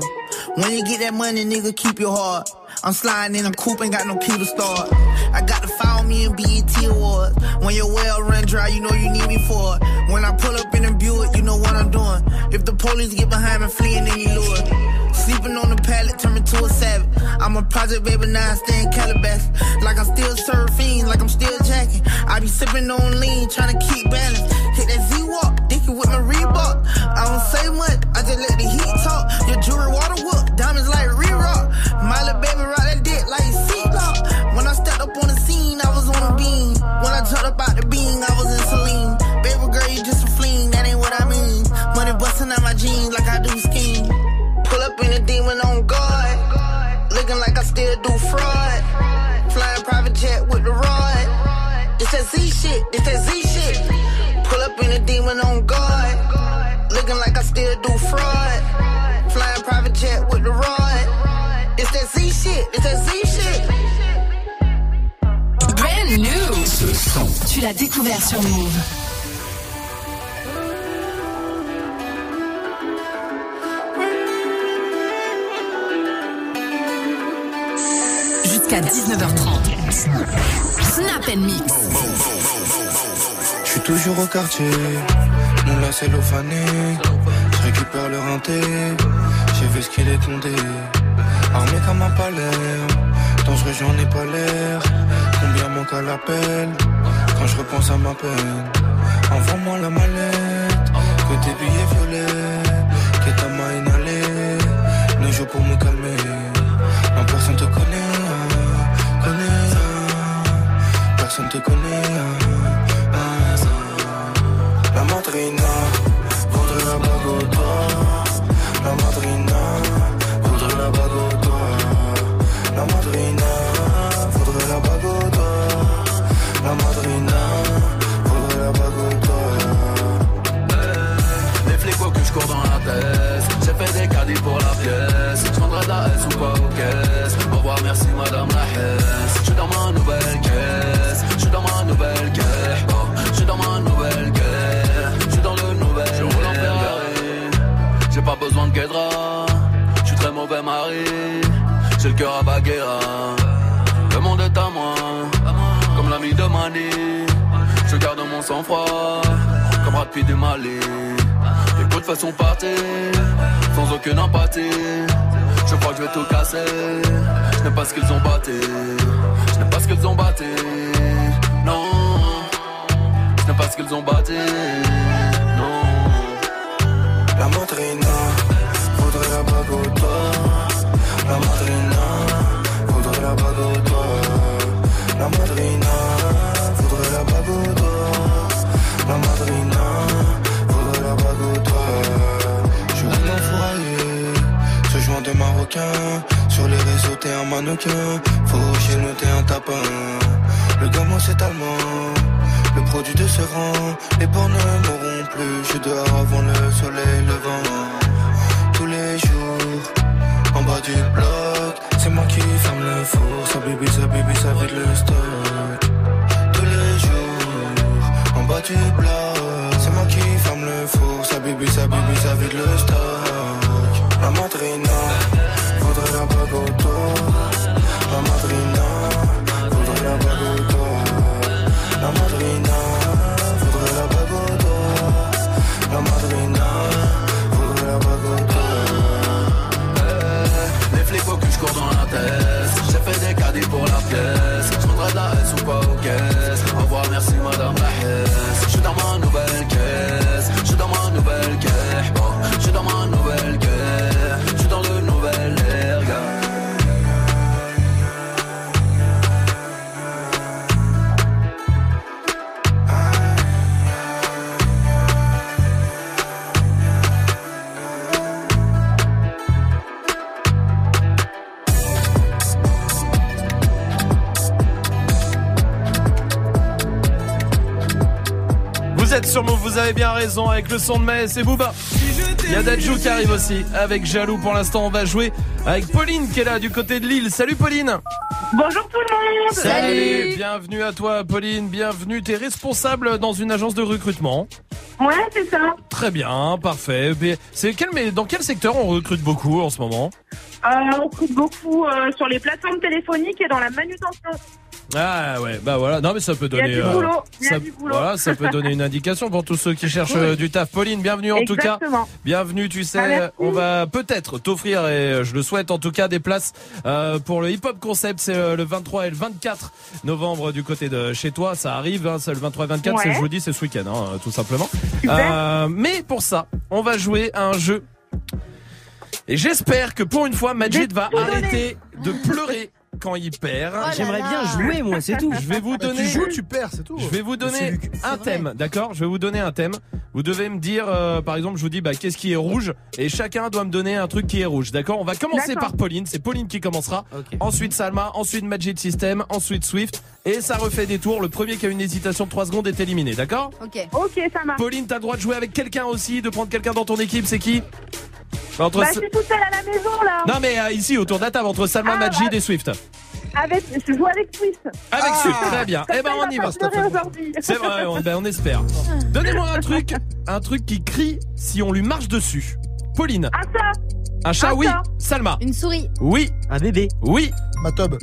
When you get that money, nigga, keep your heart. I'm sliding in a coupe, ain't got no key to start. I got to follow me in BET Awards. When your well run dry, you know you need me for it. When I pull up in a Buick, you know what I'm doing. If the police get behind me fleeing, any lure. Sleeping on the pallet, turn me to a savage. I'm a project baby, now I stay in Calabas. Like I'm still surfing, like I'm still jacking. I be sipping on lean, trying to keep balance. Hit that Z-Walk, dicky with my Reebok. I don't say much, I just let the heat talk. Your jewelry water whoop, diamonds like re-rock. My little baby rock that dick like seatlock. When I stepped up on the scene, I was on a beam. When I jumped up out the beam, I was in saline. Baby girl, you just a fling, that ain't what I mean. Money busting out my jeans like I do skiing. Demon on guard. Looking like I still do fraud. Flying private jet with the rod. It's that Z shit, it's that Z shit. Pull up in a demon on guard. Looking like I still do fraud. Flying private jet with the rod. It's that Z shit, it's that Z shit. Brand new. Ce son. Tu l'as découvert sur Move. Jusqu'à 19h30. Snap and Mix. Je suis toujours au quartier, mon lacet cellophane. Je récupère le rinté, j'ai vu ce qu'il est condé. Armé comme un palais, dangereux j'en ai pas l'air. Combien manque à l'appel? Quand je repense à ma peine. Envoie-moi la mallette, que tes billets violets, que ta main inhalée. Ne joue pour me calmer, Te connaît. La madrina voudrait la bague. La madrina voudrait la bague au doigt. La madrina voudrait la bague au doigt. La madrina voudrait la bague au doigt. Les flics que je cours dans la tête J'ai fait des caddies pour la pièce Mon sang-froid Comme Rapide du Mali les coups de façon partir, sans aucune empathie. Je crois que je vais tout casser. Je n'aime pas ce qu'ils ont batté. Je n'aime pas ce qu'ils ont batté. Non. Je n'aime pas ce qu'ils ont batté. Non. La madrina voudrait la bague. La madrina voudrait la bague un mannequin. Un tapin. Le gamin, c'est allemand. Le produit de ce rang, les bords ne mourront plus. Je dehors avant le soleil levant. Tous les jours, en bas du bloc, c'est moi qui ferme le four. Ça bibi, ça bibi, ça vide le stock. Tous les jours, en bas du bloc, c'est moi qui ferme le four. Ça bibi, ça bibi, ça vide le stock. La madrina, la bague au. La madrina, voudrait la bague au. La madrina voudrait la bague au. La madrina voudrait la bague au Les flics voient que je cours dans la tête. J'ai fait des caddies pour la pièce. Je de la S ou pas. Au revoir, vous avez bien raison avec le son de Metz et Booba. Il y a Dadju qui arrive aussi avec Jaloux. Pour l'instant, on va jouer avec Pauline qui est là du côté de Lille. Salut Pauline. Bonjour tout le monde Salut. Bienvenue à toi Pauline, bienvenue. T'es responsable dans une agence de recrutement. Ouais, c'est ça. Très bien, parfait. Mais C'est quel, mais dans quel secteur on recrute beaucoup en ce moment? Euh, on recrute beaucoup euh, sur les plateformes téléphoniques et dans la manutention. Ah ouais, bah voilà. Non mais ça peut donner. euh, ça. Voilà, ça peut donner une indication pour tous ceux qui cherchent euh, du taf. Pauline, bienvenue en tout cas. Bienvenue, tu sais, Ah, on va peut-être t'offrir et euh, je le souhaite en tout cas des places euh, pour le hip hop concept. C'est euh, le 23 et le 24 novembre du côté de chez toi. Ça arrive, hein, c'est le 23 et 24, c'est Ouais. jeudi, c'est ce week-end, hein, tout simplement. Euh, mais pour ça, on va jouer à un jeu. Et j'espère que pour une fois, Majid va arrêter de pleurer quand il perd. Oh J'aimerais bien jouer, moi, c'est tout. Je vais vous Bah, donner. tu joues, tu perds, c'est tout. Je vais vous donner un thème, d'accord Je vais vous donner un thème. Vous devez me dire, euh, par exemple, je vous dis, bah, qu'est-ce qui est rouge Et chacun doit me donner un truc qui est rouge, d'accord On va commencer par Pauline. C'est Pauline qui commencera. Ensuite Salma, ensuite Magic System, ensuite Swift. Et ça refait des tours. Le premier qui a une hésitation de 3 secondes est éliminé, d'accord Ok. Ok, ça marche. Pauline, t'as le droit de jouer avec quelqu'un aussi, de prendre quelqu'un dans ton équipe. C'est qui? Entre Bah, je suis toute seule à la maison là. Non mais euh, ici autour de la table entre Salma, Ah, Majid bah. et Swift. Avec, je joue avec Swift. Avec Ah. Swift, très bien. Comme Eh ben on y va. C'est vrai, on, ben, on espère. Donnez-moi un truc, un truc qui crie si on lui marche dessus. Pauline. Un chat. Un chat, Un oui. chat. Salma. Une souris. Oui. Un bébé. Oui. Matob.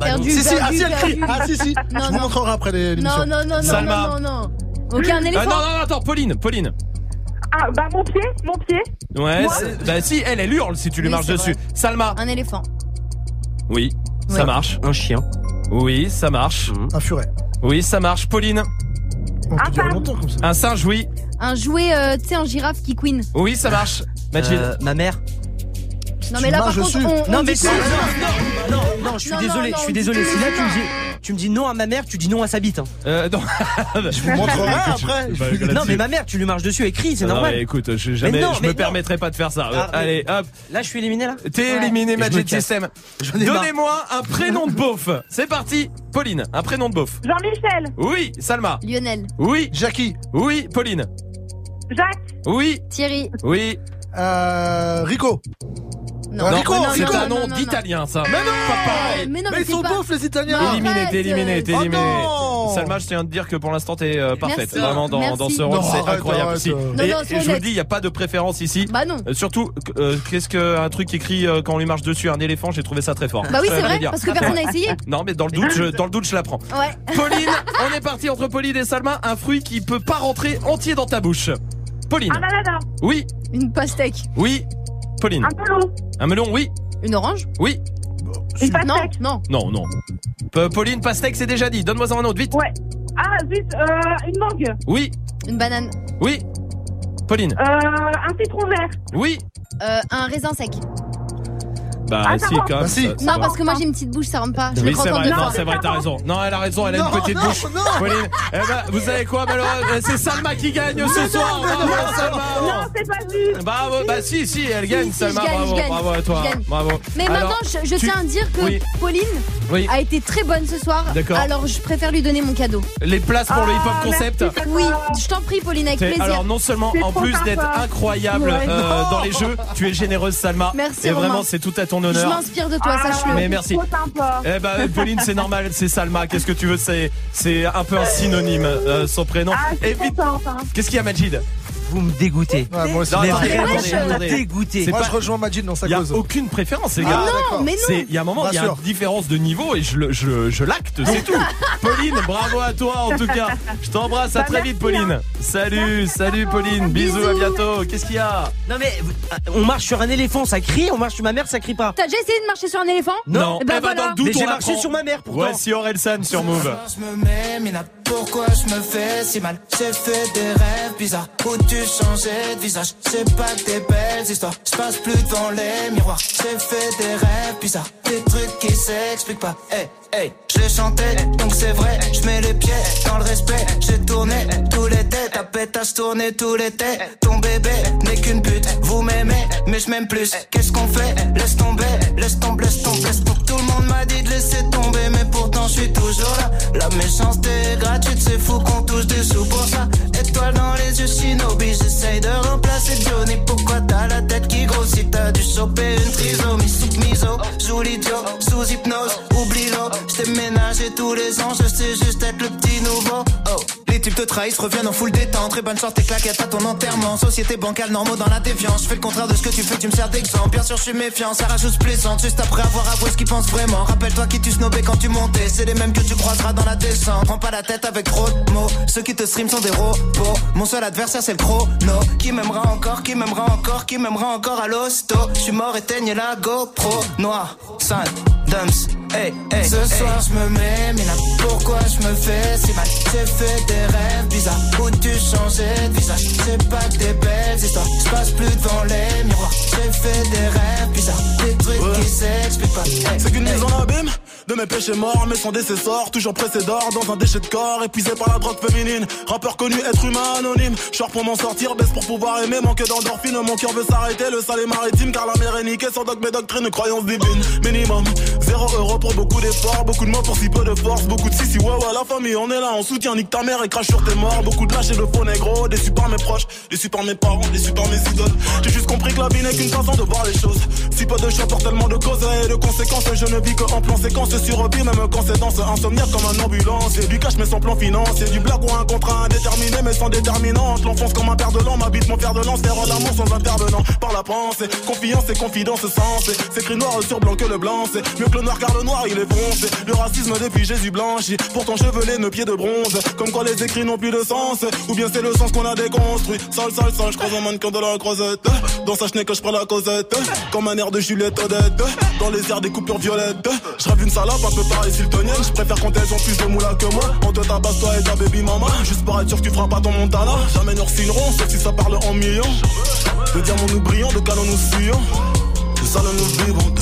Perdu, Si, si, ah, si, elle crie. perdu. Ah, si, si. Non, Je vous non. montrerai après les- l'émission. Non, non, non, non, Salma. non, non, non. Ok, un Ah, éléphant. non, non, non, attends, Pauline, Pauline. Ah, bah mon pied, mon pied. Ouais, c'est- bah si, elle, elle hurle si tu lui Oui, marches c'est dessus. vrai. Salma. Un éléphant. Oui, ça Ouais. marche. Un chien. Oui, ça marche. Un furet. Oui, ça marche. Pauline. On Ah, peut durer pardon. longtemps comme ça. Un singe, oui. Un jouet, euh, tu sais, en girafe qui queen. Oui, ça marche. Euh, ma mère. Non, mais là, par contre, on, Non on mais pas- non, non, non, non, je suis Non, désolé, non, je suis désolé. Si là tu me dis, tu me dis non à ma mère, tu dis non à sa bite. hein. Euh, non. Je vous montrerai après. Bah, Non mais ma mère, tu lui marches dessus et crie, c'est Non, normal. mais écoute, je, jamais, non, je mais me non. permettrai pas de faire ça. Ah, Allez, hop. Là, je suis éliminé là. T'es Ouais. éliminé, Magic. System. Donnez-moi un prénom de beauf. C'est parti. Pauline, un prénom de beauf. Jean-Michel. Oui, Salma. Lionel. Oui, Jackie. oui, Pauline. Jacques. Oui, Thierry. oui. Euh, Rico. Non, Euh, Non, Rico, non, c'est un non, nom non, non. d'italien, ça. Mais non. Mais non, Mais mais ils c'est sont pas- beaufs les Italiens. Non. Éliminé, t'es éliminé, t'es Oh éliminé. non Salma, je tiens à te dire que pour l'instant t'es euh, parfaite. Merci. Vraiment dans, Merci. dans ce rôle, Non, c'est arrête, incroyable arrête, aussi. euh. Non, Et, non, et sois je vous le honnête. dis, il n'y a pas de préférence ici. Bah non. Euh, surtout, euh, qu'est-ce qu'un truc qui crie euh, quand on lui marche dessus un éléphant, j'ai trouvé ça très fort. Bah oui, Je c'est vrai, dire. parce que personne n'a essayé. Non, mais dans le doute, je, dans le doute, je la prends. Ouais. Pauline, on est parti entre Pauline et Salma. Un fruit qui peut pas rentrer entier dans ta bouche. Pauline. Un ananas. Oui, Une pastèque. oui. Pauline. Un melon. Un melon, oui, Une orange oui. Une pastèque. non. Non, non. Pauline, pastèque, c'est déjà dit. Donne-moi un autre, vite. Ouais. Ah, zut, euh, une mangue. Oui, Une banane. oui. Pauline. Euh, un citron vert. Oui. Euh, un raisin sec. Bah Ah, ça si, quand même. Bah, si. ça- ça Non, va. parce que moi j'ai une petite bouche, ça rentre pas. Je Oui, c'est vrai, non, c'est vrai, t'as raison. Non, elle a raison, elle a Non, une petite non, bouche. non. Pauline, eh ben, vous savez quoi, malheureusement, c'est Salma qui gagne ce soir. Bravo, Salma. Non, c'est pas juste. Bravo, bah si, si, elle Si, gagne, si, Salma, je gagne, bravo, gagne, bravo à toi. je gagne. Bravo. Mais Alors, maintenant, je, je tu- tiens à dire que Oui. Pauline Oui. a été très bonne ce soir. D'accord. Alors je préfère lui donner mon cadeau. Les places pour le hip-hop Ah, concept. Oui, je t'en prie, Pauline, avec T'es- plaisir. Alors non seulement C'est en trop plus d'être incroyable Ouais. euh, dans les jeux, tu es généreuse Salma. Merci, Et Romain. vraiment c'est tout à ton Je honneur. m'inspire de toi, Ah, sache-le. Mais merci. Trop sympa. Eh ben Pauline c'est normal, c'est Salma. Qu'est-ce que tu veux? C'est c'est un peu un synonyme euh, son prénom. Ah. Hein. qu'est-ce qu'il y a Majid? Vous me dégoûtez. Ouais, moi aussi. Non, Mais attendez, vraiment, attendez, vous me attendez. dégoûtez. C'est Moi, pas- je rejoins Majid dans sa Il y a cause. aucune préférence les Ah, gars. non, d'accord. mais non. Il y a un moment, il y a une différence de niveau et je, le- je, je l'acte, c'est tout. Pauline, bravo à toi en tout cas. Je t'embrasse, à Bah, très merci, vite Pauline. hein. Salut, salut Pauline, bisous, à Bisous. bientôt. Qu'est-ce qu'il y a Non mais on marche sur un éléphant, ça crie. On marche sur ma mère, ça crie pas. T'as déjà essayé de marcher sur un éléphant Non, Eh ben eh ben, voilà. dans le doute, Mais on j'ai marché sur ma mère pourtant. Voici Orelsan sur Move. Je me mets, Mina, pourquoi je me fais si mal J'ai fait des rêves bizarres où tu changeais de visage. C'est pas des belles histoires, je passe plus devant les miroirs. J'ai fait des rêves bizarres, des trucs qui s'expliquent pas. Hey, hey, je chantais, donc c'est vrai. Je mets les pieds dans le respect. J'ai tourné tous les têtes, ta pétasse tourné tous les têtes. Ton bébé n'est qu'une pute, vous m'aimez, mais je m'aime plus. Qu'est-ce qu'on fait? Laisse tomber, laisse tomber, laisse tomber. Tout le monde m'a dit de laisser tomber, mais pourtant je suis toujours là. La méchanceté est c'est fou qu'on touche des sous pour ça. Étoile dans les yeux, shinobi, j'essaye de remplacer Johnny. Pourquoi t'as la tête qui grossit? T'as dû choper une trisomie sous miso. Joue l'idiot, sous hypnose, oublie l'eau. J't'ai ménagé tous les ans, je sais juste être le petit nouveau. Oh, les types te trahissent, reviennent en full détente. Très bonne sorte, tes claquettes à ton enterrement. Société bancale, normaux dans la déviance. Je fais le contraire de ce que tu fais, tu me sers d'exemple. Bien sûr, je suis méfiant, ça rajoute plaisante. Juste après avoir avoué ce qu'ils pensent vraiment. Rappelle-toi qui tu snobais quand tu montais. C'est les mêmes que tu croiseras dans la descente. Prends pas la tête avec trop de mots. Ceux qui te stream sont des robots. Mon seul adversaire, c'est le chrono. Qui m'aimera encore, qui m'aimera encore, qui m'aimera encore à l'hosto. Je suis mort, éteigne la GoPro. Noir, sale, dumps. Hey, hey, Ce soir je me mets, mais là pourquoi je me fais si mal? J'ai fait des rêves bizarres. Où tu changeais de visage? C'est pas que des belles histoires, je passe plus devant les miroirs. J'ai fait des rêves bizarres, des trucs qui s'expliquent pas. C'est qu'une mise en abîme de mes péchés morts, mais sans décessor, toujours pressé d'or dans un déchet de corps, épuisé par la drogue féminine. Rappeur connu, être humain anonyme. Short pour m'en sortir, baisse pour pouvoir aimer, manque d'endorphine. Mon cœur veut s'arrêter, le sale est maritime, car la mer est niquée. Sans dogme et doctrine, croyance divine. Minimum, zéro euro pour beaucoup d'efforts, beaucoup de mots pour si peu de force, beaucoup de si si ouais la famille, on est là, on soutient, nique ta mère et crache sur tes morts. Beaucoup de lâches et de faux négro, déçus par mes proches, déçus par mes parents, déçus par mes idoles. J'ai juste compris que la vie n'est qu'une façon de voir les choses. Si peu de choix pour tellement de causes et de conséquences, je ne vis que en plan séquence sur vie, même quand c'est dans ce insomniaque comme un ambulance. Et du cash mais sans plan financier, du blague ou un contrat indéterminé mais sans déterminante. L'enfonce comme un père de l'an, m'habite mon fer de lance, faire l'amour sans intervenant. Par la pensée, confiance et confidence sensée. C'est écrit noir sur blanc que le blanc, c'est mieux que le noir car le il est foncé. Le racisme depuis Jésus blanchi, pourtant chevelé, nos pieds de bronze. Comme quoi les écrits n'ont plus de sens, ou bien c'est le sens qu'on a déconstruit. Sale, sale, sale, je croise un mannequin de la croisette. Dans sa chenille que je prends la causette, comme un air de Juliette Odette. Dans les airs des coupures violettes, je rêve une salope un peu pareil siltonienne. Je préfère quand elles ont plus de moula que moi. On te tabasse toi et ta baby mama. Juste pour être sûr que tu feras pas ton montana. Jamais nous signerons, sauf si ça parle en millions. De diamants nous brillons, de canons nous fuyons. De salons nous vivons,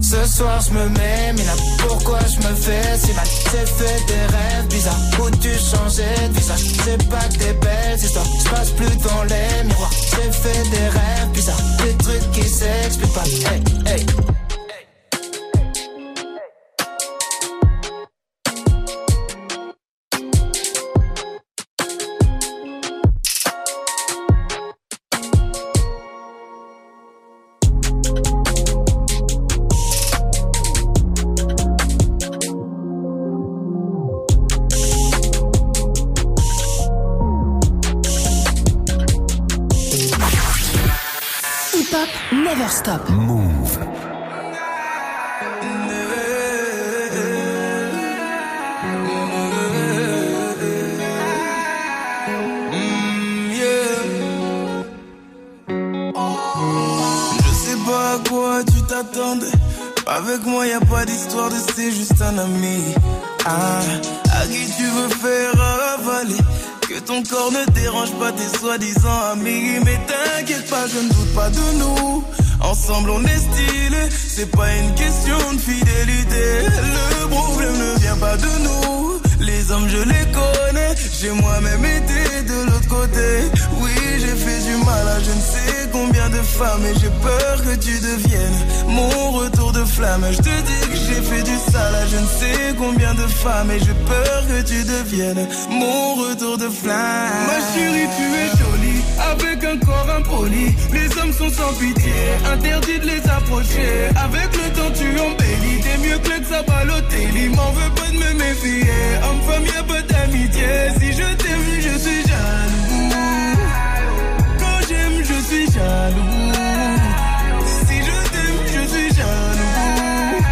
Ce soir je me mets, mais là pourquoi je me fais si mal? J'ai fait des rêves bizarres. Où tu changeais de C'est pas que des belles histoires, je passe plus devant les miroirs. J'ai fait des rêves bizarres, des trucs qui s'expliquent pas. Hey, hey pas tes soi-disant amis. Mais t'inquiète pas, je ne doute pas de nous. Ensemble, on est stylé. C'est pas une question de fidélité. Le problème ne vient pas de nous. Les hommes, je les connais. J'ai moi-même été de l'autre côté. Oui, j'ai fait du mal à je ne sais combien de femmes. Et j'ai peur que tu deviennes mon retour de flamme. Je te dis que j'ai fait du sale je ne sais combien de femmes. Et j'ai peur que tu deviennes mon retour de flamme. Ma chérie, tu es jolie. Avec un corps impoli. Les hommes sont sans pitié. Interdit de les approcher. Avec le temps, tu embellis. T'es mieux que ça Balotelli. M'en veux pas de me méfier. Homme-femme, y'a pas d'amitié. Si je t'aime, je suis jaloux. Suis jaloux. Si je t'aime, je suis jaloux.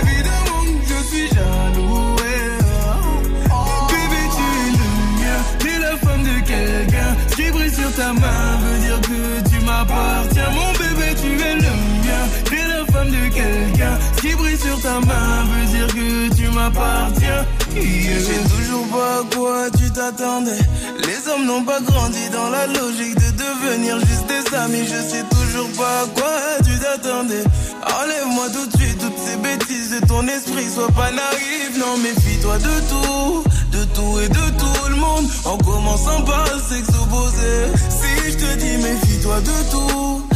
Évidemment, je suis jaloux. ouais. Bébé, tu es le mien. T'es la femme de quelqu'un. Ce qui brille sur ta main veut dire que tu m'appartiens. Mon bébé, tu es le mien. T'es la femme de quelqu'un. Ce qui brille sur ta main veut dire que tu m'appartiens. Je sais toujours pas à quoi tu t'attendais. Les hommes n'ont pas grandi dans la logique de devenir juste des amis. Je sais toujours pas à quoi tu t'attendais. Enlève-moi tout de suite toutes ces bêtises de ton esprit. Sois pas naïf, non, méfie-toi de tout. De tout et de tout le monde. En commençant par opposé. Si je te dis méfie-toi de tout.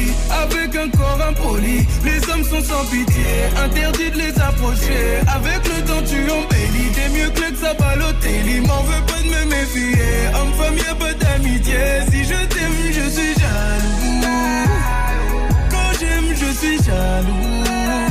qu'un corps impoli. Les hommes sont sans pitié, interdit de les approcher. Avec le temps, tu embellis. T'es mieux que le Il M'en veut pas de me méfier. Homme, femme, y'a pas d'amitié. Si je t'aime, je suis jaloux. Quand j'aime, je suis jaloux.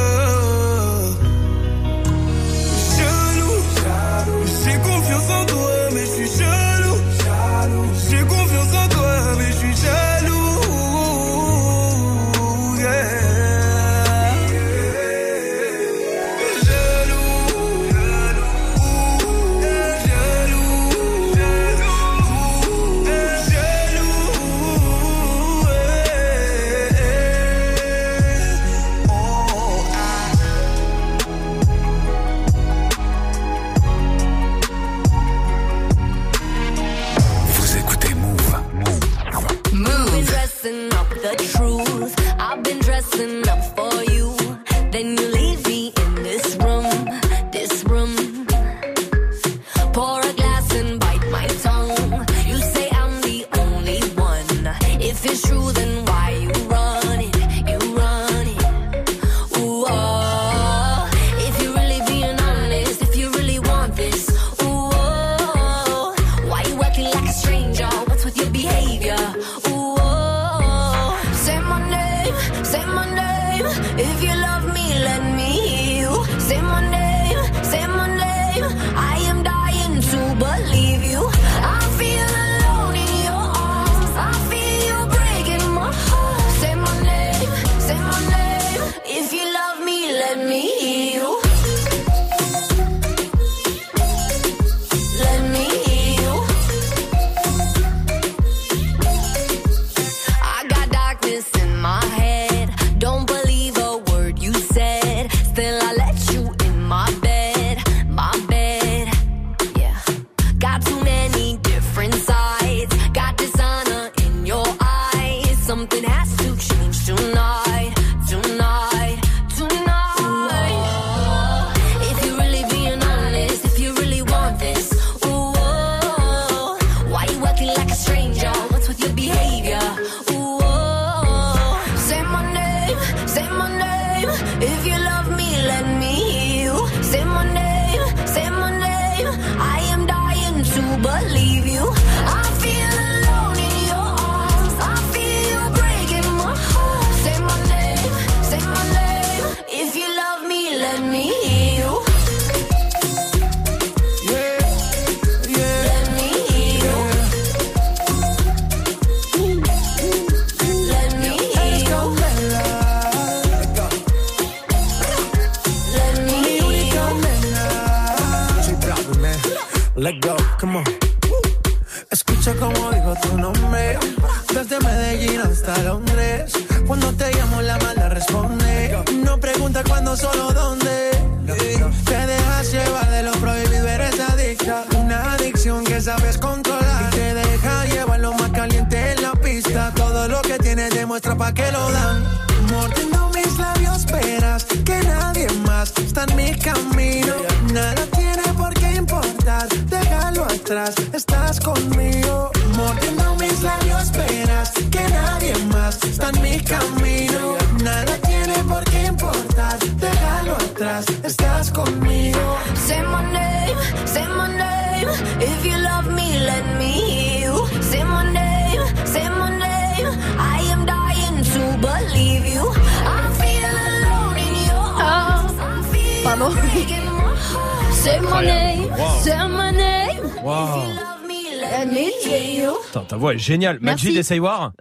Génial. Majid et Saywar.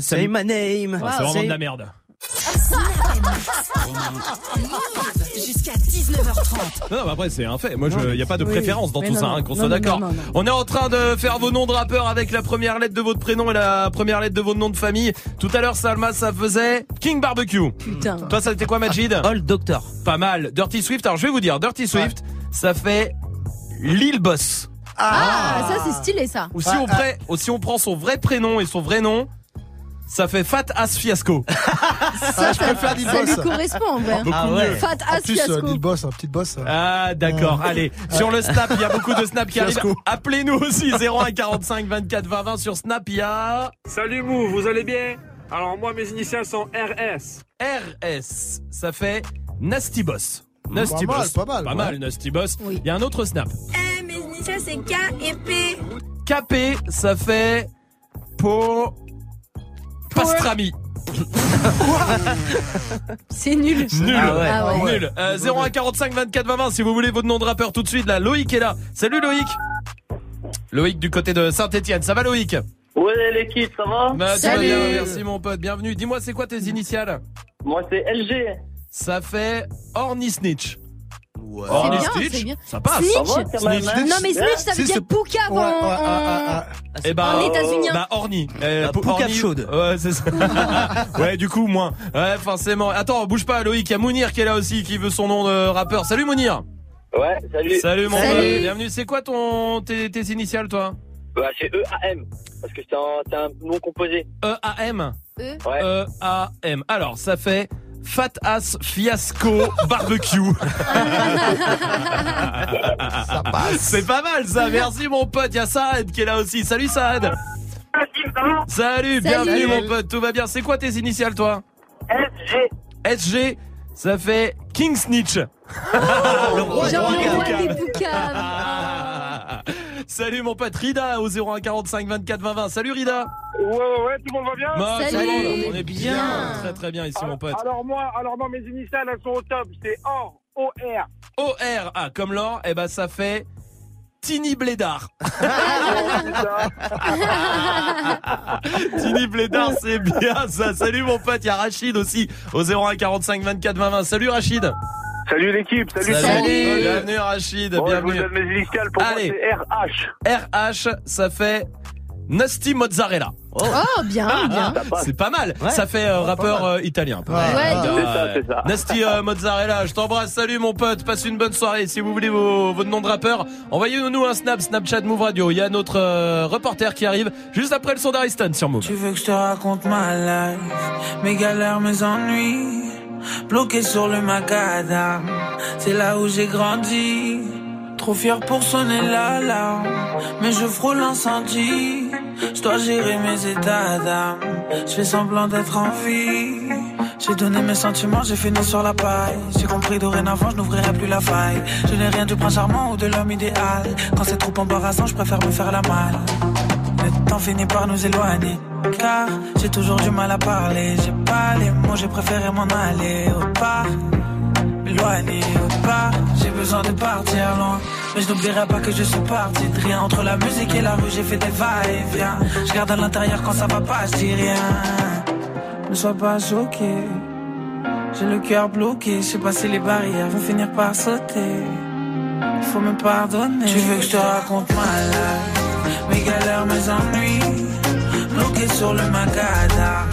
Say my name. C'est vraiment de la merde. Jusqu'à 19h30. Non, mais après, c'est un fait. Moi, il n'y a pas de préférence dans tout ça, qu'on soit d'accord. On est en train de faire vos noms de rappeurs avec la première lettre de votre prénom et la première lettre de votre nom de famille. Tout à l'heure, Salma, ça faisait King Barbecue. Putain. Toi, ça était quoi, Majid Old Doctor. Pas mal. Dirty Swift. Alors, je vais vous dire, Dirty Swift, ça fait Lil Boss. Ah, ça c'est stylé ça. Ou si, on prend, ou si on prend son vrai prénom et son vrai nom, ça fait Fat Ass Fiasco. Ça, ça, ça lui correspond en vrai. Fat En ass plus, euh, fiasco. Lil Boss, un petit boss. euh. Ah d'accord, allez. Sur le Snap, il y a beaucoup de Snap qui arrivent. Appelez-nous aussi 01 45 24 20 20 sur Snap, il y a Salut Mou, vous allez bien? Alors moi mes initiales sont RS. RS. Ça fait Nasty Boss. Nasty Pas mal, Boss. pas mal, Pas ouais. mal, Nasty Boss. Il y a un autre Snap. C'est K et P. KP, ça fait Po Pastrami. C'est nul. Nul, Ah ouais. Ah ouais. nul. Euh, 01 45 24 20 20 si vous voulez votre nom de rappeur tout de suite là. Loïc est là. Salut Loïc. Loïc du côté de Saint-Etienne. Ça va Loïc? Ouais, l'équipe, ça va? Bah, ça va bien, merci mon pote, bienvenue. Dis-moi, c'est quoi tes initiales? Moi, c'est LG. Ça fait Orny Snitch. Ouais. C'est Orny bien, Snitch, c'est bien. ça passe. Snitch Ça va, quand même, Non mais snitch ça veut dire poucave Ouais, en, En états-unien. Bah, Orny. Euh, Ah, pou- poucave Orny- chaude. Ouais, c'est ça. ouais, du coup, moins. Ouais, forcément. Attends, bouge pas, Loïc. Il y a Mounir qui est là aussi, qui veut son nom de rappeur. Salut, Mounir. Ouais, salut. Salut, mon Salut. Bienvenue. C'est quoi ton, tes, tes initiales, toi? Bah, c'est EAM. Parce que c'est un, c'est un nom composé. E-A-M? E. Ouais. E-A-M. Alors, ça fait Fat Ass Fiasco Barbecue. C'est pas mal ça, merci mon pote. Il y a Saad qui est là aussi. Salut Saad. Salut, bienvenue Salut. mon pote. Tout va bien. C'est quoi tes initiales toi SG. SG, ça fait King Snitch. Le roi Genre du le roi des. Salut mon pote Rida au 01 45 24 20 20. Salut Rida. Ouais, ouais, ouais, tout le monde va bien Bah, tout le Salut. monde, on est bien. Très très bien ici mon pote. Alors moi, alors moi, mes initiales, elles sont au top. C'est OR. O-R. OR, ah, comme l'or, et ben ça fait Tini Blédard. Tini Blédard, c'est bien ça. Salut mon pote, il y a Rachid aussi au 01 45 24 20 20. Salut Rachid. Salut l'équipe, salut, Salut. Bienvenue Rachid, Bon, je vous bienvenue. donne mes initiales. Pour Allez. moi, c'est RH. RH, ça fait Nasty Mozzarella. Oh bien, bien. C'est pas mal. Ça fait euh, rappeur euh, italien. Ouais, de C'est ça, c'est ça. Nasty euh, Mozzarella, je t'embrasse. Salut mon pote, passe une bonne soirée. Si vous voulez vos, votre nom de rappeur, envoyez-nous un snap, Snapchat Move Radio. Il y a notre euh, reporter qui arrive juste après le son d'Ariston sur Move. Tu veux que je te raconte ma life, mes galères, mes ennuis, bloqué sur le macadam, c'est là où j'ai grandi. Trop fier pour sonner l'alarme, mais je frôle l'incendie. Je dois gérer mes états d'âme, je fais semblant d'être en vie. J'ai donné mes sentiments, j'ai fini sur la paille. J'ai compris dorénavant, je n'ouvrirai plus la faille. Je n'ai rien du prince charmant ou de l'homme idéal. Quand c'est trop embarrassant, je préfère me faire la malle. Le temps finit par nous éloigner. Car j'ai toujours du mal à parler. J'ai pas les mots, j'ai préféré m'en aller au part. M'éloigner au part. J'ai besoin de partir loin. Mais je n'oublierai pas que je suis parti de rien. Entre la musique et la rue, j'ai fait des va-et-vient. Je garde à l'intérieur quand ça va pas, je dis rien. Ne sois pas choqué. J'ai le cœur bloqué. Je sais pas si les barrières vont finir par sauter. Il faut me pardonner. Tu veux que je te raconte ma life, mes galères, mes ennuis, bloqué sur le macadam.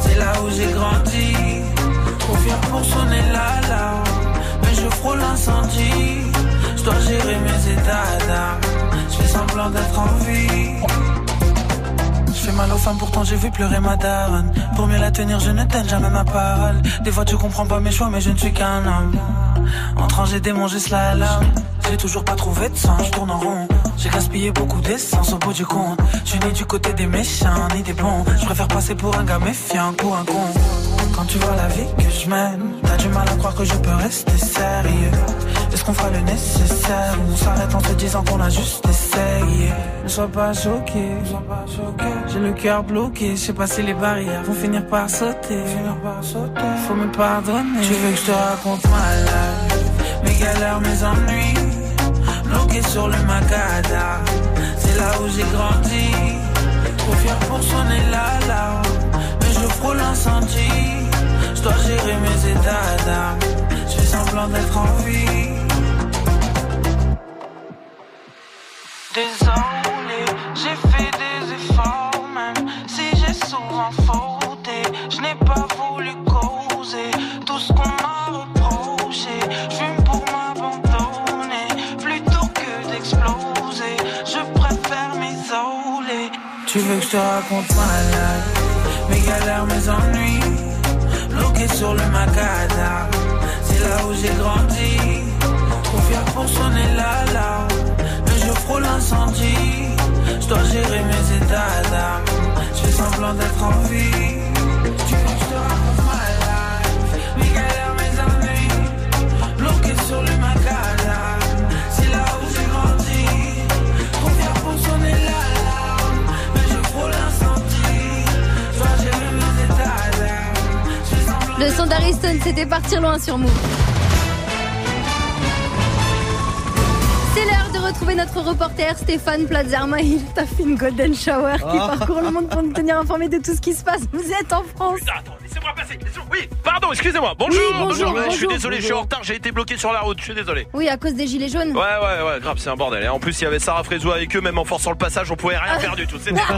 C'est là où j'ai grandi, trop fier pour sonner l'alarme. Mais je frôle l'incendie, je dois gérer mes états d'âme. Je fais semblant d'être en vie. Je fais mal aux femmes, pourtant j'ai vu pleurer ma daronne. Pour mieux la tenir, je ne donne jamais ma parole. Des fois tu comprends pas mes choix, mais je ne suis qu'un homme. En j'ai démangé cela là. J'ai toujours pas trouvé de sens, je tourne en rond. J'ai gaspillé beaucoup d'essence au bout du compte. Je suis du côté des méchants, ni des bons. Je préfère passer pour un gars méfiant pour un con. Quand tu vois la vie que je mène, t'as du mal à croire que je peux rester sérieux. Est-ce qu'on fera le nécessaire ou on s'arrête en se disant qu'on a juste essayé? Ne sois pas choqué, j'ai le cœur bloqué. Je sais pas si les barrières vont finir par sauter. Faut me pardonner. Tu veux que je te raconte ma life, mes galères, mes ennuis, bloqué sur le macadam. C'est là où j'ai grandi, trop fier pour sonner l'alarme. Mais je frôle l'incendie, je dois gérer mes états d'âme. Je fais semblant d'être en vie. Désolé, j'ai veux que je te raconte ma life, mes galères, mes ennuis. Bloqué sur le macadam, c'est là où j'ai grandi. Trop fier pour sonner la là. Le jeu frôle l'incendie. Je dois gérer mes états d'âme. Je fais semblant d'être en vie. Le son d'Ariston, c'était partir loin sur Move. C'est l'heure de retrouver notre reporter Stéphane Plazerma. Il t'a fait une golden shower qui Oh. parcourt le monde pour nous tenir informés de tout ce qui se passe. Vous êtes en France. Laissez-moi passer. laissez-moi- Oui, pardon, excusez-moi. Bonjour, Oui, bonjour, Je suis bonjour, désolé, je suis en retard, j'ai été bloqué sur la route, je suis désolé. Oui, à cause des gilets jaunes. Ouais, ouais, ouais, grave, c'est un bordel. Et en plus, il y avait Sarah Frézou avec eux, même en forçant le passage, on pouvait rien faire du tout. C'était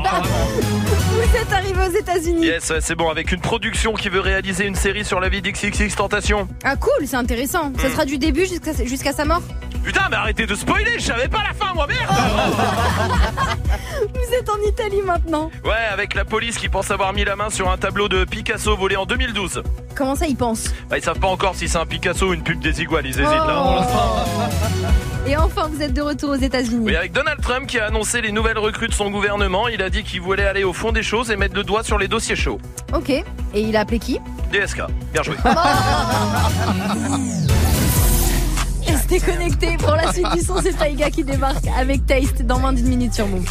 Vous êtes arrivé aux États-Unis. Yes, ouais, c'est bon, avec une production qui veut réaliser une série sur la vie d'XXX Tentation. Ah cool, c'est intéressant. Ça Hmm. sera du début jusqu'à jusqu'à sa mort. Putain, mais arrêtez de spoiler, je savais pas la fin, moi, merde Vous êtes en Italie maintenant. Ouais, avec la police qui pense avoir mis la main sur un tableau de Picasso volé en 2012. Comment ça, ils pensent? Bah, ils savent pas encore si c'est un Picasso ou une pub des iguales, ils hésitent Oh. là l'instant. Et enfin, vous êtes de retour aux États-Unis. Oui, avec Donald Trump qui a annoncé les nouvelles recrues de son gouvernement, il a dit qu'il voulait aller au fond des choses et mettre le doigt sur les dossiers chauds. Ok. Et il a appelé qui? DSK, bien joué. Restez connectés pour la suite du son. C'est Taïga qui débarque avec Taste dans moins d'une minute sur Move.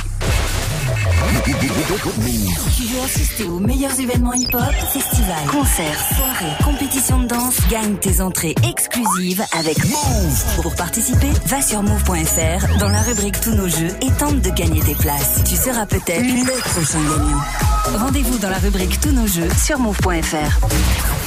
Tu veux assister aux meilleurs événements hip-hop, festivals, concerts, soirées, compétitions de danse, gagne tes entrées exclusives avec Move. Pour participer, va sur move.fr dans la rubrique Tous nos jeux et tente de gagner tes places. Tu seras peut-être le prochain gagnant. Rendez-vous dans la rubrique Tous nos jeux sur move.fr.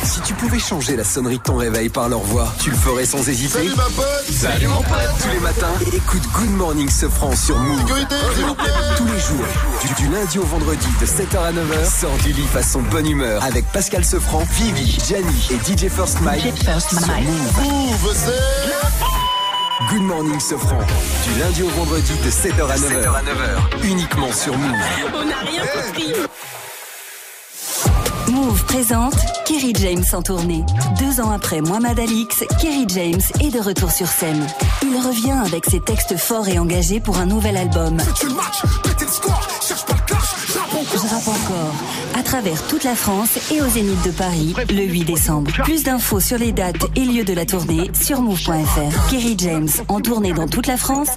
Si tu pouvais changer la sonnerie de ton réveil par leur voix, tu le ferais sans hésiter Salut ma pote Salut mon pote Tous les matins, écoute Good Morning Sofran sur Move. Sécurité, s'il vous plaît Tous les jours, du, du lundi au vendredi de 7h à 9h, sors du lit façon bonne humeur avec Pascal Sofran, Vivi, Gianni et DJ First Mike. sur Move. Move, c'est... Good Morning Sofran, du lundi au vendredi de 7h à 9h. Uniquement sur Move. On n'a rien compris. Move présente Kerry James en tournée. Deux ans après Mohamed Alix, Kerry James est de retour sur scène. Il revient avec ses textes forts et engagés pour un nouvel album. Je rappe encore. À travers toute la France et au Zénith de Paris le 8 décembre. Plus d'infos sur les dates et lieux de la tournée sur move.fr. Kerry James en tournée dans toute la France.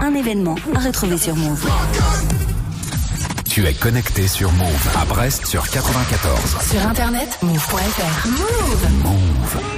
Un événement à retrouver sur Move. Tu es connecté sur Move à Brest sur 94. Sur internet, move.fr. Move. Slide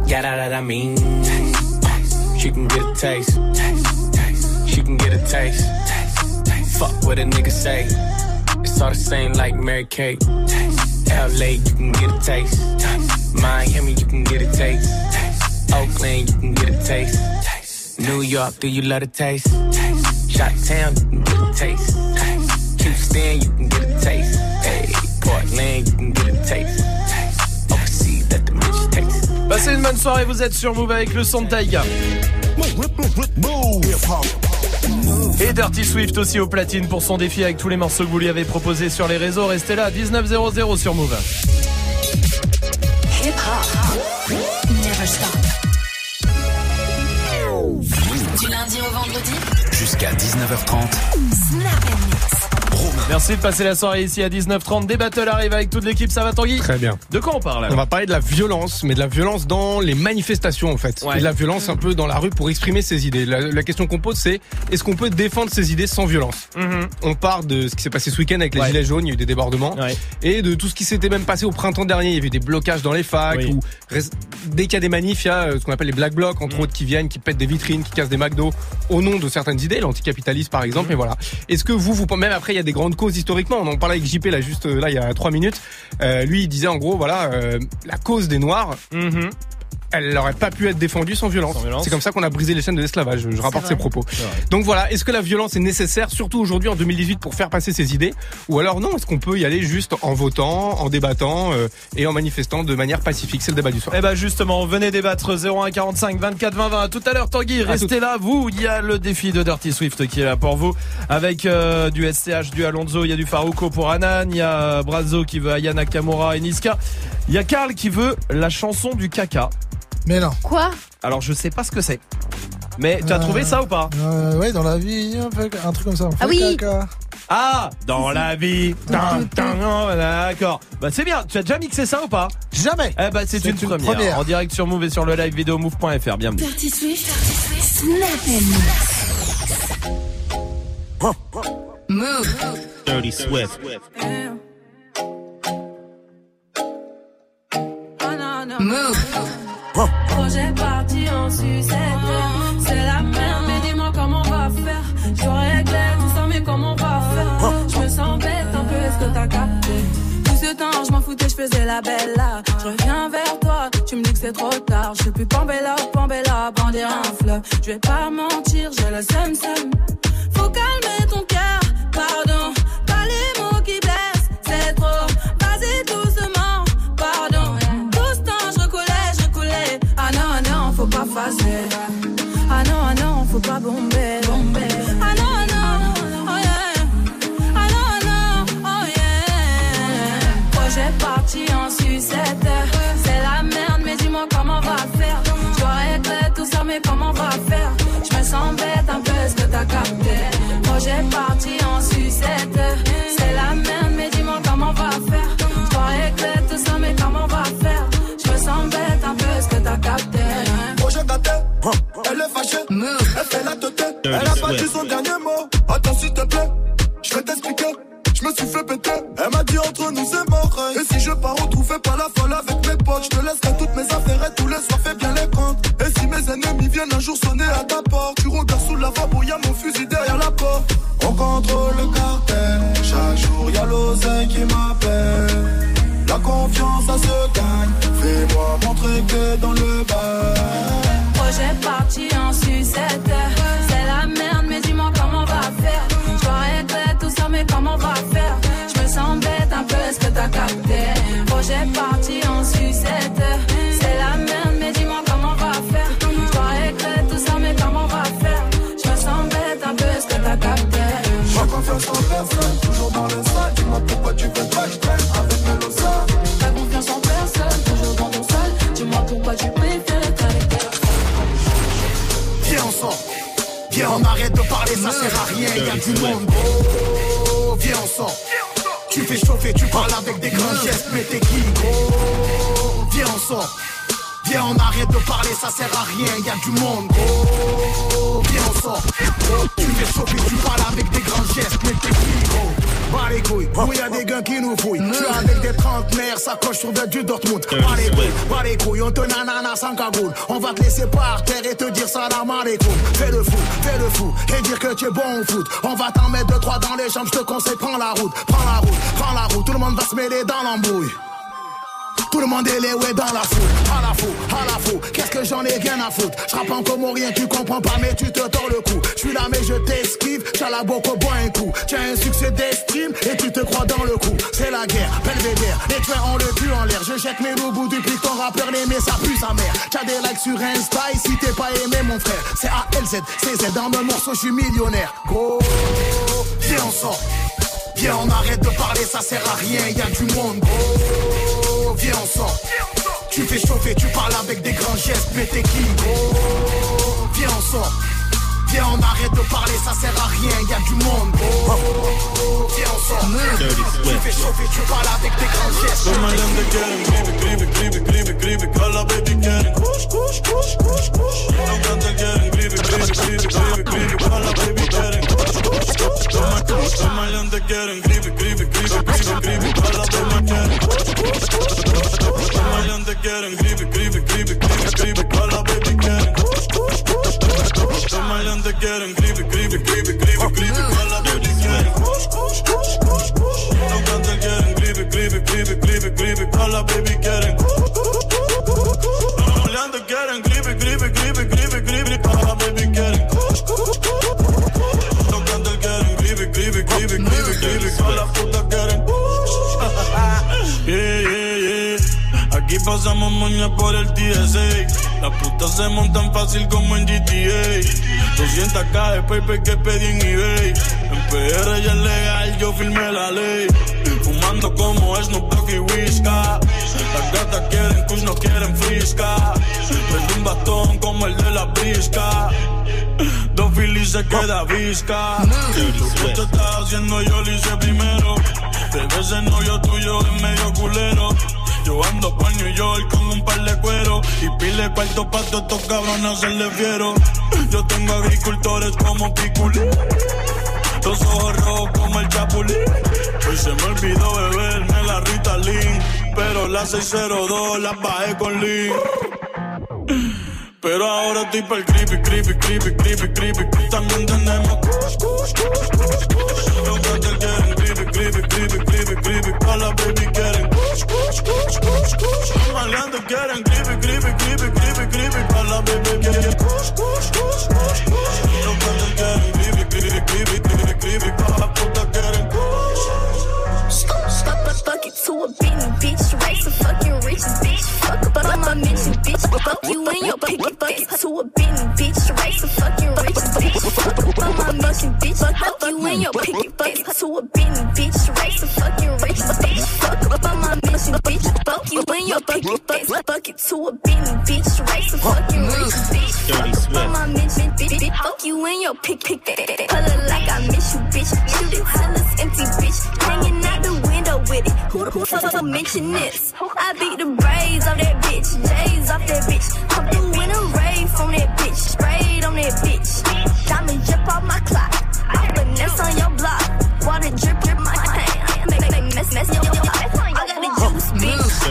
yeah, that, that I mean. Taste. She can get a taste. She can get a taste. Fuck what a nigga say. It's all the same like Mary Kate. LA, you can get a taste. Miami, you can get a taste. Oakland, you can get a taste. New York, do you love a taste? Shot Town, you can get a taste. taste. Houston, you can get a taste. Hey, Portland, you can get a taste. Passez une bonne soirée, vous êtes sur Move avec le son de Taïga. Et Dirty Swift aussi au platine pour son défi avec tous les morceaux que vous lui avez proposés sur les réseaux. Restez là, 19.00 sur Move. Hip hop. Never stop. Du lundi au vendredi. Jusqu'à 19h30. Snap. Merci de passer la soirée ici à 19h30. Des battles arrivent avec toute l'équipe, ça va Tanguy Très bien. De quoi on parle On va parler de la violence, mais de la violence dans les manifestations en fait. Ouais. Et de la violence un peu dans la rue pour exprimer ses idées. La, la question qu'on pose c'est est-ce qu'on peut défendre ses idées sans violence Mhm. On part de ce qui s'est passé ce week-end avec les Ouais. gilets jaunes, il y a eu des débordements. Et de tout ce qui s'était même passé au printemps dernier. Il y avait des blocages dans les facs. Oui. Ou res- dès qu'il y a des manifs, il y a euh, ce qu'on appelle les black blocs, Mm. entre autres, qui viennent, qui pètent des vitrines, qui cassent des McDo au nom de certaines idées, l'anticapitalisme par exemple. Mm. Et voilà. Est-ce que vous, vous, même après, il y a des grandes causes historiquement. On en parlait avec JP là, juste euh, là, il y a trois minutes. Euh, lui, disait en gros, voilà, euh, la cause des Noirs. Elle n'aurait pas pu être défendue sans violence. C'est comme ça qu'on a brisé les chaînes de l'esclavage. Je rapporte ses propos. Donc voilà, est-ce que la violence est nécessaire, surtout aujourd'hui en 2018, pour faire passer ses idées? Ou alors non, est-ce qu'on peut y aller juste en votant, en débattant euh, et en manifestant de manière pacifique? C'est le débat du soir. Eh ben justement, venez débattre 0145 24 20 20. À tout à l'heure Tanguy, restez là. Vous, il y a le défi de Dirty Swift qui est là pour vous. Avec euh, du SCH, du Alonso, il y a du Faruko pour Anan, il y a euh, Brazo qui veut Aya Nakamura et Niska. Il y a Karl qui veut la chanson du caca. Mais non. Quoi Alors je sais pas ce que c'est. Mais tu as Euh, trouvé ça ou pas euh, Ouais, dans la vie, un, peu- un truc comme ça. on fait Ah oui. caca. Ah, dans la vie. Tin, tin, tin, D'accord. Bah c'est bien. Tu as déjà mixé ça ou pas Jamais. Eh bah c'est C'est une, une première. première. En direct sur Move et sur le live vidéo move.fr. Bienvenue. Dirty Swift. Snap and mix. Move. Dirty Swift. Move. Projet parti en sucette. C'est la merde, mais dis-moi comment on va faire. Je réglé tout ça, mais comment on va faire? Je me sens bête un peu, est-ce que t'as capté? Tout ce temps, je m'en foutais, je faisais la belle là. Je reviens vers toi, tu me dis que c'est trop tard. Je suis plus Pambella, Pambella, brandir un fleuve. Je vais pas mentir, j'ai le seum seum. Fâchée, elle fait la tête, elle a pas dit son dernier mot. Attends s'il te plaît, je vais t'expliquer. Je me suis fait péter, elle m'a dit entre nous c'est mort. Et si je pars retrouver pas la folle avec mes potes, je te laisserai toutes mes affaires et tous les soirs fais bien les comptes. Et si mes ennemis viennent un jour sonner à ta porte, tu regardes sous la lavabo, y'a mon fusil derrière la porte. On contrôle le cartel, chaque jour y'a l'oseille qui m'appelle. La confiance ça se gagne, fais-moi montrer que dans le bas. Projet parti en sucette. On arrête de parler, ça sert à rien, y'a du monde. Gros. Viens ensemble, tu fais chauffer, tu parles avec des grands gestes, mais t'es qui gros? Viens ensemble, viens on arrête de parler, ça sert à rien, y'a du monde gros. Viens ensemble, tu fais chauffer, tu parles avec des grands gestes, mais t'es qui gros? Bas les couilles, où y a des gars qui nous fouillent. Je suis avec des trentenaires, ça coche sur du Dortmund. Bas les couilles, bas les couilles, on te nanana sans cagoule. On va te laisser par terre et te dire salam alaikum. Fais le fou, fais le fou, et dire que tu es bon au foot. On va t'en mettre deux, trois dans les jambes, je te conseille, prends la route, prends la route, prends la route. Tout le monde va se mêler dans l'embrouille. Tout le monde est les ouais dans la foule, à la fou, à la fou. Qu'est-ce que j'en ai rien à foutre? Je en comme rien, tu comprends pas, mais tu te tords le cou. Je là, mais je t'esquive. T'as la boca, bois un coup. T'as un succès d'estime et tu te crois dans le coup. C'est la guerre, belvédère. Les tueurs ont le cul en l'air. Je jette mes boubous depuis ton rappeur l'aimait, ça pue sa mère. T'as des likes sur Insta et si t'es pas aimé, mon frère. C'est A-L-Z, c'est Z. Dans mon morceau, je suis millionnaire. Go, viens on sort. Viens, on arrête de parler, ça sert à rien, y a du monde. Viens, on. Tu fais chauffer, tu parles avec des grands gestes, mais t'es qui? Viens, on sort. Viens, on arrête de parler, ça sert à rien, y a du monde. Viens, on sort. Tu fais chauffer, tu parles avec des grands gestes. Creepy, creepy. Call baby getting on, come on, them the getting creepy, creepy, creepy, creepy, creepy. Baby kush, kush, kush. Come on, them the getting creepy, creepy, creepy, creepy, creepy. Baby kush, kush, kush. Come on, them the getting creepy, creepy, creepy, creepy, creepy. Baby kush, kush, kush, kush. Don't got the getting creepy, creepy, creepy, creepy, creepy. Call baby getting pasamos moña por el TSA. Las putas se montan fácil como en GTA. 200k de paper que pedí en eBay. En PR ya es legal, yo firmé la ley. Fumando como Snoop Dogg y Whisca. Las gatas quieren kush, no quieren frisca. Prende un bastón como el de la brisca. Dos filis se queda visca. Lo que te estás haciendo yo lo hice primero. Bebé ese novio tuyo es medio culero. Yo ando por New York con un par de cuero y pile cuarto pa' todos estos cabrones hacerle fiero. Yo tengo agricultores como Piculín, los ojos rojos como el Chapulín. Hoy se me olvidó beberme la Ritalin, pero la 602 la bajé con Lean. Pero ahora estoy pa'l creepy, creepy, creepy, creepy, creepy. También tenemos. Los quieren creepy, creepy, creepy, creepy, creepy. All la baby quieren kush. Los maleantes quieren creepy, creepy, creepy, creepy, creepy. All la baby quieren kush, kush, kush, kush, kush. Los gatos quieren creepy, creepy, creepy, creepy, creepy. Todas las putas quieren kush. Stop, stop, I fuck it to a beanie, bitch. Race a fucking riches, bitch. Fuck up on my mention, bitch. Fuck you and your picket, fuck it to a beanie, bitch. Race a fucking riches, bitch. Fuck up on my mention, bitch. Fuck you and your picket, fuck to a beanie, bitch. Race a fucking riches, bitch. Fuck up on my. Fuck you and your picket, fuck fuck it to a beanie, bitch. Race a fucking riches, bitch. Fuck up on my mention, bitch. bitch. Fuck you in your pick, pick, Pull it like I miss you, bitch. Shoot it till it's empty, bitch. Hanging out the window with it. Who the fuck mention this? I beat the braids off that bitch, J's off that bitch. I'm doing a rave from that bitch, sprayed on that bitch. Diamond drip off my clock, I finesse on your block. Water drip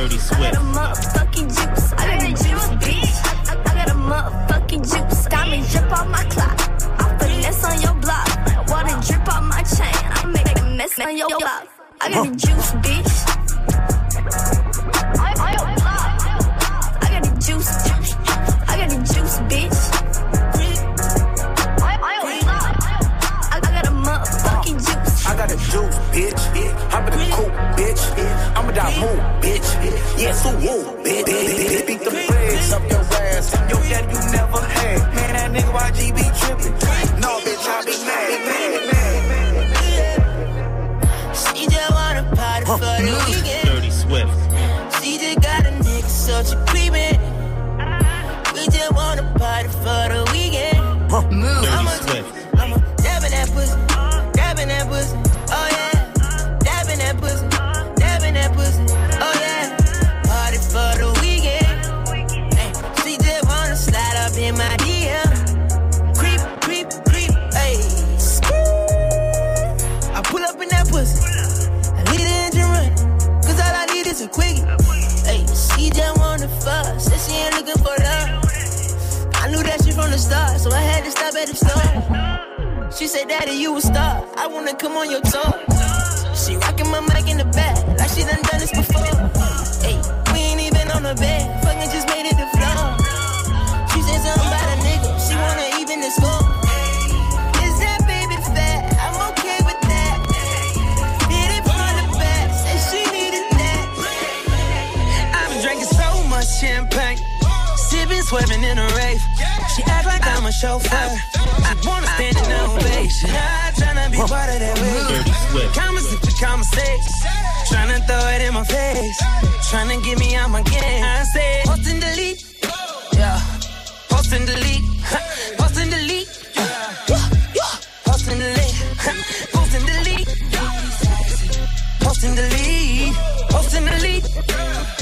bitch. Dirty I Swift. got a motherfucking juice. I got the juice, bitch. I, I got a motherfucking juice. Diamond drip off my clock. I finesse on your block. Water drip off my chain. I make make mess on your block. I got the juice, bitch. I, I, I got the juice. I got the juice, bitch. I, I, I got a motherfucking juice. I got the juice, bitch. Hop in the coupe, bitch. I'ma die move, bitch. Yeah, so woo, bitch. bitch. Beat the brakes up your ass. I'm your daddy you never had. Man, that nigga YG be tripping. No, bitch, I be mad, mad, mad. She just wanna party for the mm. weekend. Dirty Swift. She just got a nigga, so she creepin'. We just wanna party for the weekend. Dirty I'ma to at the store. She said, Daddy, you a star. I wanna come on your tour. She rocking my mic in the back, like she done done this before. Hey, we ain't even on the bed, fucking just made it the floor. She said something about a nigga, she wanna even the score. A chauffeur. I wanna stand in the ovation. I tryna be part of that wave. Conversation, conversation. Tryna throw it in my face. Tryna get me out my game. I say, post and delete. Yeah. Post and delete. Post and delete. Post and delete. Post and delete. Post and delete. Post and delete.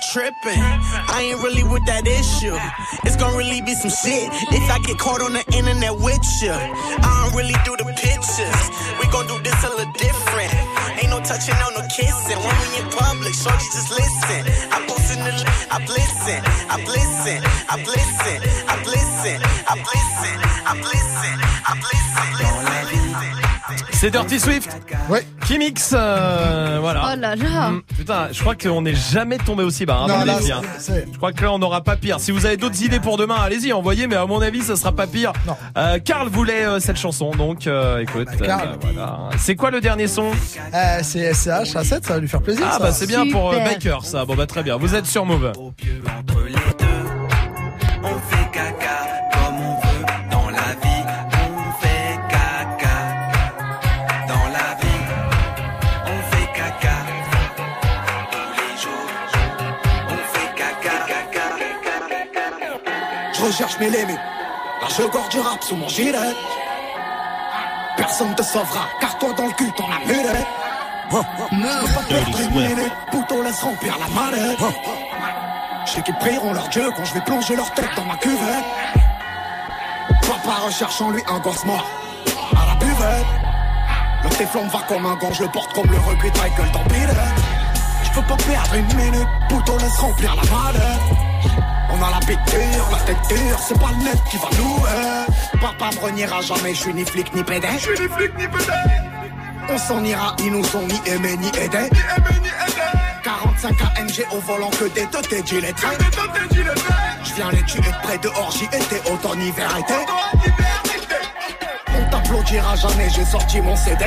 Tripping. I ain't really with that issue. It's gonna really be some shit if I get caught on the internet with you. I don't really do the pictures. We gon' do this a little different. Ain't no touching, no no kissing. When we in public, shorty just listen. I post in the, I listen, I listen, I listen, I listen, I listen, I listen, I. C'est Dirty Swift. Ouais. Qui mixe, euh, voilà. Oh là là. Mm, putain, je crois qu'on n'est jamais tombé aussi bas. hein, Non, là, hein. Je crois que là, on n'aura pas pire. Si vous avez d'autres idées pour demain, allez-y, envoyez. Mais à mon avis, ça sera pas pire. Euh, Karl voulait euh, cette chanson, donc euh, écoute. Karl. euh, voilà. C'est quoi le dernier son? Euh, c'est SCH à 7, ça va lui faire plaisir. Ah ça. bah c'est bien pour euh. Baker, ça. Bon bah très bien. Vous êtes sur Move. On fait caca recherche mes limites. Là, je gorge du rap sous mon gilet. Personne te sauvera, car toi dans le cul, t'en as. Je peux pas perdre une minute, plutôt laisse remplir la manette. Je sais qu'ils prieront leur dieu quand je vais plonger leur tête dans ma cuvette. Papa recherche en lui un gosse mort à la buvette. Le téflon va comme un gant, je le porte comme le recuit de Michael dans. Je peux pas perdre une minute, plutôt laisse remplir la manette. On a la bite dure, la tête dure, c'est pas le net qui va nous euh. Papa me reniera jamais, je suis ni flic ni pédé. Je suis ni flic ni pédé. On s'en ira, ils nous ont ni aimé ni aidé. 45 AMG au volant que des teutés gilettés. Je viens les tuer près de orgie, été, automne, hiver, été. On t'applaudira jamais, j'ai sorti mon CD.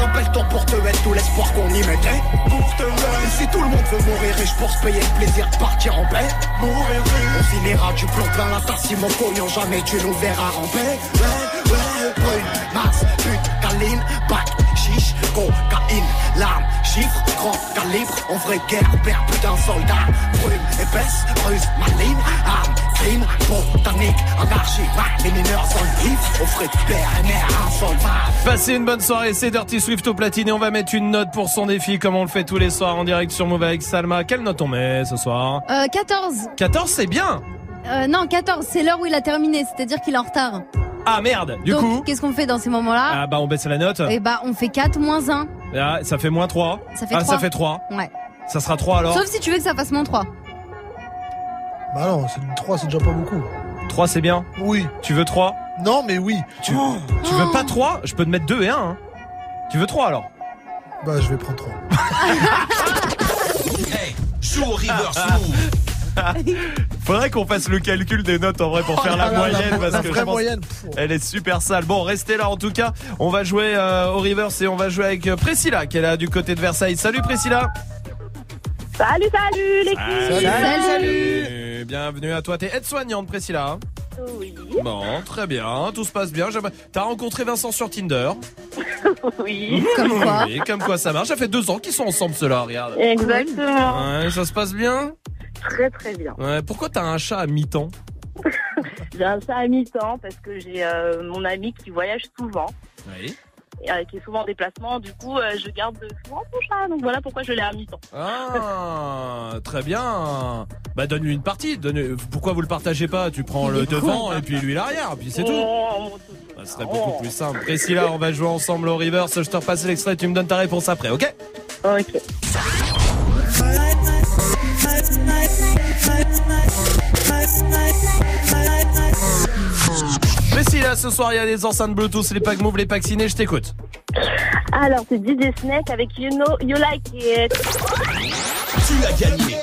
Rappelle-toi pour te mettre tout l'espoir qu'on y mettait. Pour te mettre. Si tout le monde veut mourir riche pour se payer le plaisir de partir en paix. Mourir. On finira du plomb plein la tasse si mon pognon jamais tu nous verras ramper. Ouais, ouais, brune, masse, pute, caline, bac, chiche, cocaïne, lame, chiffre, grand calibre. En vraie guerre, plus d'un soldat. Brume, épaisse, ruse, maligne, arme, crime, botanique, anarchie, bac, les mineurs sont vifs. Au frais de PNR, insolvable. Passez une bonne soirée, c'est Dirty Swift au platine et on va mettre une note pour son défi comme on le fait tous les soirs en direct sur Move avec Salma. Quelle note on met ce soir? Euh, 14. 14 c'est bien Euh, non, 14, c'est l'heure où il a terminé, c'est-à-dire qu'il est en retard. Ah merde Du Donc, coup qu'est-ce qu'on fait dans ces moments-là Ah bah on baisse la note Eh bah, on fait 4 moins 1. Ah, Ça fait moins 3 Ça fait Ah 3. ça fait 3 Ouais. Ça sera 3 alors Sauf si tu veux que ça fasse moins 3. Bah non, c'est 3, c'est déjà pas beaucoup. 3 c'est bien Oui. Tu veux 3 Non, mais oui. Tu, tu veux pas 3 Je peux te mettre 2 et 1 hein. Tu veux 3 alors Bah, je vais prendre 3. Joue au reverse move. Faudrait qu'on fasse le calcul des notes en vrai pour Oh faire la moyenne la- parce la que vraie je pense- moyenne, elle est super sale. Bon, restez là en tout cas. On va jouer euh, au reverse et on va jouer avec euh, Priscilla qui est là du côté de Versailles. Salut Priscilla. Salut, salut l'équipe Salut. Bienvenue à toi. T'es aide-soignante Priscilla. Oui. Bon, très bien, tout se passe bien. T'as rencontré Vincent sur Tinder Oui. Oui, comme quoi ça marche. Ça fait deux ans qu'ils sont ensemble, ceux-là, regarde. Exactement. Ouais, ça se passe bien? Très très bien. Ouais, pourquoi t'as un chat à mi-temps J'ai un chat à mi-temps parce que j'ai euh, mon ami qui voyage souvent. Oui. et, euh, qui est souvent en déplacement. Du coup, euh, je garde souvent son chat. Donc voilà pourquoi je l'ai à mi-temps. Ah, très bien. Bah donne-lui une partie. Donne... Pourquoi vous le partagez pas? Tu prends le devant et puis lui l'arrière, puis c'est tout. Oh, Ça serait beaucoup plus simple. Priscilla, on va jouer ensemble au reverse. Je te repasse l'extrait, tu me donnes ta réponse après, ok? Ok. Priscilla, ce soir il y a des enceintes Bluetooth, les packs move, les packs ciné, je t'écoute. Alors, c'est DJ Snake avec You Know, You Like It. Tu as gagné.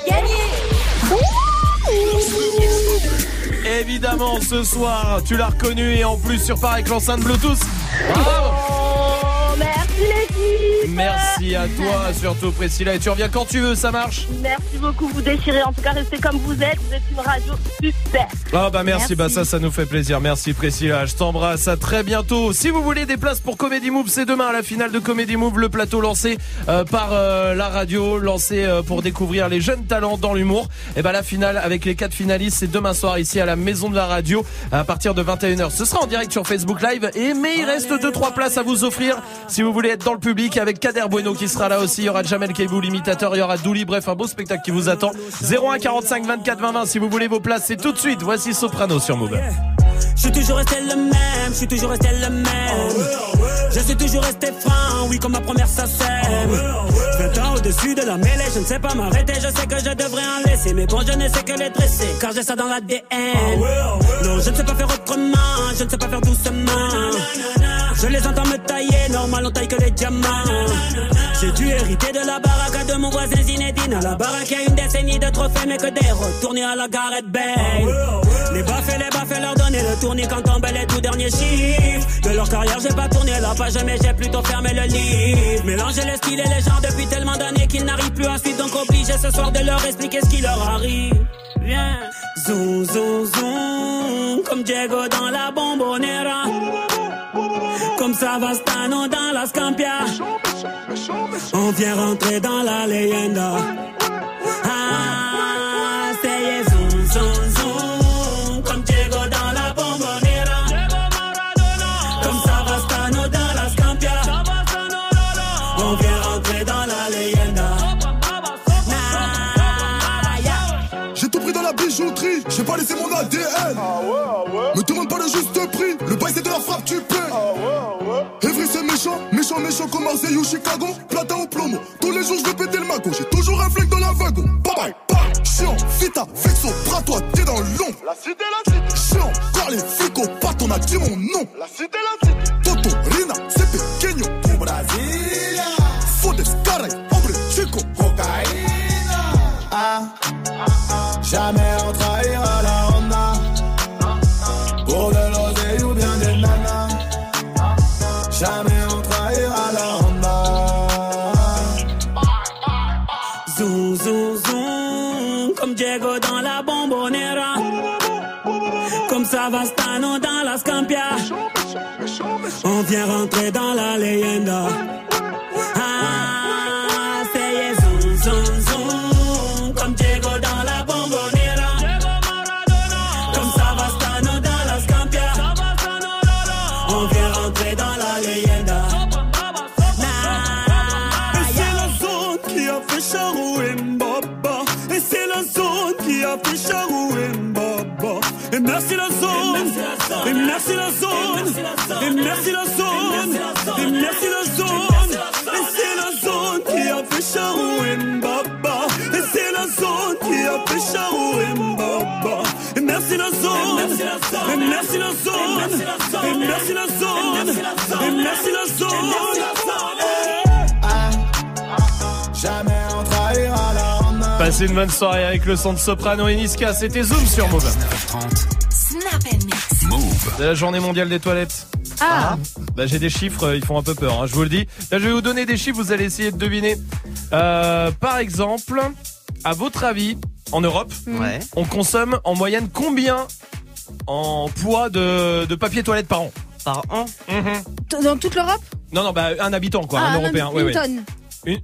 Évidemment, ce soir, tu l'as reconnu et en plus sur part avec l'enceinte Bluetooth. Bravo Merci à toi, surtout Priscilla. Et tu reviens quand tu veux, ça marche Merci beaucoup, vous déchirez. En tout cas, restez comme vous êtes. Vous êtes une radio super. Ah bah merci, bah ça ça nous fait plaisir. Merci Priscilla, je t'embrasse, à très bientôt. Si vous voulez des places pour Comedy Move, c'est demain à la finale de Comedy Move, le plateau lancé euh, par euh, la radio, lancé euh, pour découvrir les jeunes talents dans l'humour. Et bah la finale avec les quatre finalistes, c'est demain soir ici à la maison de la radio à partir de 21h. Ce sera en direct sur Facebook Live et mais il reste deux trois places à vous offrir si vous voulez être dans le public avec Kader Bueno qui sera là aussi, il y aura Jamel Kebou l'imitateur, il y aura Douli, bref un beau spectacle qui vous attend. 01 45 24 20 20 si vous voulez vos places, c'est tout de suite. Voici Soprano sur Move. Je suis toujours resté le même, je suis toujours resté le même. Je suis toujours resté franc, oui, comme ma première ça sème. 20 ans au-dessus de la mêlée, je ne sais pas m'arrêter, je sais que je devrais en laisser. Mais bon, je ne sais que les dresser, car j'ai ça dans l'ADN. Non, je ne sais pas faire autrement, je ne sais pas faire doucement. Je les entends me tailler, normal on taille que les diamants. J'ai dû hériter de la baraque de mon voisin Zinedine. À la baraque, y a une décennie de trophées, mais que des retournés à la Gareth Bale. Les baffes les baffes, leur donner le tournis quand tombent les tout derniers chiffres. De leur carrière, j'ai pas tourné la page, mais j'ai plutôt fermé le livre. Mélanger les styles et les gens depuis tellement d'années qu'ils n'arrivent plus à suivre, donc obligé ce soir de leur expliquer ce qui leur arrive. Viens, zoom, zoom, zoom, comme Diego dans la bombonera. Comme Savastano dans la Scampia. On vient rentrer dans la leyenda. Ah, c'est zoom, zoom, zoom. Comme Diego dans la bombonera. Comme Savastano dans la Scampia. On vient rentrer dans la leyenda. J'ai tout pris dans la bijouterie, j'ai pas laissé mon ADN. Me demande pas le juste prix, frappe, tu. Evry c'est méchant, méchant, méchant comme Marseille ou Chicago. Platin ou plomo, tous les jours je vais péter le mago. J'ai toujours un flingue dans la wagon. Bye bye, bye. Chiant, vita, flexo, bras toi, t'es dans l'ombre. La cité, la cité. Chiant, car les flics au on a dit mon nom. La cité, la cité. Toto, Rina, c'est pequeño. Tu Brasilia. Fodes, caray, hombre, chico. Cocaïna. Ah, jamais on Comme Savastano dans la Scampia. On vient rentrer dans la leyenda. Charou et Mbaba. Et c'est la zone qui a fait Charou et Mbaba. Et merci la zone. Et merci la zone. Et merci la zone. Et merci la zone. Jamais on trahira la. Passez une bonne soirée avec le son de Soprano et Niska, c'était Zoom sur Move. Snap and mix. Move. C'est la journée mondiale des toilettes. Ah. Bah, j'ai des chiffres, euh, ils font un peu peur, hein, je vous le dis. Là, je vais vous donner des chiffres, vous allez essayer de deviner. Euh, par exemple, à votre avis, en Europe, Ouais. on consomme en moyenne combien en poids de, de papier toilette par an? Par an? T- Dans toute l'Europe? Non, non, bah un habitant, quoi, Ah, un non, européen. Une ouais, ouais. tonne. Une-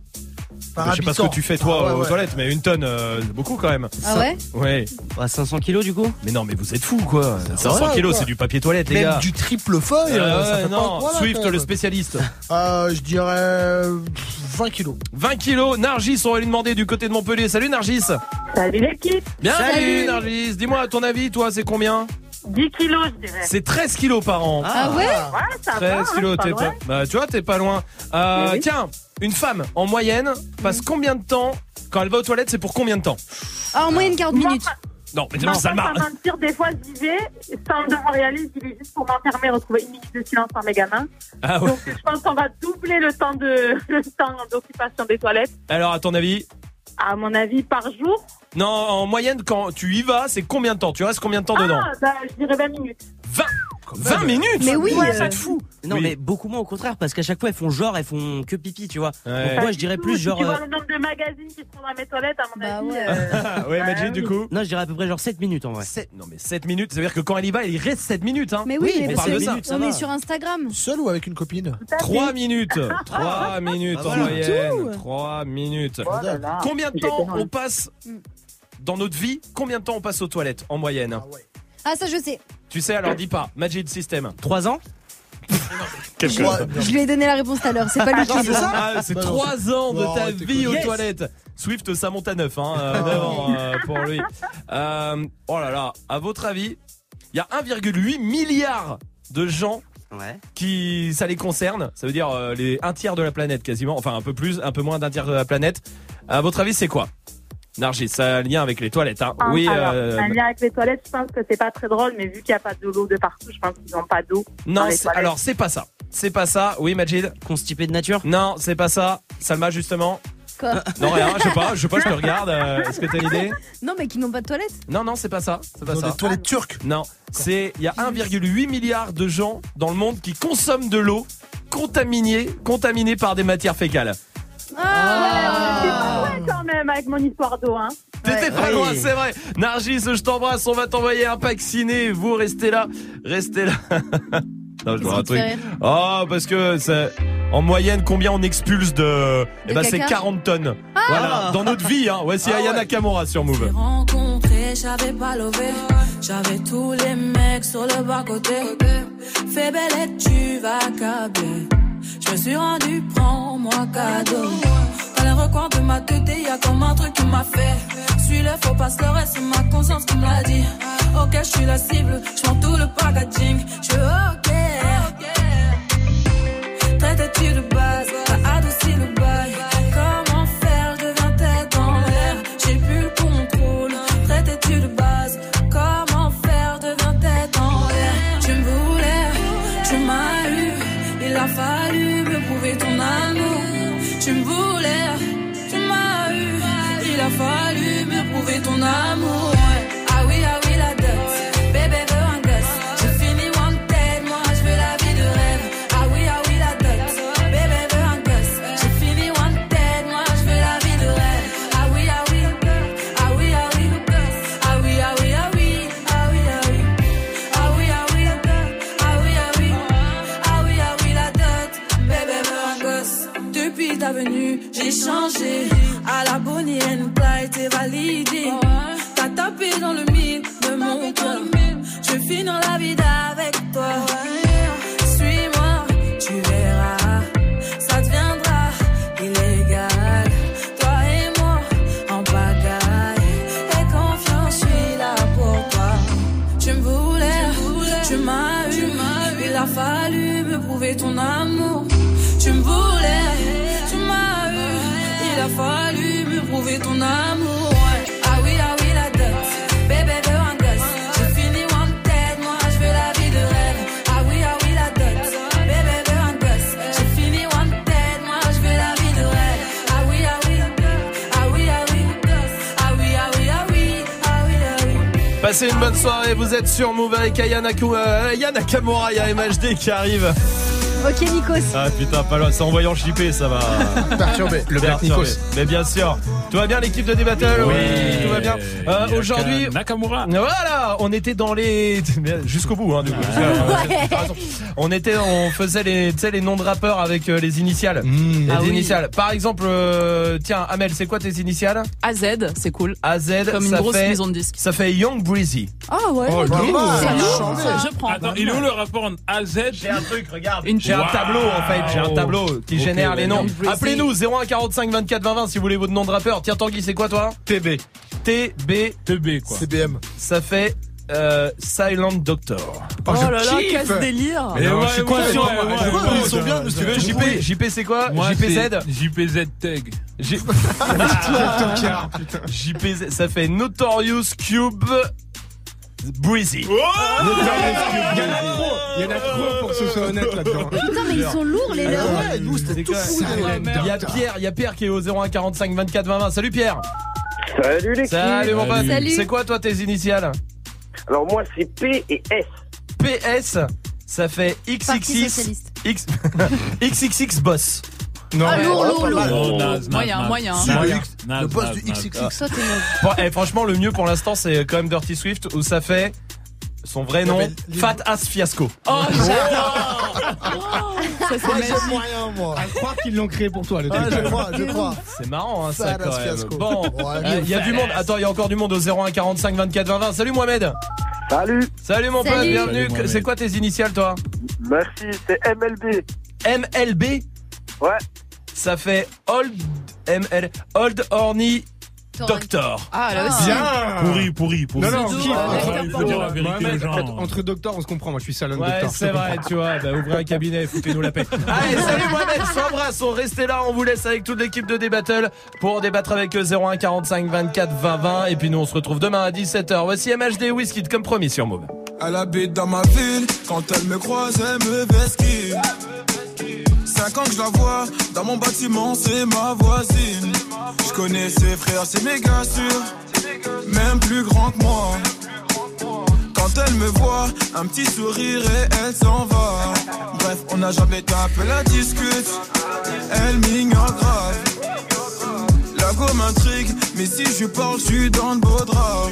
Par je sais pas ce que tu fais toi Ah ouais, aux ouais. toilettes, mais une tonne, euh, c'est beaucoup quand même. Ah ouais Ouais. À 500 kilos du coup Mais non, mais vous êtes fous quoi. 500 Voilà, kilos, c'est du papier toilette, les Même gars. du triple feuille. Ah euh, ça fait non, Swift, le spécialiste. Euh, je dirais euh, 20 kilos. 20 kilos, Nargis, on va lui demander du côté de Montpellier. Salut Nargis. Salut l'équipe. Bienvenue Salut. Nargis. Dis-moi, à ton avis, toi, c'est combien? 10 kilos, je dirais. C'est 13 kilos par an. Ah ouais Ouais, ça 13 va, kilos, hein, t'es pas pas, loin. bah, tu vois, t'es pas loin. Euh, Mais oui. Tiens, une femme, en moyenne, passe combien de temps quand elle va aux toilettes C'est pour combien de temps Ah, en moyenne 40 minutes. Non, mais Non, Salma. sans mentir, des fois, j'y vais, sans devoir y aller, j'y vais juste pour m'enfermer, retrouver une minute de silence par mes gamins. Ah ouais. Donc, je pense qu'on va doubler le temps de, le temps d'occupation des toilettes. Alors, à ton avis À mon avis, par jour. Non, en moyenne, quand tu y vas, c'est combien de temps? Tu restes combien de temps dedans? Ah, bah, je dirais 20 minutes. 20 20 minutes Mais oui, Vous euh, êtes fou Non, Oui. mais beaucoup moins au contraire, parce qu'à chaque fois, elles font genre, elles font que pipi, tu vois. Ouais. Donc moi, je dirais plus genre. tu vois euh, le nombre de magazines qui sont dans mes toilettes, à mon avis. ouais. euh, ouais, Majid, du coup Non, je dirais à peu près genre 7 minutes en vrai. Non, mais 7 minutes, ça veut dire que quand elle y va, il reste 7 minutes. Hein. Mais oui, on mais parle de parce ça. que on est sur Instagram. Seul ou avec une copine 3 minutes 3 minutes Ah, en voilà. moyenne Tout. 3 minutes Oh là là. Combien de temps on passe dans notre vie? Combien de temps on passe aux toilettes en moyenne? Ah, ça, je sais. Tu sais, alors dis pas. Majid System. 3 ans Quelque Je vois- Je lui ai donné la réponse tout à l'heure. C'est pas lui qui Non, dit c'est ça Ah, c'est Bah non, 3 ans de ta vie aux Yes. toilettes. Swift, ça monte à 9 hein, euh, euh, pour lui. Euh, oh là là, à votre avis, il y a 1,8 milliard de gens Ouais. qui ça les concerne. Ça veut dire euh, les un tiers de la planète quasiment, enfin un peu plus, un peu moins d'un tiers de la planète. À votre avis, c'est quoi? Nargis, ça a un lien avec les toilettes. Hein. Ah, oui, alors, euh, un lien avec les toilettes, je pense que c'est pas très drôle, mais vu qu'il n'y a pas de l'eau de partout, je pense qu'ils n'ont pas d'eau. dans non, toilettes. alors c'est pas ça. C'est pas ça. Oui, Majid. Constipé de nature? Non, c'est pas ça. Salma justement. Quoi? Non rien, je sais pas, je sais pas, je te regarde. euh, Est-ce que t'as une idée? Non, mais qui n'ont pas de toilette. Non, non, c'est pas ça. C'est pas ça. des toilettes turques. Non, c'est il y a 1,8 milliard de gens dans le monde qui consomment de l'eau contaminée, contaminée par des matières fécales. Ah, ouais, quand même, avec mon histoire d'eau, hein. T'étais pas Oui. loin, c'est vrai. Nargis, je t'embrasse. On va t'envoyer un pack ciné. Vous restez là, restez là. non, je vois un truc. Oh, parce que c'est en moyenne combien on expulse de Eh De ben c'est caca 40 tonnes. Voilà, dans notre vie. Hein. Voici Ayana Kamora sur Move. rencontré, j'avais pas levé. J'avais tous les mecs sur le bas-côté. Fais belle et tu vas câbler. Je suis rendu, prends-moi cadeau. Dans les recoins de ma tête, y a comme un truc qui m'a fait. Suis le faux passe le c'est ma conscience qui me l'a dit. Ok, je suis la cible, je tout le packaging. Je ok. J'ai changé. À la Bonnie and Clyde, t'es validé. T'as tapé dans le mille de mon cœur. Je vais finir la vie Passez une bonne soirée. Vous êtes sur Move avec Ayana, euh. Il y a MHD qui arrive. Ok, Nikos. Ah putain, pas loin. C'est en voyant JP, ça va. Perturbé. Le Black. Nikos. Mais bien sûr. Tout va bien, l'équipe de D-Battle Oui. Tout va bien. Euh, Aujourd'hui. Nakamura. Voilà, on était dans les jusqu'au bout hein, du coup. Euh. On était, on faisait les, tu sais, les noms de rappeurs avec euh, les initiales. Mmh. Les Ah oui. initiales. Par exemple, euh, tiens, Amel, c'est quoi tes initiales? AZ, c'est cool. AZ, Comme une ça grosse fait, maison de disques. ça fait Young Breezy. Ah ouais. Oh, ok. lourd. C'est Ah, lourd, chambé. ça. Je prends. Attends, il est où le rapport entre AZ J'ai un truc, regarde. Une J'ai un tableau en fait, j'ai un tableau qui génère les noms. Appelez-nous 01 45 24 20 20 si vous voulez votre nom de rappeur. Tiens Tanguy, c'est quoi toi TB. TB, TB quoi. CBM. ça fait euh, Silent Doctor. Oh je là là, casse délire. Mais Non, ouais, je suis ouais, conscient, ouais, moi, ouais, je ouais, vois, ouais, ils sont bien, Tu veux JP. JP c'est quoi Moi, JPZ JPZ Tag. J- JPZ ça fait Notorious Cube Breezy. Il y en a trop. Il y en a trop pour que ce soit honnête là-dedans. Putain, mais ils sont lourds, les leurs. Ouais, nous, c'était tout fou. Il y a Pierre, il y a Pierre qui est au 01 45 24 20 20. Salut Pierre. Salut l'équipe Salut mon pote. Salut. C'est quoi toi tes initiales Alors moi c'est P et S. PS, ça fait XXX. X XXX boss. Non, Ah, lourd, lourd, lourd. Oh, Moyen, moyen. Naze, le naze, du. XXX. Eh, franchement, le mieux pour l'instant, c'est quand même Dirty Swift où ça fait son vrai nom, Lil- Fat Ass Fiasco. Oh, j'adore. Ça, c'est j'aime moyen, moi. À croire qu'ils l'ont créé pour toi, le Ah, je crois, je crois. C'est marrant, hein, ça Fat quand même. Fiasco. Bon, Ouais, il y a du monde. Attends, il y a encore du monde au 01 45 24 20 20. Salut Mohamed. Salut, Salut mon pote, bienvenue. C'est quoi tes initiales, toi? Merci, c'est MLB. MLB. Ouais. Ça fait Old ML Old Horny Doctor. Ah, là aussi. Bien. Pourri, pourri, pourri. Non, non, C'est on kiffe. ouais, Entre- Docteur il faut dire la vérité aux Mohamed, gens. en fait, entre docteurs, on se comprend. Moi, je suis salon Ouais, docteur. c'est vrai, tu vois. Bah, ouvrez un cabinet, foutez-nous la paix. Allez, salut Mohamed, on s'embrasse, on restez là, on vous laisse avec toute l'équipe de D-Battle pour débattre avec eux 01 45 24 20 20. Et puis nous, on se retrouve demain à 17h. Voici MHD Whisky comme promis sur Move. Elle habite dans ma ville, quand elle me croise, elle me vesquille. Cinq ans que je la vois, dans mon bâtiment, c'est ma voisine. Je connais ses frères, c'est méga sûr, même plus grand que moi. Quand elle me voit, un petit sourire et elle s'en va. Bref, on a jamais tapé la discute, elle m'ignore grave. La go m'intrigue, mais si je parle, je suis dans le beau drap.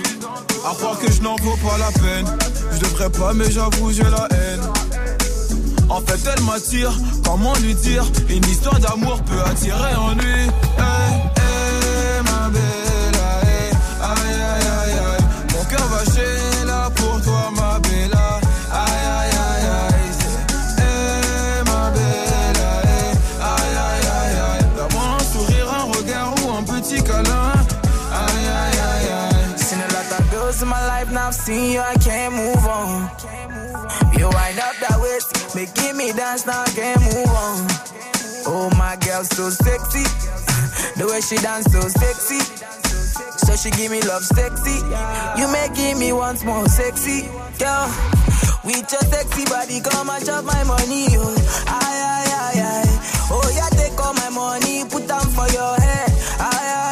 À croire que je n'en vaux pas la peine. Je devrais pas, mais j'avoue, j'ai la haine. En fait, elle m'attire, comment lui dire? Une histoire d'amour peut attirer en lui. Hey, hey, ma aïe, aïe, aïe, aïe. Mon cœur va là pour toi, ma bella. Aïe, aïe, aïe, aïe. c'est, Hey, ma belle, hey, aïe, aïe, aïe, aïe. Sourire, un regard ou un petit câlin. Aïe, aïe, aïe, aïe. Seen a lot of girls in my life, now I've seen you, I can't making me dance, now can't move on. Oh, my girl, so sexy. The way she dance, so sexy. So she give me love sexy. You making me once more sexy. Girl, with your sexy body, come and chop my money. Oh, aye, aye, aye, aye. Oh, yeah, take all my money, put them for your head. Aye, aye.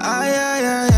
Aïe aïe aïe